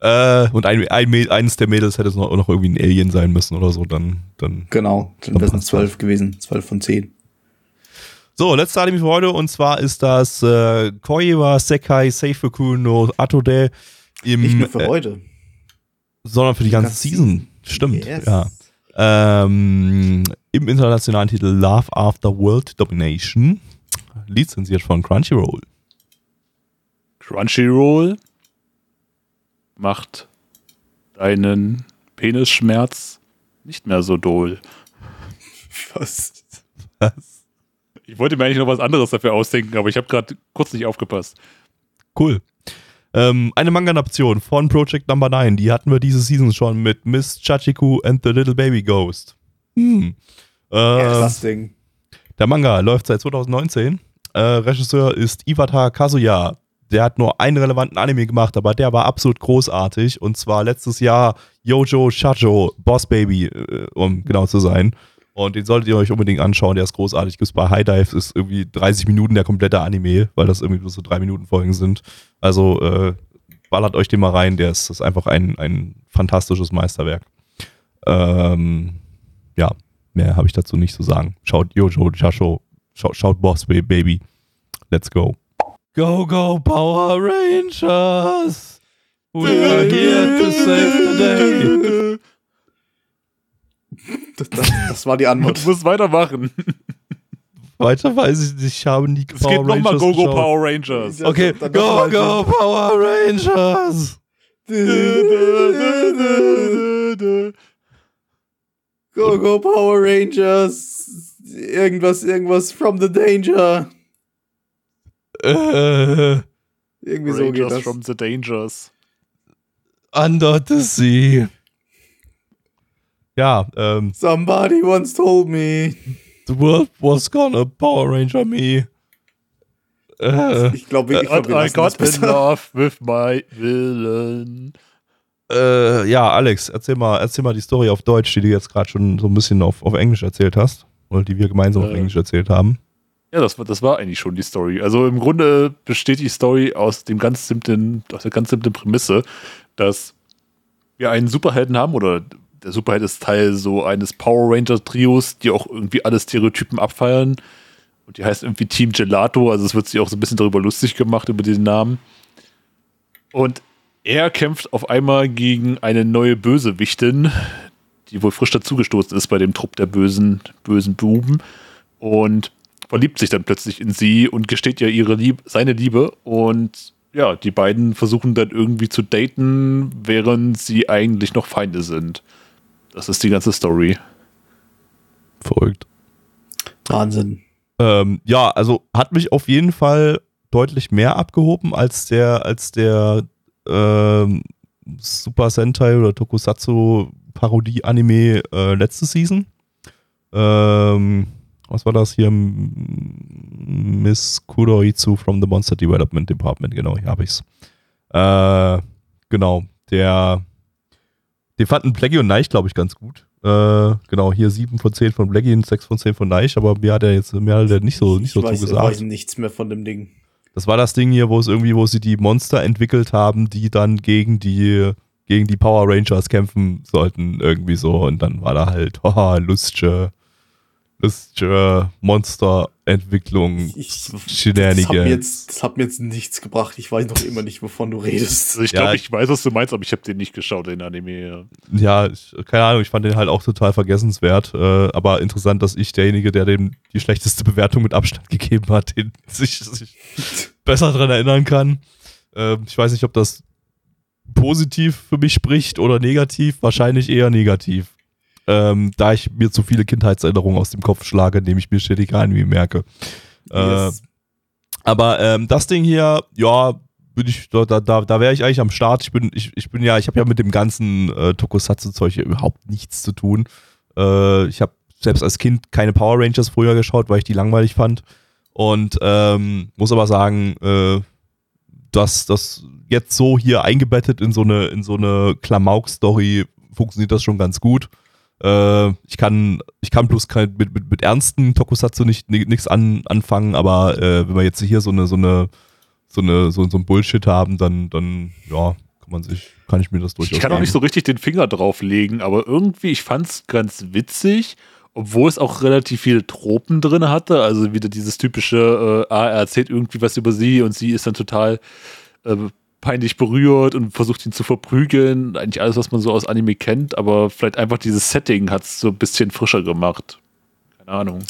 Äh, und ein, ein, eines der Mädels hätte es noch, noch irgendwie ein Alien sein müssen oder so, dann, dann Genau, dann wären es 12 gewesen. 12 von 10. So, letzte Anime für heute und zwar ist das äh, Koiwa Sekai Seifuku no Atode im, Nicht nur für äh, heute. sondern für die ganze ganze Season. Stimmt, Yes. ja. Ähm, Im internationalen Titel Love After World Domination, lizenziert von Crunchyroll. Crunchyroll macht deinen Penisschmerz nicht mehr so doll. Was? Was? Ich wollte mir eigentlich noch was anderes dafür ausdenken, aber ich habe gerade kurz nicht aufgepasst. Cool. Ähm, eine Manga-Adaption von Project Number 9, die hatten wir diese Season schon mit Miss Chachiku and the Little Baby Ghost. Hm. Äh, das Ding. der Manga läuft seit 2019. Äh, Regisseur ist Iwata Kazuya. Der hat nur einen relevanten Anime gemacht, aber der war absolut großartig. Und zwar letztes Jahr Yojo Shajo, Boss Baby, äh, um genau zu sein. Und den solltet ihr euch unbedingt anschauen. Der ist großartig. Gibt's bei High Dive, ist irgendwie 30 Minuten der komplette Anime, weil das irgendwie bloß so drei Minuten Folgen sind. Also äh, ballert euch den mal rein. Der ist, ist einfach ein, ein fantastisches Meisterwerk. Ähm, ja, mehr habe ich dazu nicht zu sagen. Schaut Yojo Shajo, schaut, schaut Boss Baby. Let's go. Go, go, Power Rangers! We're here to save the day. Das, das, das war die Du Antwort. musst weitermachen. Weiter weiß ich nicht, ich habe nie Es geht nochmal Rangers Go Go geschaut. Power Rangers. Okay, Dann go, noch mal- go, Power Rangers! Go, go, Power Rangers. Irgendwas, irgendwas from the danger. Äh, Irgendwie so geht Rangers das. from the Dangers. under the sea. Ja, ähm, Somebody once told me. the world was gonna Power Ranger me. Äh, Ich glaube wirklich, And wir I got in love with my villain. äh, ja, Alex, erzähl mal, erzähl mal die Story auf Deutsch, die du jetzt gerade schon so ein bisschen auf, auf Englisch erzählt hast. Oder die wir gemeinsam auf Äh. Englisch erzählt haben. Ja, das, war- das war eigentlich schon die Story. Also im Grunde besteht die Story aus dem ganz simplen, aus der ganz simplen Prämisse, dass wir einen Superhelden haben oder der Superheld ist Teil so eines Power Ranger Trios, die auch irgendwie alle Stereotypen abfeiern. Und die heißt irgendwie Team Gelato, also es wird sich auch so ein bisschen darüber lustig gemacht, über diesen Namen. Und er kämpft auf einmal gegen eine neue Bösewichtin, die wohl frisch dazugestoßen ist bei dem Trupp der bösen, bösen Buben. Und verliebt sich dann plötzlich in sie und gesteht ihr ihre Lieb seine Liebe. Und ja, die beiden versuchen dann irgendwie zu daten, während sie eigentlich noch Feinde sind. Das ist die ganze Story. Verrückt. Wahnsinn. Ähm, ja, also hat mich auf jeden Fall deutlich mehr abgehoben als der, als der ähm, Super Sentai oder Tokusatsu Parodie-Anime äh, letzte Season. Ähm, was war das hier? Miss Kuroitsu from the Monster Development Department, genau, hier habe ich's. Äh, genau, der, den fanden Blackie und Neich, glaube ich, ganz gut. Äh, genau, hier 7 von 10 von Blackie und 6 von 10 von Neich, aber mir hat er jetzt mir hat er nicht so, nicht so ich weiß, zugesagt. weiß nichts mehr von dem Ding. Das war das Ding hier, wo es irgendwie, wo sie die Monster entwickelt haben, die dann gegen die, gegen die Power Rangers kämpfen sollten, irgendwie so. Und dann war da halt, haha, lustige Monsterentwicklung, Ich- Das hat, mir Shenanigans. jetzt, das hat mir jetzt nichts gebracht. Ich weiß noch immer nicht, wovon du redest. Also ich Ja, glaube, ich- ich weiß, was du meinst, aber ich habe den nicht geschaut, den Anime. Ja, ich, keine Ahnung, ich fand den halt auch total vergessenswert. Äh, aber interessant, dass ich derjenige, der dem die schlechteste Bewertung mit Abstand gegeben hat, den sich, sich besser dran erinnern kann. Ähm, ich weiß nicht, ob das positiv für mich spricht oder negativ. Wahrscheinlich eher negativ. Ähm, da ich mir zu viele Kindheitserinnerungen aus dem Kopf schlage, indem ich mir ständig Anime merke. Äh, Yes. aber ähm, das Ding hier, ja, bin ich, da, da, da, wäre ich eigentlich am Start. Ich bin, ich, ich bin ja, ich habe ja mit dem ganzen äh, Tokusatsu-Zeug hier überhaupt nichts zu tun. Äh, ich habe selbst als Kind keine Power Rangers früher geschaut, weil ich die langweilig fand. Und ähm, muss aber sagen, äh, dass das jetzt so hier eingebettet in so eine, in so eine Klamauk-Story funktioniert das schon ganz gut. Äh, ich kann, ich kann bloß kein, mit, mit, mit ernsten Tokusatsu nicht nichts an, anfangen, aber äh, wenn wir jetzt hier so eine, so eine, so eine, so, so ein Bullshit haben, dann, dann, ja, kann man sich, kann ich mir das durchaus Ich kann auch nicht so richtig den Finger drauflegen, aber irgendwie, ich fand es ganz witzig, obwohl es auch relativ viele Tropen drin hatte. Also wieder dieses typische, äh, ah, er erzählt irgendwie was über sie und sie ist dann total äh, peinlich berührt und versucht ihn zu verprügeln. Eigentlich alles, was man so aus Anime kennt, aber vielleicht einfach dieses Setting hat es so ein bisschen frischer gemacht. Keine Ahnung.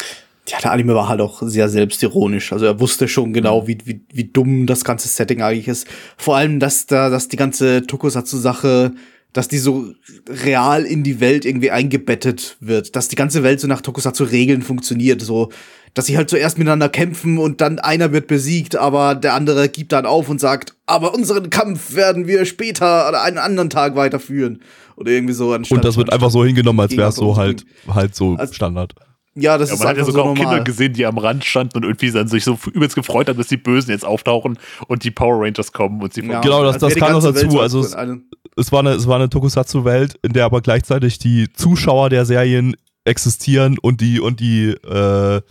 Ja, der Anime war halt auch sehr selbstironisch. Also er wusste schon genau, wie, wie, wie dumm das ganze Setting eigentlich ist. Vor allem, dass da, dass die ganze Tokusatsu-Sache dass die so real in die Welt irgendwie eingebettet wird, dass die ganze Welt so nach Tokusatsu Regeln funktioniert, so dass sie halt zuerst miteinander kämpfen und dann einer wird besiegt, aber der andere gibt dann auf und sagt, aber unseren Kampf werden wir später oder einen anderen Tag weiterführen oder irgendwie so. Und das wird einfach so hingenommen, als wäre es so halt halt so Als- Standard. Ja, das Ja, ist man hat ja sogar so auch normal. Kinder gesehen, die am Rand standen und irgendwie dann sich so übelst gefreut haben, dass die Bösen jetzt auftauchen und die Power Rangers kommen und sie Ja, Genau, das- als das kam noch dazu, so also es war eine, es war eine Tokusatsu-Welt, in der aber gleichzeitig die Zuschauer der Serien existieren und die und die äh,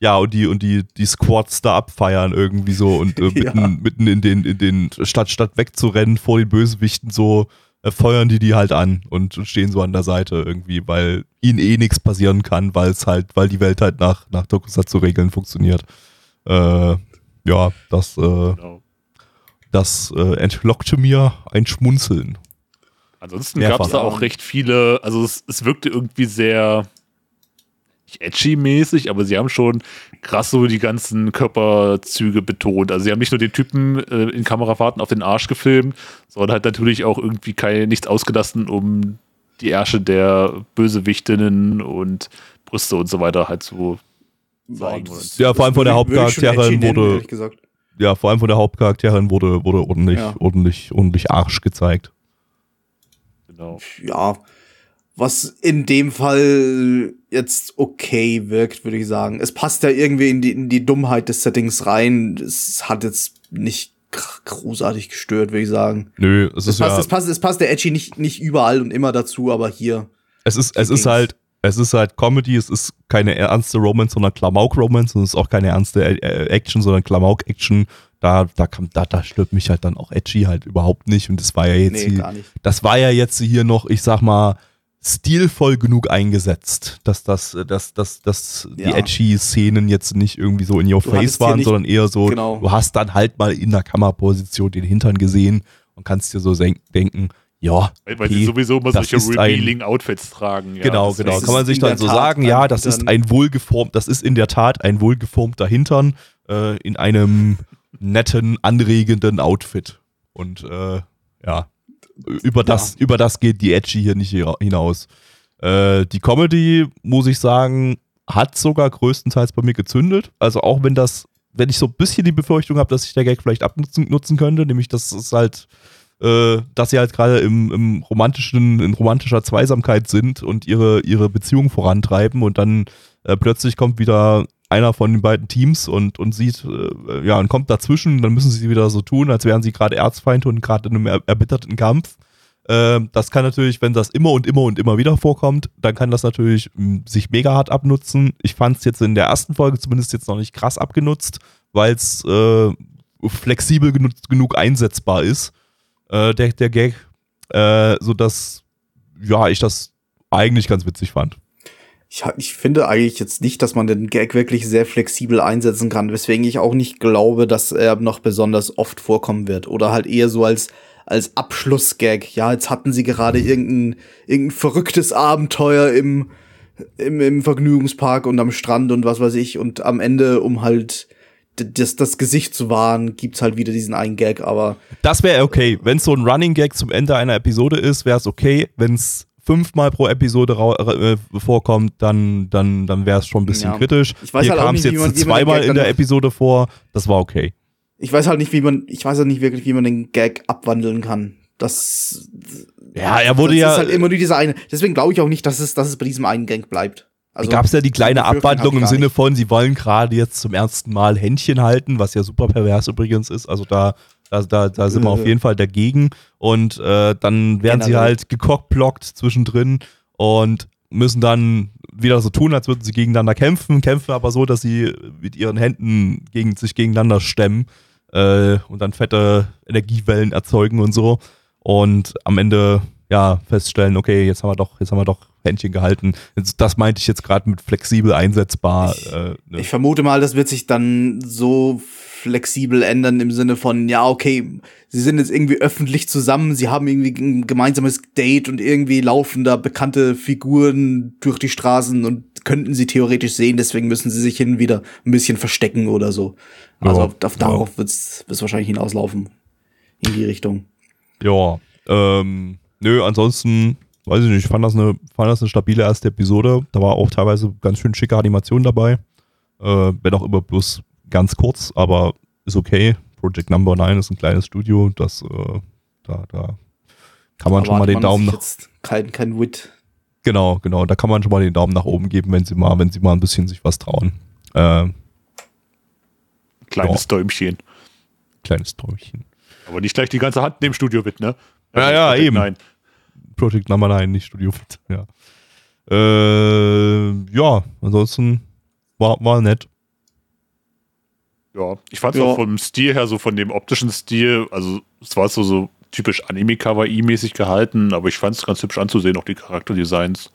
ja und die und die die Squads da abfeiern irgendwie so und äh, mitten, Ja. mitten in den in den statt statt wegzurennen vor den Bösewichten so äh, feuern die die halt an und stehen so an der Seite irgendwie, weil ihnen eh nichts passieren kann, weil es halt weil die Welt halt nach nach Tokusatsu-Regeln funktioniert. Äh, ja, das äh, Genau. das äh, entlockte mir ein Schmunzeln. Ansonsten gab es da auch recht viele, also es, es wirkte irgendwie sehr edgy-mäßig, aber sie haben schon krass so die ganzen Körperzüge betont. Also sie haben nicht nur den Typen äh, in Kamerafahrten auf den Arsch gefilmt, sondern halt natürlich auch irgendwie kein, nichts ausgelassen, um die Ärsche der Bösewichtinnen und Brüste und so weiter halt zu zeigen. das- Ja, vor allem von der Hauptcharakterin nennen, wurde- ehrlich gesagt. Ja, vor allem von der Hauptcharakterin wurde, wurde ordentlich, Ja. ordentlich, ordentlich Arsch gezeigt. Genau. ja, was in dem Fall jetzt okay wirkt, würde ich sagen. Es passt ja irgendwie in die, in die Dummheit des Settings rein. Es hat jetzt nicht gr- großartig gestört, würde ich sagen. Nö, es Es ist passt, ja, es passt, es passt der Edgy nicht, nicht überall und immer dazu, aber hier. es ist, es ist halt, es ist halt Comedy, es ist keine ernste Romance, sondern Klamauk-Romance und es ist auch keine ernste Action, sondern Klamauk-Action. Da, da, kam, da, da stört mich halt dann auch Edgy halt überhaupt nicht und das war ja jetzt Nee, hier, gar nicht. das war ja jetzt hier noch, ich sag mal, stilvoll genug eingesetzt, dass das, dass, dass, dass die Ja. edgy Szenen jetzt nicht irgendwie so in your Du face waren, nicht- sondern eher so, genau. du hast dann halt mal in der Kammerposition den Hintern gesehen und kannst dir so denken, ja, Weil, weil okay, sie sowieso immer das solche ist ein- Revealing-Outfits tragen. Ja, genau, genau. Kann man sich dann so Tat sagen, ja, das ist ein wohlgeformt, das ist in der Tat ein wohlgeformter Hintern äh, in einem netten, anregenden Outfit. Und äh, ja, über das, über das geht die Edgy hier nicht hinaus. Äh, die Comedy, muss ich sagen, hat sogar größtenteils bei mir gezündet. Also auch wenn das, wenn ich so ein bisschen die Befürchtung habe, dass sich der Gag vielleicht abnutzen nutzen könnte, nämlich dass es halt, äh, dass sie halt gerade im, im romantischen, in romantischer Zweisamkeit sind und ihre, ihre Beziehung vorantreiben und dann äh, plötzlich kommt wieder einer von den beiden Teams und, und sieht, äh, ja, und kommt dazwischen, dann müssen sie wieder so tun, als wären sie gerade Erzfeinde und gerade in einem er erbitterten Kampf. Ähm, das kann natürlich, wenn das immer und immer und immer wieder vorkommt, dann kann das natürlich mh, sich mega hart abnutzen. Ich fand es jetzt in der ersten Folge zumindest jetzt noch nicht krass abgenutzt, weil es äh, flexibel genutzt, genug einsetzbar ist, äh, der, der Gag, äh, sodass ja, ich das eigentlich ganz witzig fand. Ich, ich finde eigentlich jetzt nicht, dass man den Gag wirklich sehr flexibel einsetzen kann, weswegen ich auch nicht glaube, dass er noch besonders oft vorkommen wird. Oder halt eher so als, als Abschlussgag. Ja, jetzt hatten sie gerade irgendein, irgendein verrücktes Abenteuer im, im, im Vergnügungspark und am Strand und was weiß ich. Und am Ende, um halt das, das Gesicht zu wahren, gibt's halt wieder diesen einen Gag, aber Das wäre okay. Wenn es so ein Running Gag zum Ende einer Episode ist, wäre es okay. Wenn es fünfmal pro Episode äh, vorkommt, dann, dann, dann wäre es schon ein bisschen Ja. kritisch. Ich weiß Hier halt kam es nicht, wie jetzt man- zweimal in der Episode vor. Das war okay. ich weiß halt nicht, wie man, ich weiß halt nicht wirklich, wie man den Gag abwandeln kann. Das, Ja, er wurde das ja. ist halt immer nur dieser eine. Deswegen glaube ich auch nicht, dass es, dass es bei diesem einen Gang bleibt. Also, gab es ja die kleine Abwandlung im Sinne von, sie wollen gerade jetzt zum ersten Mal Händchen halten, was ja super pervers übrigens ist. Also da, da, da, da sind wir auf jeden Fall dagegen. Und äh, dann werden sie halt gekockblockt zwischendrin und müssen dann wieder so tun, als würden sie gegeneinander kämpfen, kämpfen aber so, dass sie mit ihren Händen gegen, sich gegeneinander stemmen äh, und dann fette Energiewellen erzeugen und so. Und am Ende ja feststellen, okay, jetzt haben wir doch, jetzt haben wir doch Händchen gehalten. Das meinte ich jetzt gerade mit flexibel einsetzbar. Ich- äh, ne? Ich vermute mal, das wird sich dann so flexibel ändern im Sinne von, ja, okay, sie sind jetzt irgendwie öffentlich zusammen, sie haben irgendwie ein gemeinsames Date und irgendwie laufen da bekannte Figuren durch die Straßen und könnten sie theoretisch sehen, deswegen müssen sie sich hin wieder ein bisschen verstecken oder so. Also Ja, auf, auf ja. darauf wird's wird's wahrscheinlich hinauslaufen. In die Richtung. Ja, ähm, Nö, ansonsten, weiß ich nicht, ich fand das eine, fand das eine stabile erste Episode. Da war auch teilweise ganz schön schicke Animation dabei. Äh, wenn auch immer bloß ganz kurz, aber ist okay. Project Number 9 ist ein kleines Studio, das, äh, da, da kann man schon mal den Daumen nach. Jetzt kein, kein Wit. Genau, genau. Da kann man schon mal den Daumen nach oben geben, wenn sie mal, wenn sie mal ein bisschen sich was trauen. Äh, Kleines Ja. Däumchen. kleines Träumchen. Aber nicht gleich die ganze Hand neben Studio mit, ne? Ja, ja, Project eben. Nine. Project Number 9, nicht Studio Fit, ja. Äh, ja, ansonsten war, war nett. Ja, ich fand es Ja. auch vom Stil her, so von dem optischen Stil, also es war so, so typisch Anime-Kawaii-mäßig gehalten, aber ich fand es ganz hübsch anzusehen, auch die Charakterdesigns,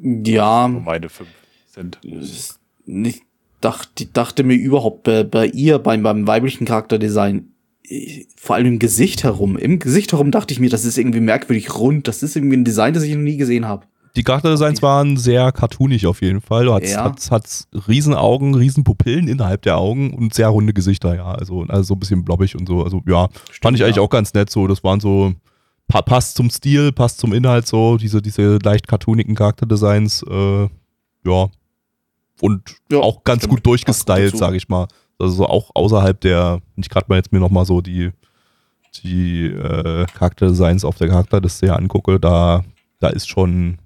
Ja, meine fünf sind. ich dachte, dachte mir überhaupt bei, bei ihr, beim, beim weiblichen Charakterdesign, eh, vor allem im Gesicht herum. Im Gesicht herum dachte ich mir, das ist irgendwie merkwürdig rund. Das ist irgendwie ein Design, das ich noch nie gesehen habe. Die Charakterdesigns waren sehr cartoonig auf jeden Fall. Du hast, Ja. hast, hast riesen Augen, riesen Pupillen innerhalb der Augen und sehr runde Gesichter, ja. Also, also so ein bisschen blobbig und so. Also ja, fand ich eigentlich ja. auch ganz nett so. Das waren so, pa passt zum Stil, passt zum Inhalt so, diese, diese leicht cartoonigen Charakterdesigns, äh, ja. Und Ja, auch ganz stimmt. gut durchgestylt, sage ich mal. Also so auch außerhalb der, wenn ich gerade mal jetzt mir nochmal so die, die äh, Charakterdesigns auf der Charakterliste angucke, da, da ist schon,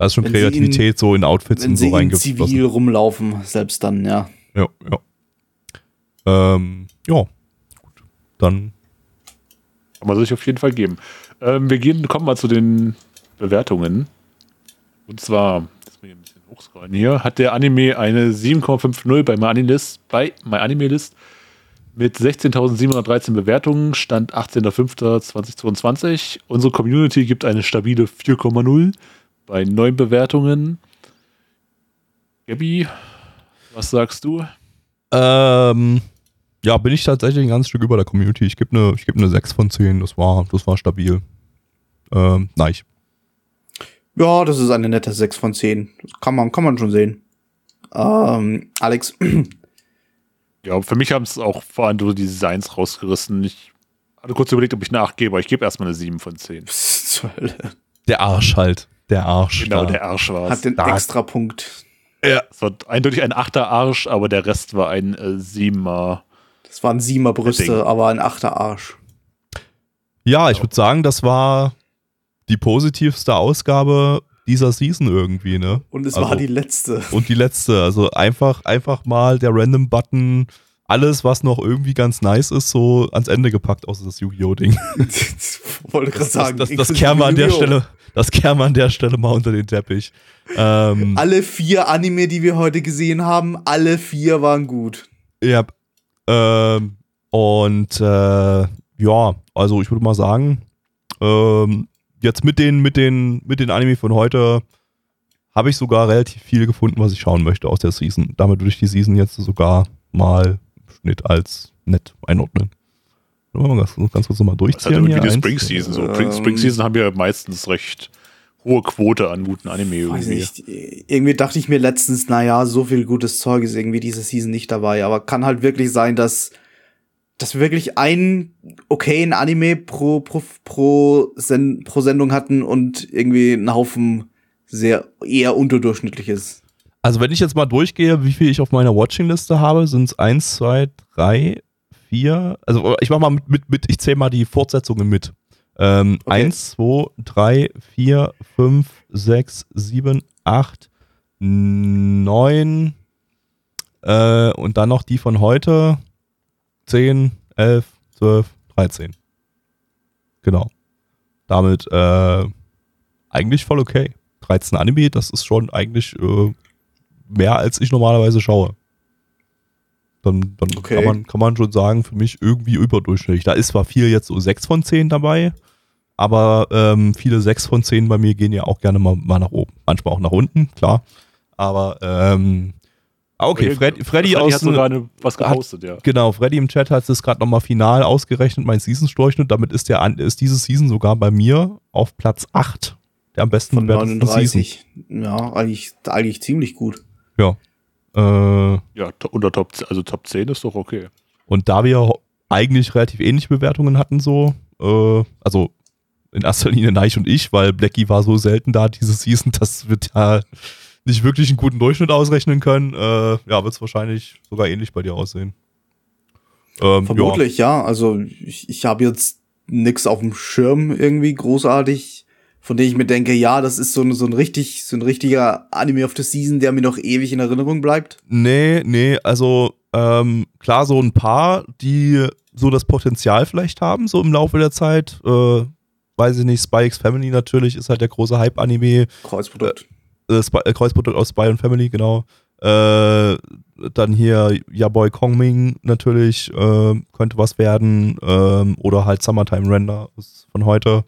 da ist schon Wenn Kreativität so in Outfits Wenn und so sie in reingeflossen. zivil rumlaufen, selbst dann, ja. Ja, ja. Ähm, ja, gut. Dann, Kann man sich auf jeden Fall geben. Ähm, wir gehen, kommen mal zu den Bewertungen. Und zwar, jetzt muss ich ein bisschen hochscrollen hier, hat der Anime eine 7,50 bei MyAnimeList, bei MyAnimeList mit 16.713 Bewertungen, Stand 18.05.2022. Unsere Community gibt eine stabile 4,0 bei 9 Bewertungen. Gabi, was sagst du? ähm, ja, bin ich tatsächlich ein ganzes Stück über der Community. Ich gebe eine, ich gebe eine 6 von 10. Das war, das war stabil. Ähm, nein. Ja, das ist eine nette 6 von 10. Das kann man, kann man schon sehen. Ähm, Alex, Ja, für mich haben es auch vor allem so die Designs rausgerissen. Ich hatte kurz überlegt, ob ich eine 8 gebe, aber ich gebe erstmal eine 7 von 10. was zur Hölle? Der Arsch halt. Der Arsch. Genau, da. der Arsch war Hat es. den da- Extrapunkt. Es war eindeutig ein 8er Arsch, aber der Rest war ein äh, 7er. Das waren siebener Brüste, Ding. aber ein achter Arsch. Ja, ich würde sagen, das war die positivste Ausgabe dieser Season irgendwie, ne? Und es Also- war die letzte. Und die letzte, also einfach, einfach mal der Random-Button, alles, was noch irgendwie ganz nice ist, so ans Ende gepackt, außer das Yu-Gi-Oh!-Ding. Wollte gerade Das, sagen. das, das, inklusive kehren wir an der Yu-Gi-Oh! Stelle, das kehren wir an der Stelle mal unter den Teppich. Ähm, Alle vier Anime, die wir heute gesehen haben, alle vier waren gut. ja, ähm, und äh, ja, also ich würde mal sagen, ähm, jetzt mit den, mit den, mit den Anime von heute habe ich sogar relativ viel gefunden, was ich schauen möchte aus der Season. Damit würde ich die Season jetzt sogar mal Schnitt als nett einordnen. Wollen wir ganz, ganz kurz nochmal Das ist halt durchziehen. irgendwie hier. die Spring Season. So. Ähm, Spring Season haben ja meistens recht hohe Quote an guten Anime Weiß irgendwie. nicht. Irgendwie dachte ich mir letztens, naja, so viel gutes Zeug ist irgendwie diese Season nicht dabei. Aber kann halt wirklich sein, dass, dass wir wirklich einen okayen Anime pro, pro, pro, Sen pro Sendung hatten und irgendwie einen Haufen sehr eher unterdurchschnittliches. Also wenn ich jetzt mal durchgehe, wie viel ich auf meiner Watching-Liste habe, sind es 1, 2, 3, 4. Also ich mach mal mit, mit, mit ich zähle mal die Fortsetzungen mit. Ähm, Okay. 1, 2, 3, 4, 5, 6, 7, 8, 9 äh, und dann noch die von heute. 10, 11, 12, 13. Genau. Damit äh, eigentlich voll okay. 13 Anime, das ist schon eigentlich äh, mehr als ich normalerweise schaue. Dann, dann Okay. kann, man, kann man schon sagen, für mich irgendwie überdurchschnittlich. Da ist zwar viel jetzt so 6 von 10 dabei, aber ähm, viele 6 von 10 bei mir gehen ja auch gerne mal, mal nach oben. Manchmal auch nach unten, klar. Aber ähm, ah, okay, Fred, Freddy, Freddy aus hat sogar eine, was gepostet, ja. Genau, Freddy im Chat hat es gerade nochmal final ausgerechnet, mein Season-Durchschnitt. Damit ist, der, ist diese Season sogar bei mir auf Platz 8 der am besten Von bewertesten Season. 39. Ja, eigentlich, eigentlich ziemlich gut. Ja. Äh, Ja, unter Top, 10 also Top 10 ist doch okay. und da wir eigentlich relativ ähnliche Bewertungen hatten, so, äh, also in erster Linie Neich und ich, weil Blackie war so selten da diese Season, dass wir ja nicht wirklich einen guten Durchschnitt ausrechnen können. Äh, ja, wird es wahrscheinlich sogar ähnlich bei dir aussehen. Ähm, Vermutlich, ja. ja. Also ich, ich habe jetzt nix auf dem Schirm irgendwie großartig, von dem ich mir denke, ja, das ist so ein, so ein richtig, so ein richtiger Anime of the Season, der mir noch ewig in Erinnerung bleibt. Nee, nee, also ähm, klar, so ein paar, die so das Potenzial vielleicht haben, so im Laufe der Zeit. Äh, weiß ich nicht, Spy X Family natürlich ist halt der große Hype-Anime. Kreuzprodukt. Äh, äh, Kreuzprodukt aus Spy und Family, genau. Äh, dann hier Ja Boy Kongming natürlich äh, könnte was werden. Ähm, oder halt Summertime Render von heute.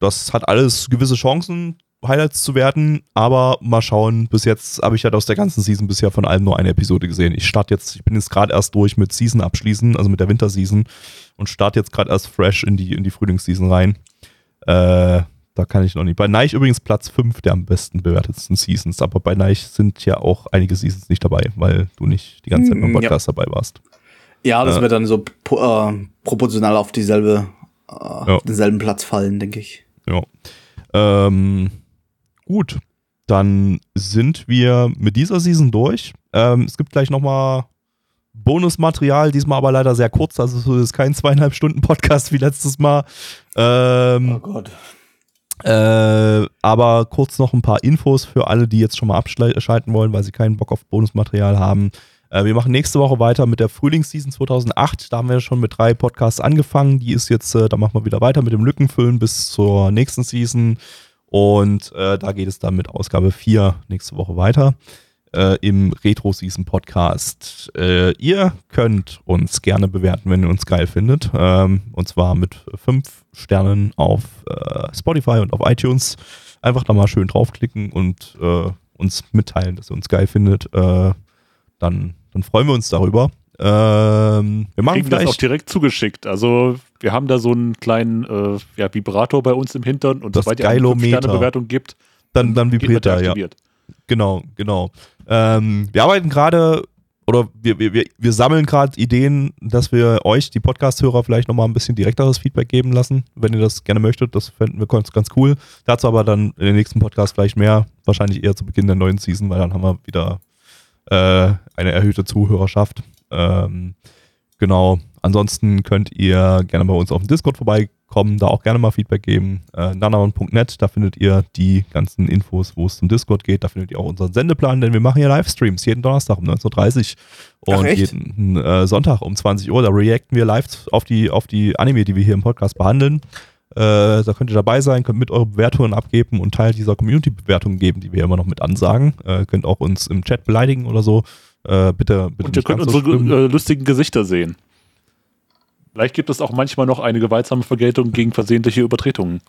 Das hat alles gewisse Chancen, Highlights zu werden, aber mal schauen. Bis jetzt habe ich halt aus der ganzen Season bisher von allem nur eine Episode gesehen. Ich starte jetzt, ich bin jetzt gerade erst durch mit Season abschließen, also mit der Winterseason und starte jetzt gerade erst fresh in die, in die Frühlingsseason rein. Äh, da kann ich noch nicht. Bei Neich übrigens Platz 5 der am besten bewertetsten Seasons, aber bei Neich sind ja auch einige Seasons nicht dabei, weil du nicht die ganze Zeit beim mm, Podcast ja. dabei warst. Ja, das äh, wird dann so äh, proportional auf dieselbe, äh, ja. denselben Platz fallen, denke ich. Ja. Ähm, gut, dann sind wir mit dieser Season durch. Ähm, es gibt gleich nochmal Bonusmaterial, diesmal aber leider sehr kurz, also es ist kein zweieinhalb Stunden Podcast wie letztes Mal. Ähm, oh Gott. Äh, aber kurz noch ein paar Infos für alle, die jetzt schon mal abschalten wollen, weil sie keinen Bock auf Bonusmaterial haben. Äh, wir machen nächste Woche weiter mit der Frühlingsseason 2008. Da haben wir schon mit drei Podcasts angefangen. Die ist jetzt, äh, da machen wir wieder weiter mit dem Lückenfüllen bis zur nächsten Season. Und äh, da geht es dann mit Ausgabe 4 nächste Woche weiter im Retro-Season-Podcast. Äh, ihr könnt uns gerne bewerten, wenn ihr uns geil findet. Ähm, und zwar mit fünf Sternen auf Spotify und auf iTunes. Einfach da mal schön draufklicken und uns mitteilen, dass ihr uns geil findet. Dann, dann freuen wir uns darüber. Ähm, wir machen Kriegen das auch direkt zugeschickt. Also wir haben da so einen kleinen äh, ja, Vibrator bei uns im Hintern und das sobald ihr eine 5-Sterne-Bewertung gibt, dann, dann vibriert er, ja. Genau, genau. Ähm, wir arbeiten gerade oder wir, wir, wir sammeln gerade Ideen, dass wir euch, die Podcast-Hörer, vielleicht nochmal ein bisschen direkteres Feedback geben lassen, wenn ihr das gerne möchtet. Das fänden wir ganz, ganz cool. Dazu aber dann in den nächsten Podcast vielleicht mehr, wahrscheinlich eher zu Beginn der neuen Season, weil dann haben wir wieder eine erhöhte Zuhörerschaft. Ähm, genau. Ansonsten könnt ihr gerne bei uns auf dem Discord vorbeikommen, da auch gerne mal Feedback geben. Äh, nanaman.net, da findet ihr die ganzen Infos, wo es zum Discord geht. Da findet ihr auch unseren Sendeplan, denn wir machen ja Livestreams jeden Donnerstag um 19.30 Uhr und jeden äh, Sonntag um 20 Uhr. Da reacten wir live auf die, auf die Anime, die wir hier im Podcast behandeln. Äh, da könnt ihr dabei sein, könnt mit eure Bewertungen abgeben und Teil dieser Community-Bewertung geben, die wir immer noch mit ansagen. Äh, könnt auch uns im Chat beleidigen oder so. Äh, bitte, bitte. Und ihr könnt unsere so lustigen Gesichter sehen. Vielleicht gibt es auch manchmal noch eine gewaltsame Vergeltung gegen versehentliche Übertretungen.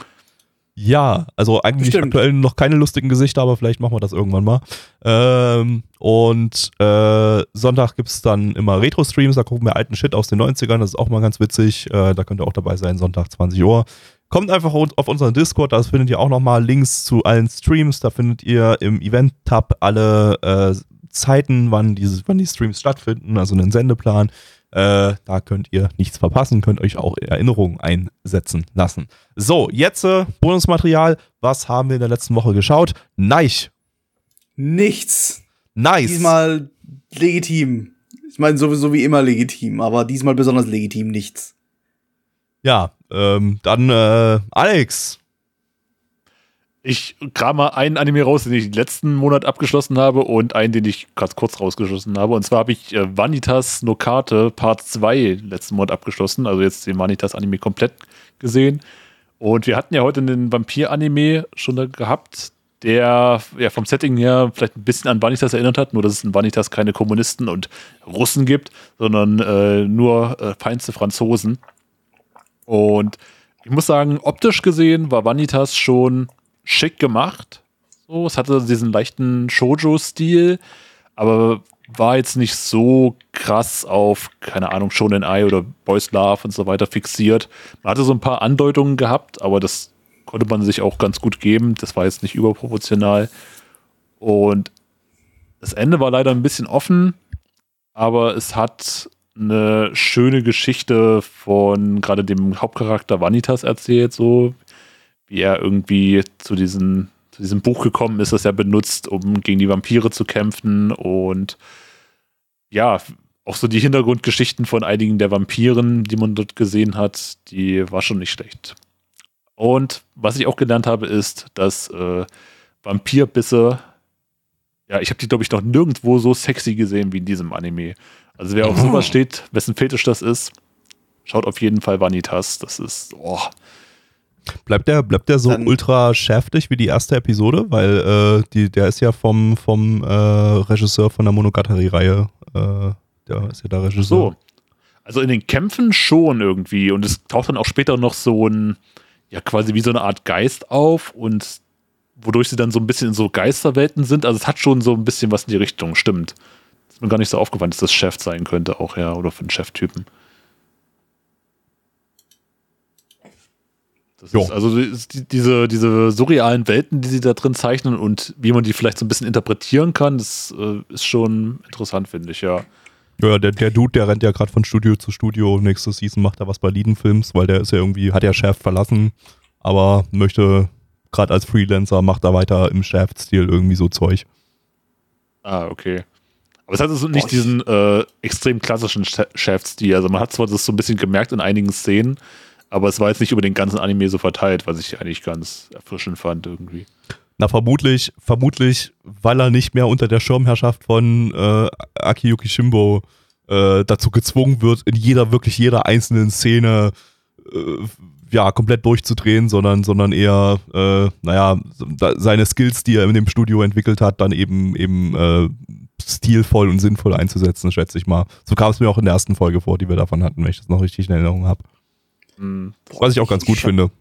Ja, also eigentlich Bestimmt. aktuell noch keine lustigen Gesichter, aber vielleicht machen wir das irgendwann mal. Ähm, und äh, Sonntag gibt es dann immer Retro-Streams, da gucken wir alten Shit aus den 90ern, das ist auch mal ganz witzig. Äh, da könnt ihr auch dabei sein, Sonntag 20 Uhr. Kommt einfach auf unseren Discord, da findet ihr auch nochmal Links zu allen Streams. Da findet ihr im Event-Tab alle äh, Zeiten, wann, diese, wann die Streams stattfinden, also einen Sendeplan. Äh, da könnt ihr nichts verpassen, könnt euch auch Erinnerungen einsetzen lassen. So, jetzt äh, Bonusmaterial. Was haben wir in der letzten Woche geschaut? Neich. Nichts. Nice. Diesmal legitim. Ich meine, sowieso wie immer legitim, aber diesmal besonders legitim nichts. Ja, ähm, dann äh, Alex, ich kram mal einen Anime raus, den ich letzten Monat abgeschlossen habe und einen, den ich ganz kurz rausgeschlossen habe. Und zwar habe ich äh, Vanitas no Karte Part 2 letzten Monat abgeschlossen, also jetzt den Vanitas Anime komplett gesehen. Und wir hatten ja heute einen Vampir-Anime schon gehabt, der ja vom Setting her vielleicht ein bisschen an Vanitas erinnert hat, nur dass es in Vanitas keine Kommunisten und Russen gibt, sondern äh, nur äh, feinste Franzosen. Und ich muss sagen, optisch gesehen war Vanitas schon schick gemacht. So, es hatte diesen leichten Shoujo-Stil, aber war jetzt nicht so krass auf, keine Ahnung, Shonen Eye oder Boys Love und so weiter fixiert. Man hatte so ein paar Andeutungen gehabt, aber das konnte man sich auch ganz gut geben. Das war jetzt nicht überproportional. Und das Ende war leider ein bisschen offen, aber es hat eine schöne Geschichte von gerade dem Hauptcharakter Vanitas erzählt, so wie er irgendwie zu, diesen, zu diesem Buch gekommen ist, das er benutzt, um gegen die Vampire zu kämpfen und ja, auch so die Hintergrundgeschichten von einigen der Vampiren, die man dort gesehen hat, die war schon nicht schlecht. Und was ich auch gelernt habe, ist, dass äh, Vampirbisse, ja, ich habe die, glaube ich, noch nirgendwo so sexy gesehen wie in diesem Anime. Also wer auf Oh. sowas steht, wessen Fetisch das ist, schaut auf jeden Fall Vanitas. Das ist, oh, Bleibt der, bleibt der so Dann- ultra schäftig wie die erste Episode? Weil äh, die, der ist ja vom, vom äh, Regisseur von der Monogatari-Reihe. Äh, der ist ja der Regisseur. So. Also in den Kämpfen schon irgendwie. Und es taucht dann auch später noch so ein, ja, quasi wie so eine Art Geist auf und wodurch sie dann so ein bisschen in so Geisterwelten sind. Also es hat schon so ein bisschen was in die Richtung, stimmt. Ist mir gar nicht so aufgefallen, dass das Chef sein könnte, auch ja, oder für einen Cheftypen. Das Jo. ist also die, diese, diese surrealen Welten, die sie da drin zeichnen und wie man die vielleicht so ein bisschen interpretieren kann, das äh, ist schon interessant, finde ich, ja. Ja, der, der Dude, der rennt ja gerade von Studio zu Studio. Nächste Season macht er was bei Lidenfilms, weil der ist ja irgendwie, hat ja Chef verlassen, aber möchte gerade als Freelancer, macht er weiter im Shaft-Stil irgendwie so Zeug. Ah, okay. Aber es hat also nicht Boah, diesen äh, extrem klassischen Sch- Chefstil. Also man hat zwar das so ein bisschen gemerkt in einigen Szenen, aber es war jetzt nicht über den ganzen Anime so verteilt, was ich eigentlich ganz erfrischend fand irgendwie. Na, vermutlich, vermutlich, weil er nicht mehr unter der Schirmherrschaft von äh, Akiyuki Shimbo äh, dazu gezwungen wird, in jeder, wirklich jeder einzelnen Szene äh, ja, komplett durchzudrehen, sondern, sondern eher, äh, naja, seine Skills, die er in dem Studio entwickelt hat, dann eben, eben äh, stilvoll und sinnvoll einzusetzen, schätze ich mal. So kam es mir auch in der ersten Folge vor, die wir davon hatten, wenn ich das noch richtig in Erinnerung habe. Hm. Was ich auch ganz gut Ich- finde.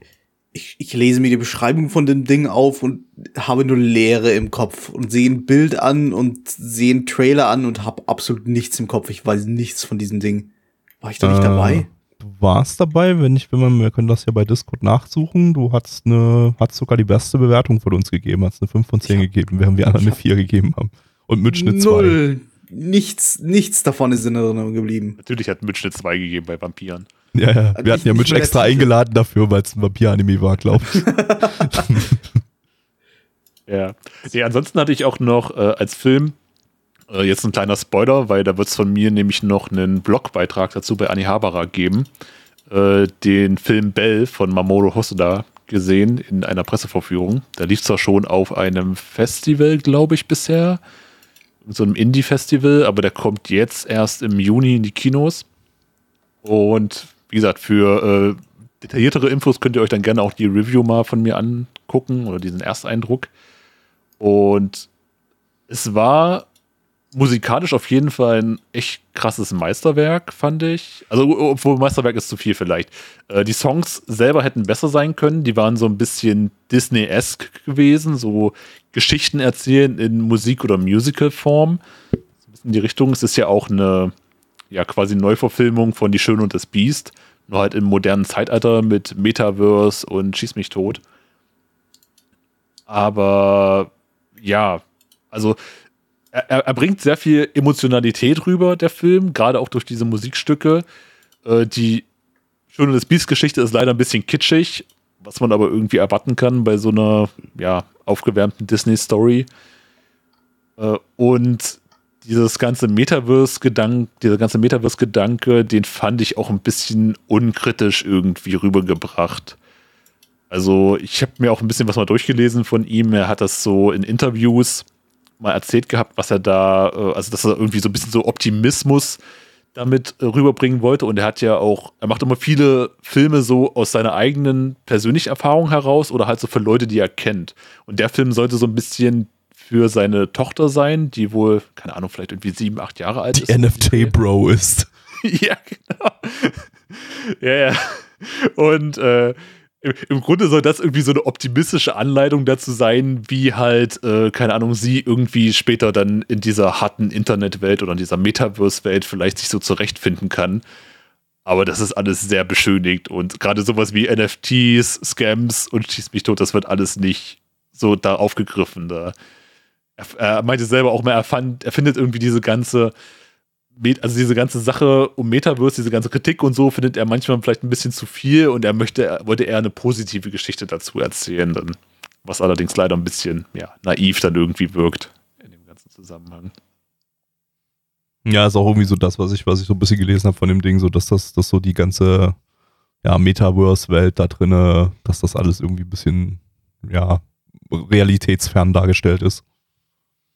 Ich, ich lese mir die Beschreibung von dem Ding auf und habe nur Leere im Kopf und sehe ein Bild an und sehe einen Trailer an und habe absolut nichts im Kopf. Ich weiß nichts von diesem Ding. War ich da nicht Äh, dabei? Du warst dabei, wenn nicht, wenn man, wir können das ja bei Discord nachsuchen. Du hast eine, hast sogar die beste Bewertung von uns gegeben, hast eine 5 von 10 Ich hab- gegeben, während wir anderen eine 4 gegeben haben. Und Mitschnitt 2. Null. Nichts, nichts davon ist in Erinnerung geblieben. Natürlich hat Mitch eine 2 gegeben bei Vampiren. Ja, ja. Wir hatten ja Mitch extra eingeladen dafür, weil es ein Vampir-Anime war, glaube ich. Ja. ja. Ansonsten hatte ich auch noch äh, als Film äh, jetzt ein kleiner Spoiler, weil da wird es von mir nämlich noch einen Blogbeitrag dazu bei Anihabara geben. Äh, den Film Bell von Mamoru Hosoda gesehen in einer Pressevorführung. Der lief zwar schon auf einem Festival, glaube ich, bisher. So einem Indie-Festival, aber der kommt jetzt erst im Juni in die Kinos. Und wie gesagt, für äh, detailliertere Infos könnt ihr euch dann gerne auch die Review mal von mir angucken oder diesen Ersteindruck. Und es war musikalisch auf jeden Fall ein echt krasses Meisterwerk, fand ich. Also, obwohl Meisterwerk ist zu viel vielleicht. Äh, die Songs selber hätten besser sein können. Die waren so ein bisschen Disney-esque gewesen, so Geschichten erzählen in Musik- oder Musical-Form. In die Richtung. Es ist ja auch eine, ja, quasi Neuverfilmung von Die Schöne und das Biest. Nur halt im modernen Zeitalter mit Metaverse und Schieß mich tot. Aber ja, also er, er bringt sehr viel Emotionalität rüber, der Film, gerade auch durch diese Musikstücke. Äh, die Schöne des Biest-Geschichte ist leider ein bisschen kitschig, was man aber irgendwie erwarten kann bei so einer ja, aufgewärmten Disney-Story. Äh, und dieses ganze Metaverse-Gedanke, dieser ganze Metaverse-Gedanke, den fand ich auch ein bisschen unkritisch irgendwie rübergebracht. Also, ich habe mir auch ein bisschen was mal durchgelesen von ihm. Er hat das so in Interviews mal erzählt gehabt, was er da, äh, also dass er irgendwie so ein bisschen so Optimismus damit äh, rüberbringen wollte. Und er hat ja auch, er macht immer viele Filme so aus seiner eigenen persönlichen Erfahrung heraus oder halt so für Leute, die er kennt. Und der Film sollte so ein bisschen für seine Tochter sein, die wohl, keine Ahnung, vielleicht irgendwie sieben, acht Jahre alt Die ist. NFT-Bro ist. ja, genau. ja, ja. Und äh, im, im Grunde soll das irgendwie so eine optimistische Anleitung dazu sein, wie halt, äh, keine Ahnung, sie irgendwie später dann in dieser harten Internetwelt oder in dieser Metaverse-Welt vielleicht sich so zurechtfinden kann. Aber das ist alles sehr beschönigt und gerade sowas wie NFTs, Scams und Schieß mich tot, das wird alles nicht so da aufgegriffen. Da. Er, er meinte selber auch mal, er, fand, er findet irgendwie diese ganze also diese ganze Sache um Metaverse, diese ganze Kritik und so, findet er manchmal vielleicht ein bisschen zu viel und er möchte, wollte eher eine positive Geschichte dazu erzählen, dann, was allerdings leider ein bisschen ja, naiv dann irgendwie wirkt in dem ganzen Zusammenhang. Ja, ist auch irgendwie so das, was ich, was ich so ein bisschen gelesen habe von dem Ding, so dass das, dass so die ganze ja, Metaverse-Welt da drinne, dass das alles irgendwie ein bisschen, ja, realitätsfern dargestellt ist.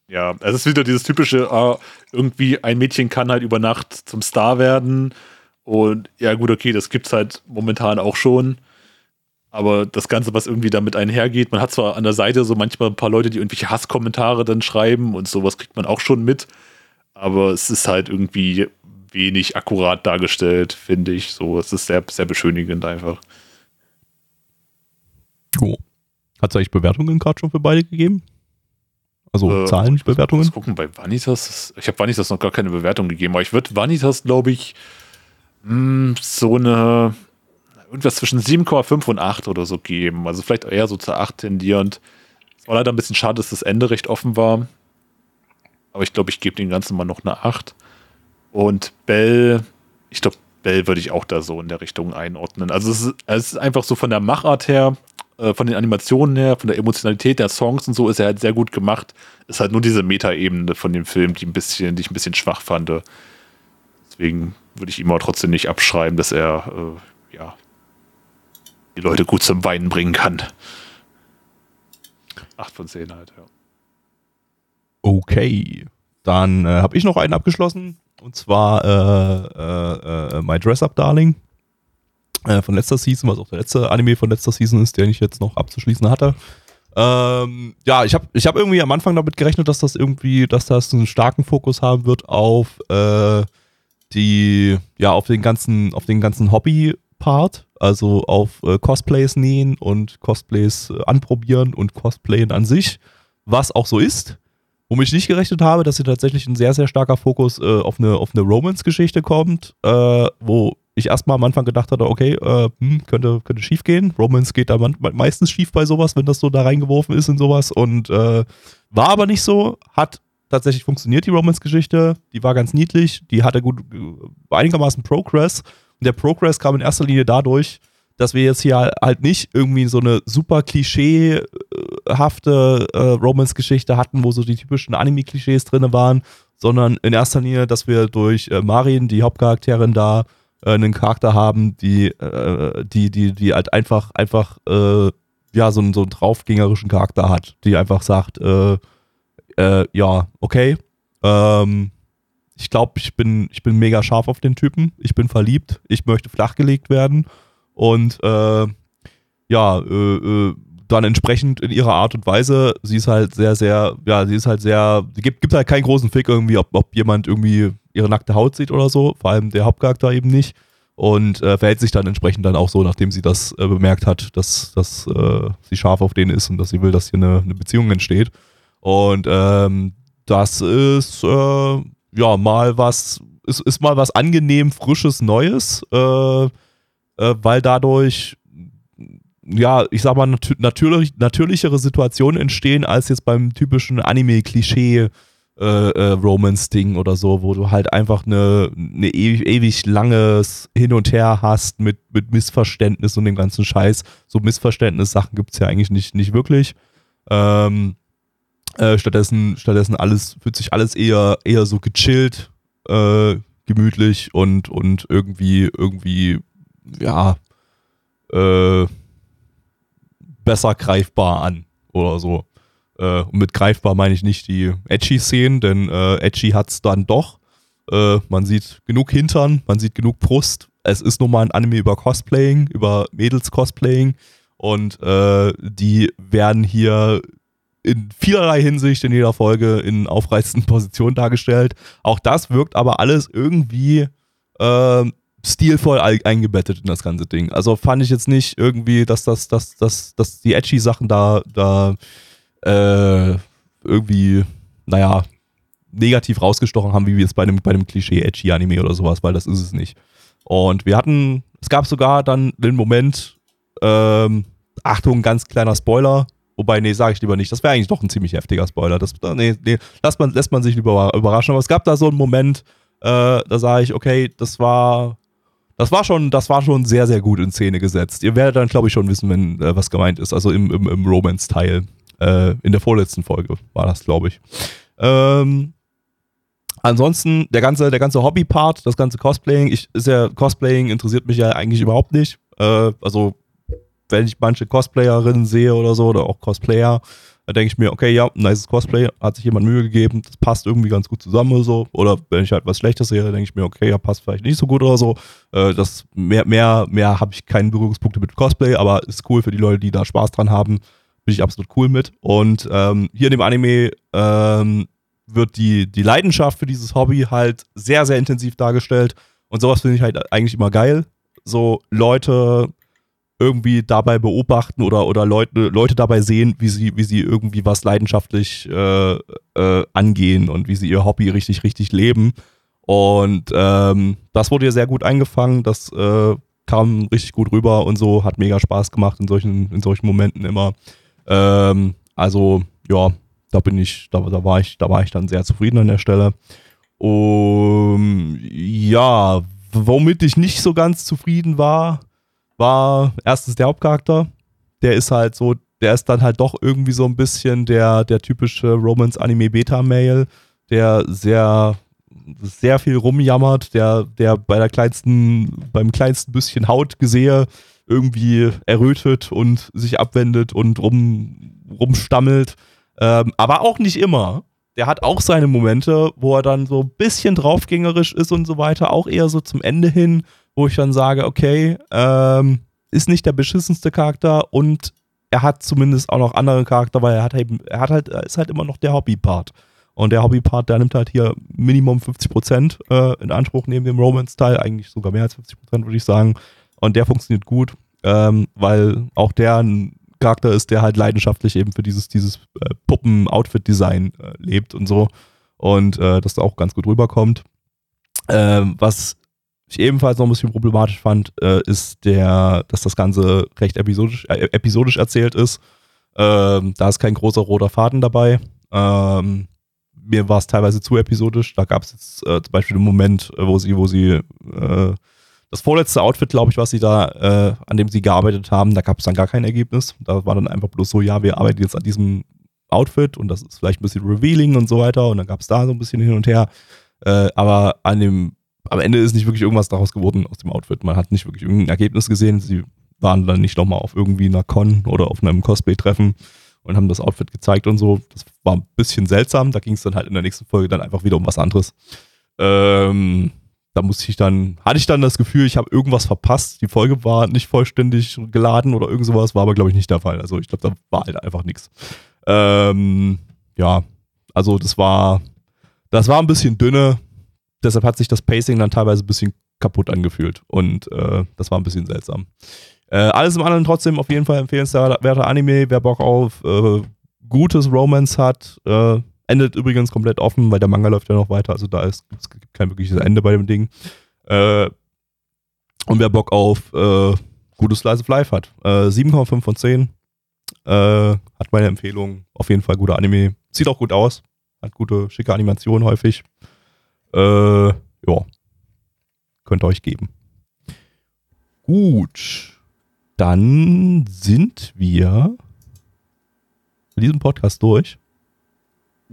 Ja, also es ist wieder dieses typische, uh, irgendwie ein Mädchen kann halt über Nacht zum Star werden. Und ja, gut, okay, das gibt's halt momentan auch schon. Aber das Ganze, was irgendwie damit einhergeht, man hat zwar an der Seite so manchmal ein paar Leute, die irgendwelche Hasskommentare dann schreiben und sowas kriegt man auch schon mit. Aber es ist halt irgendwie wenig akkurat dargestellt, finde ich. So, es ist sehr, sehr beschönigend einfach. Oh. Hat es eigentlich Bewertungen gerade schon für beide gegeben? Also äh, Zahlenbewertungen? gucken bei Vanitas. Ich habe Vanitas noch gar keine Bewertung gegeben, aber ich würde Vanitas, glaube ich, mh, hm, so eine irgendwas zwischen 7,5 und 8 oder so geben. Also vielleicht eher so zu 8 tendierend. Es war leider ein bisschen schade, dass das Ende recht offen war. Aber ich glaube, ich gebe den Ganzen mal noch eine 8. Und Bell, ich glaube, Bell würde ich auch da so in der Richtung einordnen. Also es ist, es ist einfach so von der Machart her äh, von den Animationen her, von der Emotionalität der Songs und so ist er halt sehr gut gemacht. Ist halt nur diese Meta-Ebene von dem Film, die ein bisschen, die ich ein bisschen schwach fand. Deswegen würde ich ihm auch trotzdem nicht abschreiben, dass er äh, ja die Leute gut zum Weinen bringen kann. Acht von zehn halt, ja. Okay. Dann äh, habe ich noch einen abgeschlossen. Und zwar äh, äh, äh My Dress Up Darling äh, von letzter Season, was auch der letzte Anime von letzter Season ist, den ich jetzt noch abzuschließen hatte. Ähm, ja, ich habe ich hab irgendwie am Anfang damit gerechnet, dass das irgendwie, dass das einen starken Fokus haben wird auf äh, die, ja, auf den ganzen, auf den ganzen Hobby-Part, also auf äh, Cosplays nähen und Cosplays äh, anprobieren und Cosplayen an sich, was auch so ist. Womit ich nicht gerechnet habe, dass hier tatsächlich ein sehr, sehr starker Fokus äh, auf eine, auf eine Romance-Geschichte kommt, äh, wo ich erstmal am Anfang gedacht hatte, okay, äh, hm, könnte, könnte schief gehen. Romance geht da meistens schief bei sowas, wenn das so da reingeworfen ist in sowas. Und äh, war aber nicht so, hat tatsächlich funktioniert, die Romance-Geschichte. Die war ganz niedlich, die hatte gut einigermaßen Progress. Und der Progress kam in erster Linie dadurch, dass wir jetzt hier halt nicht irgendwie so eine super klischeehafte äh, Romance-Geschichte hatten, wo so die typischen Anime-Klischees drin waren, sondern in erster Linie, dass wir durch äh, Marin, die Hauptcharakterin da, äh, einen Charakter haben, die, äh, die, die, die halt einfach, einfach, äh, ja, so einen, so einen draufgängerischen Charakter hat, die einfach sagt, äh, äh, ja, okay, ähm, ich glaube, ich bin, ich bin mega scharf auf den Typen, ich bin verliebt, ich möchte flachgelegt werden und äh, ja, dann entsprechend in ihrer Art und Weise, sie ist halt sehr, sehr, ja, sie ist halt sehr, sie gibt, gibt halt keinen großen Fick irgendwie, ob, ob jemand irgendwie ihre nackte Haut sieht oder so, vor allem der Hauptcharakter eben nicht. Und äh, verhält sich dann entsprechend dann auch so, nachdem sie das äh, bemerkt hat, dass, dass äh, sie scharf auf den ist und dass sie will, dass hier eine, eine Beziehung entsteht. Und ähm, das ist äh, ja mal was, ist, ist mal was angenehm, frisches, Neues, äh, äh, weil dadurch ja, ich sag mal, nat natürlich, natürlichere Situationen entstehen als jetzt beim typischen Anime-Klischee äh, äh, Romance-Ding oder so, wo du halt einfach eine, eine ewig, ewig langes Hin und Her hast mit, mit Missverständnis und dem ganzen Scheiß. So Missverständnissachen gibt es ja eigentlich nicht, nicht wirklich. Ähm, äh, stattdessen, stattdessen alles, fühlt sich alles eher, eher so gechillt, äh, gemütlich und, und irgendwie, irgendwie, ja, äh, besser greifbar an oder so. Äh, und mit greifbar meine ich nicht die Edgy-Szenen, denn äh, Edgy hat es dann doch. Äh, man sieht genug Hintern, man sieht genug Brust. Es ist nun mal ein Anime über Cosplaying, über Mädels-Cosplaying. Und äh, die werden hier in vielerlei Hinsicht in jeder Folge in aufreißenden Positionen dargestellt. Auch das wirkt aber alles irgendwie äh, stilvoll eingebettet in das ganze Ding. Also fand ich jetzt nicht irgendwie, dass das, dass, dass, dass die edgy Sachen da, da äh, irgendwie, naja, negativ rausgestochen haben, wie wir es bei einem, bei einem Klischee-Edgy-Anime oder sowas, weil das ist es nicht. Und wir hatten, es gab sogar dann den Moment, ähm, Achtung, ganz kleiner Spoiler, wobei, nee, sage ich lieber nicht, das wäre eigentlich doch ein ziemlich heftiger Spoiler. Das, nee, nee, lässt man, lässt man sich lieber überraschen, aber es gab da so einen Moment, Äh, da sage ich, okay, das war, das war schon, das war schon sehr, sehr gut in Szene gesetzt. Ihr werdet dann, glaube ich, schon wissen, wenn äh, was gemeint ist. Also im, im, im Romance-Teil. Äh, in der vorletzten Folge war das, glaube ich. Ähm, ansonsten, der ganze, der ganze Hobby-Part, das ganze Cosplaying, ich, ist ja, Cosplaying interessiert mich ja eigentlich überhaupt nicht. Äh, also, wenn ich manche Cosplayerinnen sehe oder so, oder auch Cosplayer, da denke ich mir, okay, ja, nice Cosplay, hat sich jemand Mühe gegeben, das passt irgendwie ganz gut zusammen oder so. Oder wenn ich halt was Schlechtes sehe, denke ich mir, okay, ja, passt vielleicht nicht so gut oder so. Äh, das mehr, mehr, mehr habe ich keine Berührungspunkte mit Cosplay, aber ist cool für die Leute, die da Spaß dran haben. Bin ich absolut cool mit. Und ähm, hier in dem Anime ähm, wird die, die Leidenschaft für dieses Hobby halt sehr, sehr intensiv dargestellt. Und sowas finde ich halt eigentlich immer geil. So Leute irgendwie dabei beobachten oder, oder Leute, Leute dabei sehen, wie sie, wie sie irgendwie was leidenschaftlich äh, äh, angehen und wie sie ihr Hobby richtig, richtig leben. Und ähm, das wurde ja sehr gut eingefangen, das äh, kam richtig gut rüber und so, hat mega Spaß gemacht in solchen, in solchen Momenten immer. Ähm, also, ja, da bin ich, da, da war ich, da war ich dann sehr zufrieden an der Stelle. Um, ja, womit ich nicht so ganz zufrieden war, war erstens der Hauptcharakter. Der ist halt so, der ist dann halt doch irgendwie so ein bisschen der, der typische Romance-Anime-Beta-Mail, der sehr, sehr viel rumjammert, der, der bei der kleinsten, beim kleinsten bisschen Haut gesehe irgendwie errötet und sich abwendet und rum, rumstammelt. Ähm, aber auch nicht immer. Der hat auch seine Momente, wo er dann so ein bisschen draufgängerisch ist und so weiter, auch eher so zum Ende hin, wo ich dann sage, okay, ähm, ist nicht der beschissenste Charakter und er hat zumindest auch noch andere Charakter, weil er hat eben, er hat halt, ist halt immer noch der Hobby-Part. Und der Hobby-Part, der nimmt halt hier Minimum 50% äh, in Anspruch neben dem Romance-Teil, eigentlich sogar mehr als 50%, würde ich sagen. Und der funktioniert gut, ähm, weil auch der ein Charakter ist, der halt leidenschaftlich eben für dieses, dieses äh, Puppen-Outfit-Design äh, lebt und so. Und äh, das da auch ganz gut rüberkommt. Ähm, was ich ebenfalls noch ein bisschen problematisch fand, äh, ist der, dass das Ganze recht episodisch, äh, episodisch erzählt ist. Ähm, da ist kein großer roter Faden dabei. Ähm, mir war es teilweise zu episodisch. Da gab es jetzt äh, zum Beispiel einen Moment, äh, wo sie, wo sie äh, das vorletzte Outfit, glaube ich, was sie da, äh, an dem sie gearbeitet haben, da gab es dann gar kein Ergebnis. Da war dann einfach bloß so, ja, wir arbeiten jetzt an diesem Outfit und das ist vielleicht ein bisschen revealing und so weiter. Und dann gab es da so ein bisschen hin und her. Äh, aber an dem, am Ende ist nicht wirklich irgendwas daraus geworden aus dem Outfit. Man hat nicht wirklich irgendein Ergebnis gesehen. Sie waren dann nicht nochmal auf irgendwie einer Con oder auf einem Cosplay-Treffen und haben das Outfit gezeigt und so. Das war ein bisschen seltsam. Da ging es dann halt in der nächsten Folge dann einfach wieder um was anderes. Ähm, da musste ich dann, hatte ich dann das Gefühl, ich habe irgendwas verpasst. Die Folge war nicht vollständig geladen oder irgend sowas, war aber, glaube ich, nicht der Fall. Also ich glaube, da war halt einfach nichts. Ähm, ja, also das war, das war ein bisschen dünne. Deshalb hat sich das Pacing dann teilweise ein bisschen kaputt angefühlt. Und äh, das war ein bisschen seltsam. Äh, alles im anderen trotzdem auf jeden Fall empfehlenswerter Anime. Wer Bock auf äh, gutes Romance hat, äh, Endet übrigens komplett offen, weil der Manga läuft ja noch weiter. Also da ist es gibt kein wirkliches Ende bei dem Ding. Äh, und wer Bock auf äh, gutes Slice of Life hat. Äh, 7,5 von 10. Äh, hat meine Empfehlung. Auf jeden Fall guter Anime. Sieht auch gut aus. Hat gute, schicke Animation häufig. Äh, ja. Könnt ihr euch geben. Gut. Dann sind wir mit diesem Podcast durch.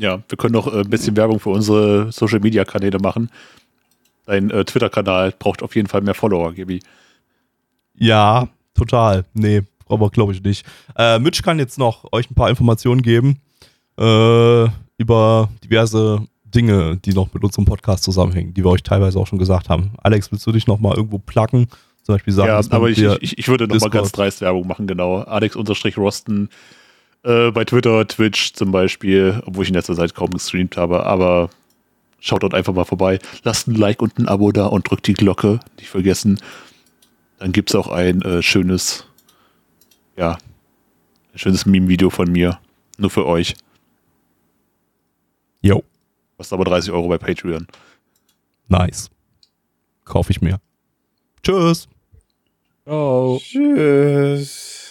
Ja, wir können noch äh, ein bisschen Werbung für unsere Social Media Kanäle machen. Dein äh, Twitter-Kanal braucht auf jeden Fall mehr Follower, Gibi. Ja, total. Nee, wir, glaube ich, nicht. Äh, Mitch kann jetzt noch euch ein paar Informationen geben äh, über diverse Dinge, die noch mit unserem Podcast zusammenhängen, die wir euch teilweise auch schon gesagt haben. Alex, willst du dich noch mal irgendwo placken? Zum Beispiel sagen, ja, aber ich, ich, ich, würde noch Discord. mal ganz dreist Werbung machen, genau. Alex-Rosten äh, bei Twitter, Twitch zum Beispiel, obwohl ich in letzter Zeit kaum gestreamt habe, aber schaut dort einfach mal vorbei. Lasst ein Like und ein Abo da und drückt die Glocke, nicht vergessen. Dann gibt es auch ein äh, schönes, ja, ein schönes Meme-Video von mir. Nur für euch. Jo. Kostet aber 30 Euro bei Patreon. Nice. Kaufe ich mir. Tschüss. Ciao. Tschüss.